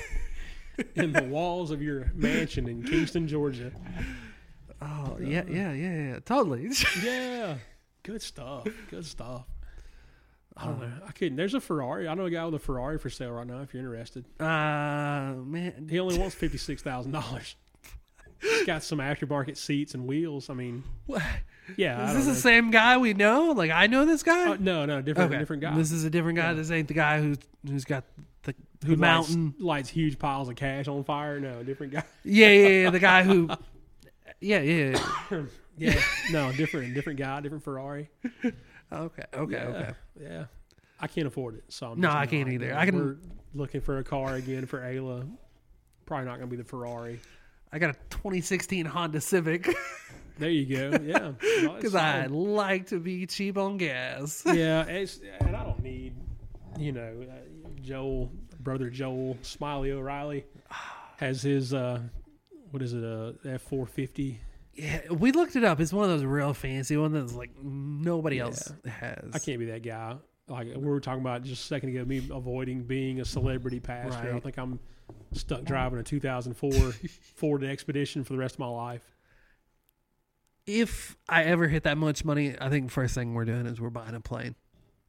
in the walls of your mansion in Kingston, Georgia. Oh yeah, yeah, yeah, yeah, totally. *laughs* Yeah. Good stuff. Good stuff. I don't know. I couldn't. There's a Ferrari. I know a guy with a Ferrari for sale right now. If you're interested, Uh man, he only wants fifty six thousand dollars. He's got some aftermarket seats and wheels. I mean, what? yeah. I is this the same guy we know? Like I know this guy. Uh, no, no, different, different guy. This is a different guy. This ain't the guy who's who's got the, who the mountain. lights, lights huge piles of cash on fire. No, different guy. Yeah, yeah, yeah. The guy who. Yeah, yeah. yeah. *coughs* Yeah, no, different, different guy, different Ferrari. Okay, okay, yeah, okay. Yeah, I can't afford it. So I'm No, I can't either. I can- We're looking for a car again for Ayla. Probably not going to be the Ferrari. I got a 2016 Honda Civic There you go. *laughs* Yeah, No, because I like to be cheap on gas. *laughs* yeah, it's, and I don't need, you know, uh, Joel, brother Joel Smiley O'Reilly *sighs* has his, uh, what is it, a F four fifty. Yeah, we looked it up. It's one of those real fancy ones that's like nobody else has. I can't be that guy. Like we were talking about just a second ago, me avoiding being a celebrity pastor. I Right. think I'm stuck driving a 2004 *laughs* Ford Expedition for the rest of my life. If I ever hit that much money, I think first thing we're doing is we're buying a plane.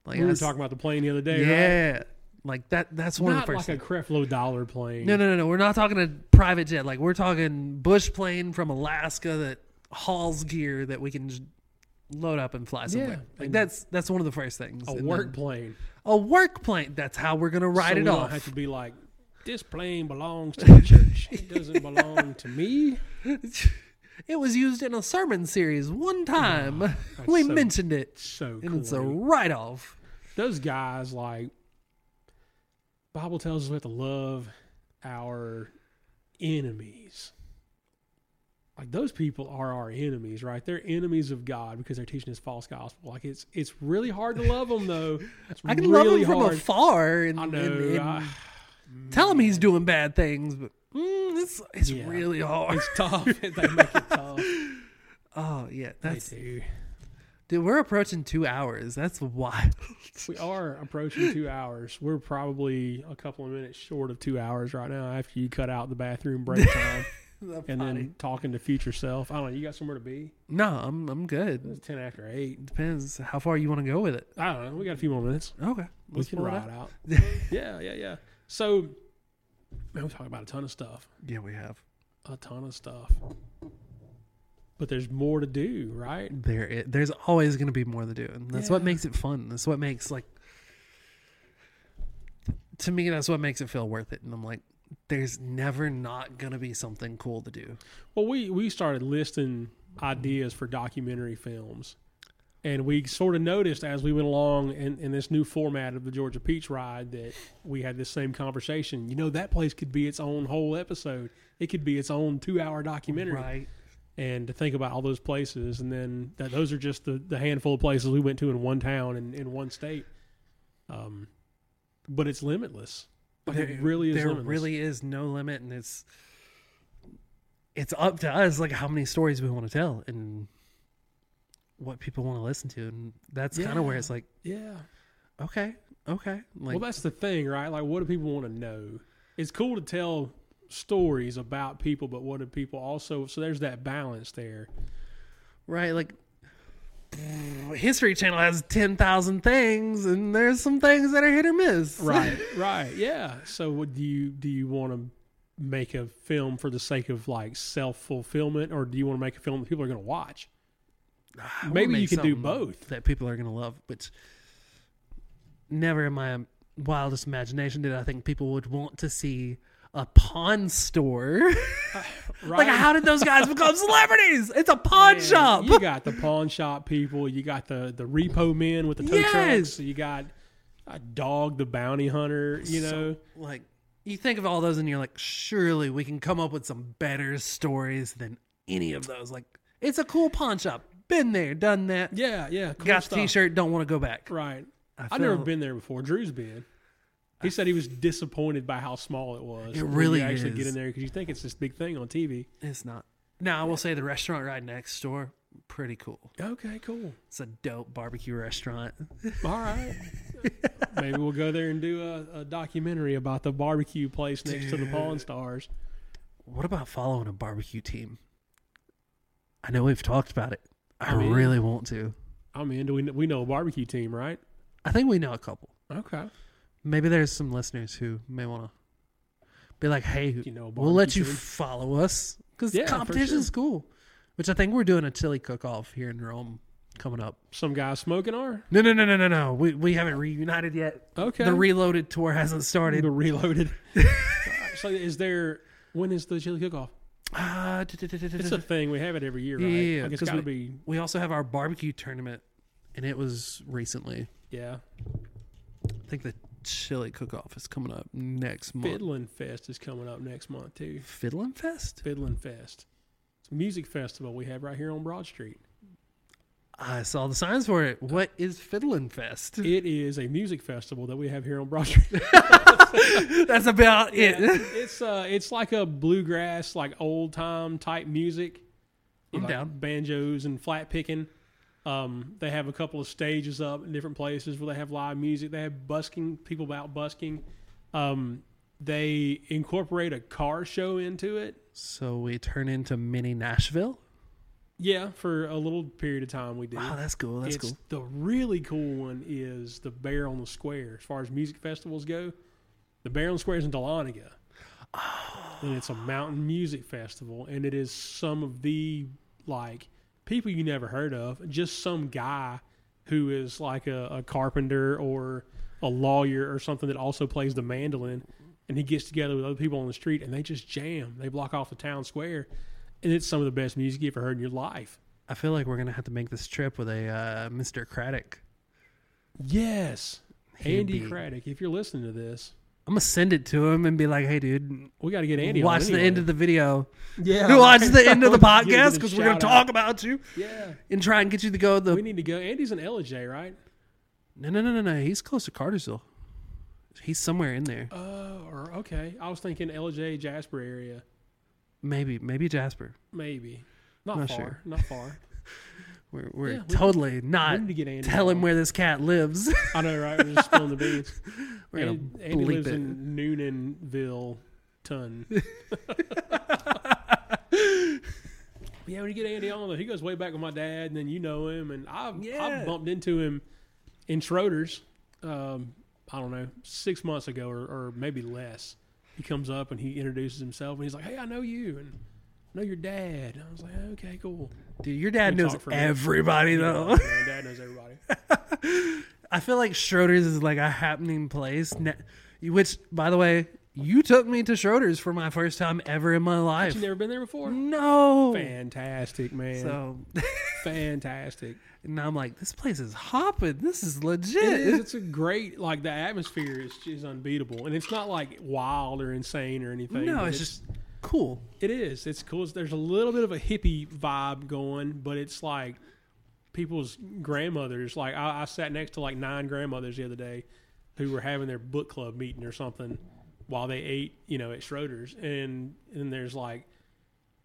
Like we were that's- talking about the plane the other day. right? Like that. That's one not of the first. like a Creflo Dollar plane. No, no, no, no. We're not talking a private jet. Like we're talking bush plane from Alaska that hauls gear that we can just load up and fly somewhere. like and- that's that's one of the first things. a And work then- plane. a work plane. That's how we're gonna ride so it we off. Don't have to be like this plane belongs to the *laughs* church. It doesn't belong to me. *laughs* it was used in a sermon series one ah, time. *laughs* we so- mentioned it, So and it's a write off. those guys like Bible tells us we have to love our enemies. Like those people are our enemies, right? They're enemies of God because they're teaching this false gospel. Like it's it's really hard to love them though. *laughs* It's I can really love him from hard. afar and, I know. and- and I- tell him he's doing bad things, but mm, it's it's Yeah. really hard. it's tough. *laughs* they make it tough. *laughs* oh yeah, They that's do. Dude. We're approaching two hours. That's wild. *laughs* We are approaching two hours. We're probably a couple of minutes short of two hours right now after you cut out the bathroom break *laughs* time The and then talking to future self. I don't know. You got somewhere to be? no, I'm I'm good. It's 10 after 8. Depends how far you want to go with it. I don't know. We got a few more minutes. Okay, We let's can ride out. out. *laughs* yeah, yeah, yeah. So Man, we talk about a ton of stuff. Yeah, we have. A ton of stuff. But there's more to do, right? There, there's always going to be more to do, and that's what makes it fun. That's what makes like. To me, that's what makes it feel worth it. And I'm like, there's never not going to be something cool to do. Well, we we started listing ideas for documentary films, and we sort of noticed as we went along in, in this new format of the Georgia Peach Ride that we had this same conversation. You know, that place could be its own whole episode. It could be its own two-hour documentary. Right. And to think about all those places, and then that those are just the, the handful of places we went to in one town and in one state. Um, but it's limitless. Like it really is. There limitless. really is no limit, and it's it's up to us, like how many stories we want to tell and what people want to listen to, and that's kind of where it's like, yeah. okay, okay, like well, that's the thing, right? Like, what do people want to know? It's cool to tell stories about people, but what do people also? So there's that balance there. right, like. History Channel has ten thousand things, and there's some things that are hit or miss. Right, *laughs* right, yeah. So, what do you do? You want to make a film for the sake of like self fulfillment, or do you want to make a film that people are going to watch? Ah, I Maybe you can do both. that people are going to love, which never in my wildest imagination did I think people would want to see a pawn store. *laughs* Uh, right? like, how did those guys become *laughs* celebrities? It's a pawn Man, shop. You got the pawn shop people. You got the the repo men with the tow Yes. trucks. You got a dog, the bounty hunter. You know. like, you think of all those, and you're like, surely we can come up with some better stories than any of those. Like, it's a cool pawn shop. Been there, done that. yeah, yeah. Cool got the T-shirt. Don't want to go back. Right. I I've never been there before. Drew's been. He said he was disappointed by how small it was. It really you actually get in there because you think it's this big thing on TV. It's not. Now I will say the restaurant right next door, pretty cool. Okay, cool. It's a dope barbecue restaurant. *laughs* All right. Maybe we'll go there and do a, a documentary about the barbecue place next to the Pawn Stars. What about following a barbecue team? I know we've talked about it. I I'm in. really want to. I'm in. Do we we know a barbecue team, right? I think we know a couple. Okay. Maybe there's some listeners who may want to be like, "Hey, You know, we'll let you follow us because Yeah, competition's sure. cool." Which I think we're doing a chili cook-off here in Rome coming up. Some guys smoking are No, no, no, no, no, no. We we haven't reunited yet. okay. The Reloaded tour hasn't started. the reloaded. *laughs* So is there? When is the chili cook-off? Uh, It's a thing. We have it every year, right? Yeah, Like it's 'cause got to we- be. we also have our barbecue tournament, and it was recently. Yeah. I think the chili cook-off is coming up next month. Fiddlin' Fest is coming up next month too. Fiddlin' Fest. Fiddlin' Fest. It's a music festival we have right here on Broad Street. I saw the signs for it. What is Fiddlin' Fest? *laughs* It is a music festival that we have here on Broad Street. *laughs* *laughs* That's about Yeah, it. it's uh, it's like a bluegrass, like old time type music. I'm Like down. Banjos and flat picking. Um, they have a couple of stages up in different places where they have live music. They have busking, people about busking. Um, they incorporate a car show into it. So we turn into mini Nashville. Yeah, for a little period of time we do. Wow, that's cool. That's it's cool. the really cool one is the Bear on the Square. As far as music festivals go, the Bear on the Square is in Dahlonega, Oh. *gasps* and it's a mountain music festival, and it is some of the like people you never heard of. Just some guy who is like a, a carpenter or a lawyer or something that also plays the mandolin, and he gets together with other people on the street and they just jam. They block off the town square, and it's some of the best music you've ever heard in your life. I feel like we're gonna have to make this trip with a uh, Mr. Craddock. Yes. He'd Andy be- Craddock, if you're listening to this, I'm gonna send it to him and be like, "Hey, dude, we got to get Andy. watch on the anyway. end of the video. yeah. *laughs* watch the end of the *laughs* Give it a podcast because we're gonna shout talk out. about you Yeah, and try and get you to go. The we need to go. Andy's an Ellijay, right? no, no, no, no, no. He's close to Cartersville. He's somewhere in there. Oh, or okay. I was thinking Ellijay Jasper area, Maybe, maybe Jasper. maybe. Not, Not far. sure. Not far. *laughs* We're, we're Yeah, totally we not to get Andy. tell him on. where this cat lives. *laughs* I know, right? We're just spilling the beans. *laughs* we're gonna Andy, Andy lives it. in Noonanville, ton. *laughs* yeah, when you get Andy on, he goes way back with my dad, and then you know him, and I've Yeah. I've bumped into him in Schroeder's. Um, I don't know, six months ago or, or maybe less, he comes up and he introduces himself and he's like, "Hey, I know you and I know your dad." And I was like, "Okay, cool." Dude, your dad We knows talked for a minute. everybody though. My dad knows everybody. *laughs* I feel like Schroeder's is like a happening place. Which, by the way, you took me to Schroeder's for my first time ever in my life. You never been there before? No. Fantastic, man. So, *laughs* Fantastic. and I'm like, this place is hopping. This is legit. It is. It's a great like the atmosphere is is unbeatable, and it's not like wild or insane or anything. No, but it's just cool. it is. It's cool. There's a little bit of a hippie vibe going, but it's like people's grandmothers. Like I, I sat next to like nine grandmothers the other day who were having their book club meeting or something while they ate, you know, at Schroeder's, and and there's like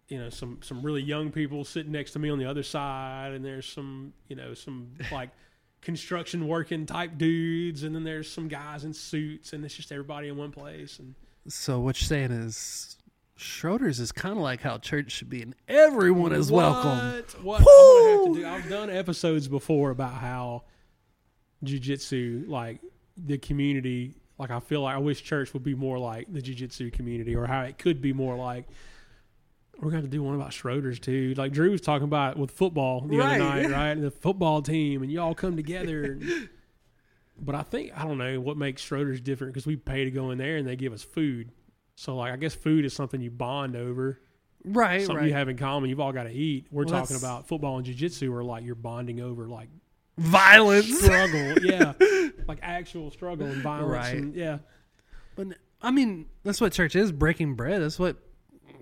you know some some really young people sitting next to me on the other side and there's some you know some *laughs* like construction working type dudes and then there's some guys in suits and it's just everybody in one place and So, what you're saying is Schroeder's is kind of like how church should be, and everyone is welcome. What? What? I'm gonna have to do. I've done episodes before about how jujitsu, like the community, like I feel like I wish church would be more like the jujitsu community, or how it could be more like. We're going to do one about Schroeder's too. Like Drew was talking about with football the Right. other night, *laughs* right? And The football team, and you all come together. And, *laughs* but I think I don't know what makes Schroeder's different because we pay to go in there and they give us food. So like I guess food is something you bond over Right, something right. you have in common. You've all got to eat. We're Well, talking about football and jujitsu, where like you're bonding over like Violence. struggle, *laughs* yeah, like actual struggle and violence, Right. and yeah, But I mean, that's what church is breaking bread. That's what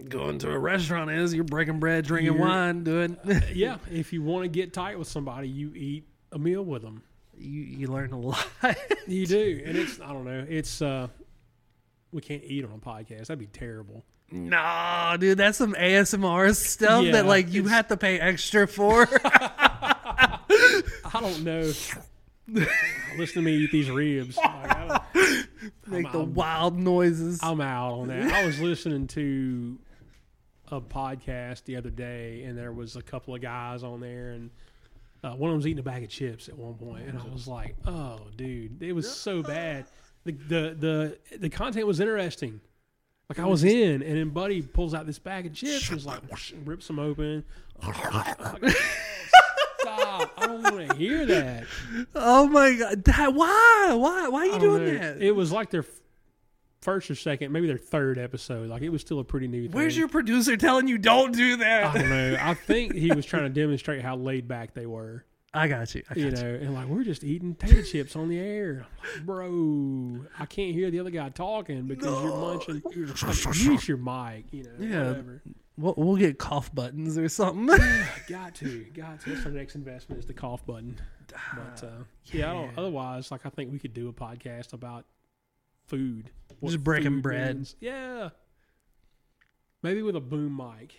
going to a restaurant is. You're breaking bread, drinking You're- wine, doing. *laughs* yeah. If you want to get tight with somebody, you eat a meal with them. you you learn a lot. You do, and it's I don't know. It's uh, we can't eat on a podcast. That'd be terrible. no, dude, that's some ASMR stuff Yeah, that like you have to pay extra for. *laughs* *laughs* I don't know. Listen to me eat these ribs. Like, Make the I'm- wild noises. I'm out on that. I was listening to a podcast the other day, and there was a couple of guys on there, and uh, one of them was eating a bag of chips at one point, and I was like, "Oh, dude, it was so bad." The the the the content was interesting. Like I was in, and then Buddy pulls out this bag of chips and was like, whoosh, rips them open. Stop! I don't want to hear that. oh my god, that, why, why, why are you doing know. that? It was like their first or second, maybe their third episode. Like it was still a pretty new. Thing. Where's your producer telling you don't do that? I don't know. I think he was *laughs* trying to demonstrate how laid back they were. I got you. I got You you. know, and like we're just eating potato chips on the air, like, bro. I can't hear the other guy talking because you're munching. *laughs* Like, mute your mic. You know, Yeah. whatever. We'll, we'll get cough buttons or something. *laughs* Got to, got to. That's our next investment is the cough button. But uh, yeah, I don't, otherwise, like I think we could do a podcast about food, Just breaking bread. means. Yeah, maybe with a boom mic,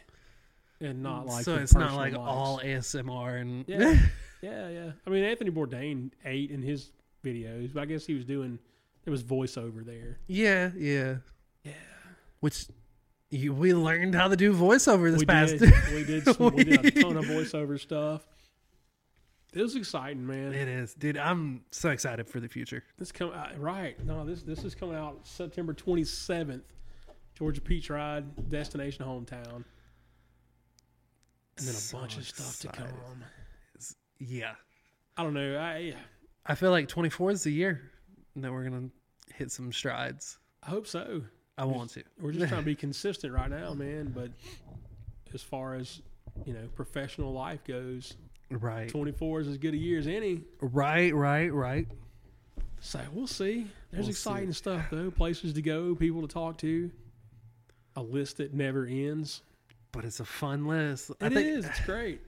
and not like so it's not like mics. all ASMR and Yeah, *laughs* yeah, yeah. I mean, Anthony Bourdain ate in his videos, but I guess he was doing there was voiceover there. yeah, yeah, Yeah, Which you, we learned how to do voiceover this we past. did. *laughs* We did. Some, we did a ton of voiceover stuff. It was exciting, man. it is, dude. I'm so excited for the future. This come out right. No, this this is coming out September twenty seventh. Georgia Peach Ride, destination hometown, and then a So bunch of stuff to come. Yeah, I don't know. I I feel like 24 is the year that we're gonna hit some strides. I hope so. I want to. We're just trying to be *laughs* consistent right now, man. But as far as you know, professional life goes, Right, twenty four is as good a year as any. right, right, right. So we'll see. There's We'll exciting stuff though. Places to go, people to talk to. A list that never ends. But it's a fun list. I think, is. It's great.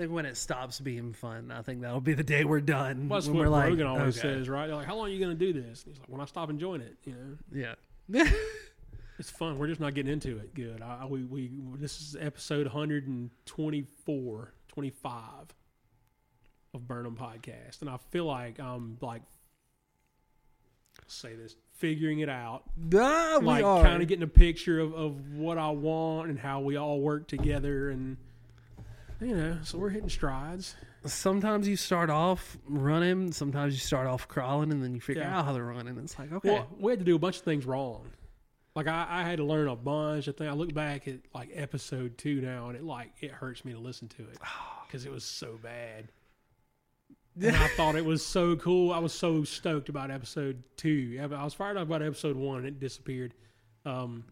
Think when it stops being fun, I think that'll be the day we're done. Well, that's when what we're like, Rogan always okay. says, right? They're like, "How long are you going to do this?" And he's like, "When I stop enjoying it, you know, Yeah. *laughs* it's fun. We're just not getting into it. Good. I, we we this is episode 124, 25 of Burnham podcast, and I feel like I'm like say this figuring it out, like kind of getting a picture of, of what I want and how we all work together, and you know, so we're hitting strides. sometimes you start off running, sometimes you start off crawling, and then you figure Yeah. out how to run, and it's like, okay, Well, we had to do a bunch of things wrong. Like I, I had to learn a bunch. I think I look back at like episode two now, and it like it hurts me to listen to it *sighs* because it was so bad. *laughs* And I thought it was so cool. I was so stoked about episode two. I was fired up about episode one, and it disappeared. Um,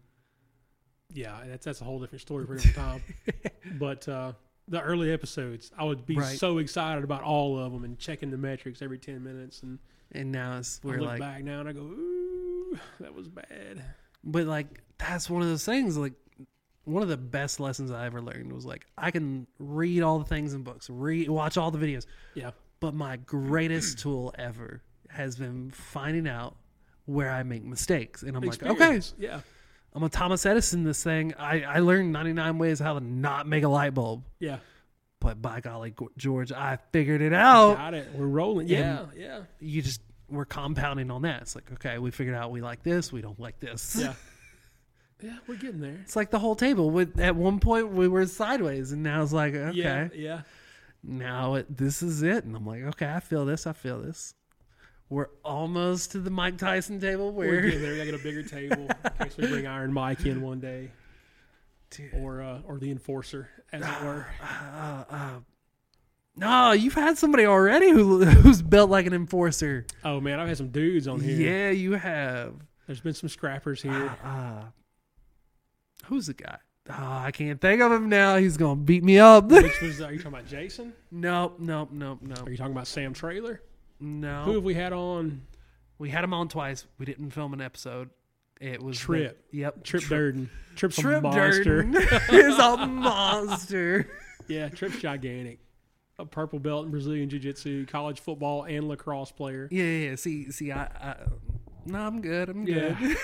yeah, that's that's a whole different story for a different time. *laughs* but uh, the early episodes, I would be Right. so excited about all of them and checking the metrics every ten minutes. And And now it's we're look like, back now and I go, "Ooh, that was bad." but like that's one of those things. Like one of the best lessons I ever learned was like I can read all the things in books, read, watch all the videos, Yeah, but my greatest *clears throat* tool ever has been finding out where I make mistakes. And I'm like, okay, yeah, I'm a Thomas Edison. This thing, I I learned 99 ways how to not make a light bulb. yeah, But by golly, George, I figured it out. got it. We're rolling. Yeah, yeah, You just we're compounding on that. It's like, okay, we figured out we like this, we don't like this. yeah, *laughs* yeah. We're getting there. It's like the whole table. With at one point we were sideways, and now it's like, okay, Yeah, yeah. now it, this is it. And I'm like, okay, I feel this, I feel this. We're almost to the Mike Tyson table We're getting there. We gotta get a bigger table in *laughs* case we bring Iron Mike in one day, Dude, or uh, or the enforcer, as it were. uh, uh, no, you've had somebody already who who's built like an enforcer. Oh man, I've had some dudes on here. Yeah, you have. There's been some scrappers here. Uh, who's the guy? Oh, I can't think of him now. He's gonna beat me up. Which was? Are you talking about *laughs* Jason? nope, nope, nope, nope. Are you talking about Sam Trailer? Who no. have we had on? We had him on twice. We didn't film an episode. It was the- Trip. yep, Trip Tri- Durden. Trip's a Trip monster. Durden *laughs* *laughs* is a monster. Yeah, Trip's gigantic. A purple belt in Brazilian Jiu Jitsu, college football, and lacrosse player. Yeah, yeah. yeah. See, see, I, I, no, I'm good. I'm good. *laughs*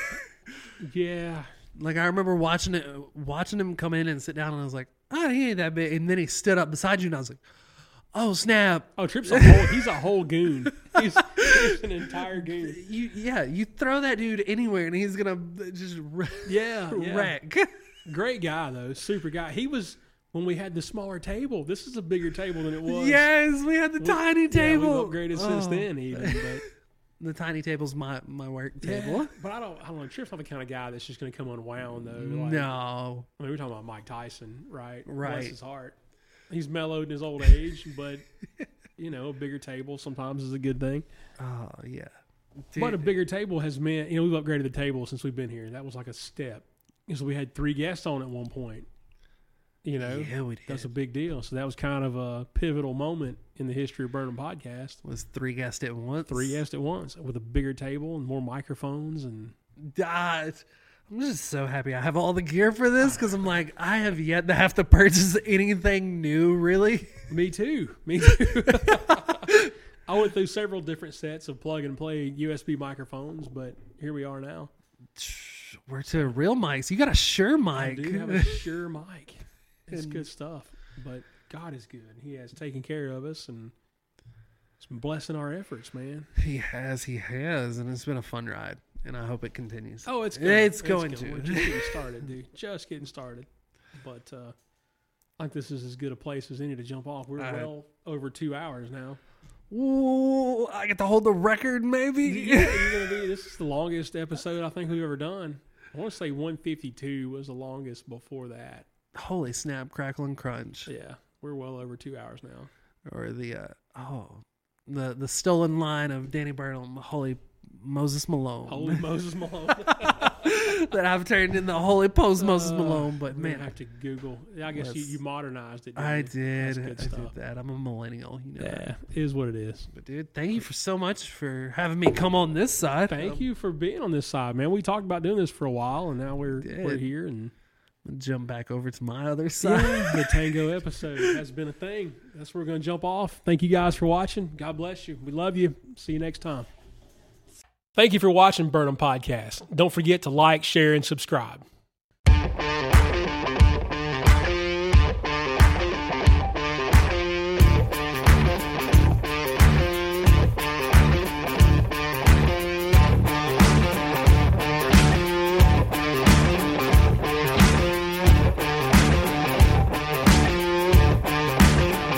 Yeah. Like I remember watching it, watching him come in and sit down, and I was like, "Oh, he ain't that big." And then he stood up beside you, and I was like, "Oh snap!" Oh, Trip's a whole. He's a whole goon. *laughs* He's, he's an entire goon. You, yeah, you throw that dude anywhere, and he's gonna just *laughs* wreck. Yeah, yeah. wreck. Great guy though, super guy. He was when we had the smaller table. This is a bigger table than it was. yes, we had the tiny Yeah, table. we've upgraded since Oh. then, even. But *laughs* The tiny table's my my work yeah, table. but I don't. I don't know. Trip's not the kind of guy that's just going to come unwound though. Like, No, I mean, we're talking about Mike Tyson, right? Right. Bless his heart. He's mellowed in his old age, but *laughs* you know, a bigger table sometimes is a good thing. oh yeah. But a bigger table has meant, you know, we've upgraded the table since we've been here. That was like a step. Because we had three guests on at one point. You know, yeah, we did. that's a big deal. So that was kind of a pivotal moment in the history of Burnham Podcast. was three guests at once. Three guests at once with a bigger table and more microphones and it's- I'm just so happy I have all the gear for this because I'm like I have yet to have to purchase anything new. Really, me too. Me too. *laughs* I went through several different sets of plug and play USB microphones, but here we are now. *sighs* we're to real mics. You got a Shure mic. I do have a *laughs* Shure mic. It's good stuff. But God is good. He has taken care of us and it's been blessing our efforts, man. he has, he has, and it's been a fun ride, and I hope it continues. Oh, it's It's going We're to. just getting *laughs* started, dude. Just getting started. But uh, I think this is as good a place as any to jump off. We're Uh, well over two hours now. Ooh, I get to hold the record, maybe. Yeah, you're gonna be. This is the longest episode I think we've ever done. I want to say 152 was the longest before that. Holy snap, crackle and crunch, Yeah, we're well over two hours now. or the uh, oh, the the stolen line of Danny Burnham, the Holy Moses Malone, Holy *laughs* Moses Malone. *laughs* that I've turned into Holy Post Moses Uh, Malone. But man, I have to Google. I guess you, you modernized it. I you? did, I good did that. I'm a millennial, you know. Yeah, it is what it is. But dude, thank you for so much for having me come on this side. Thank you for being on this side, man. We talked about doing this for a while, and now we're did. we're here. And Jump back over to my other side. yeah, the *laughs* Tango episode has been a thing. That's where we're going to jump off. Thank you guys for watching. God bless you. We love you. See you next time. Thank you for watching Burnham Podcast. Don't forget to like, share, and subscribe.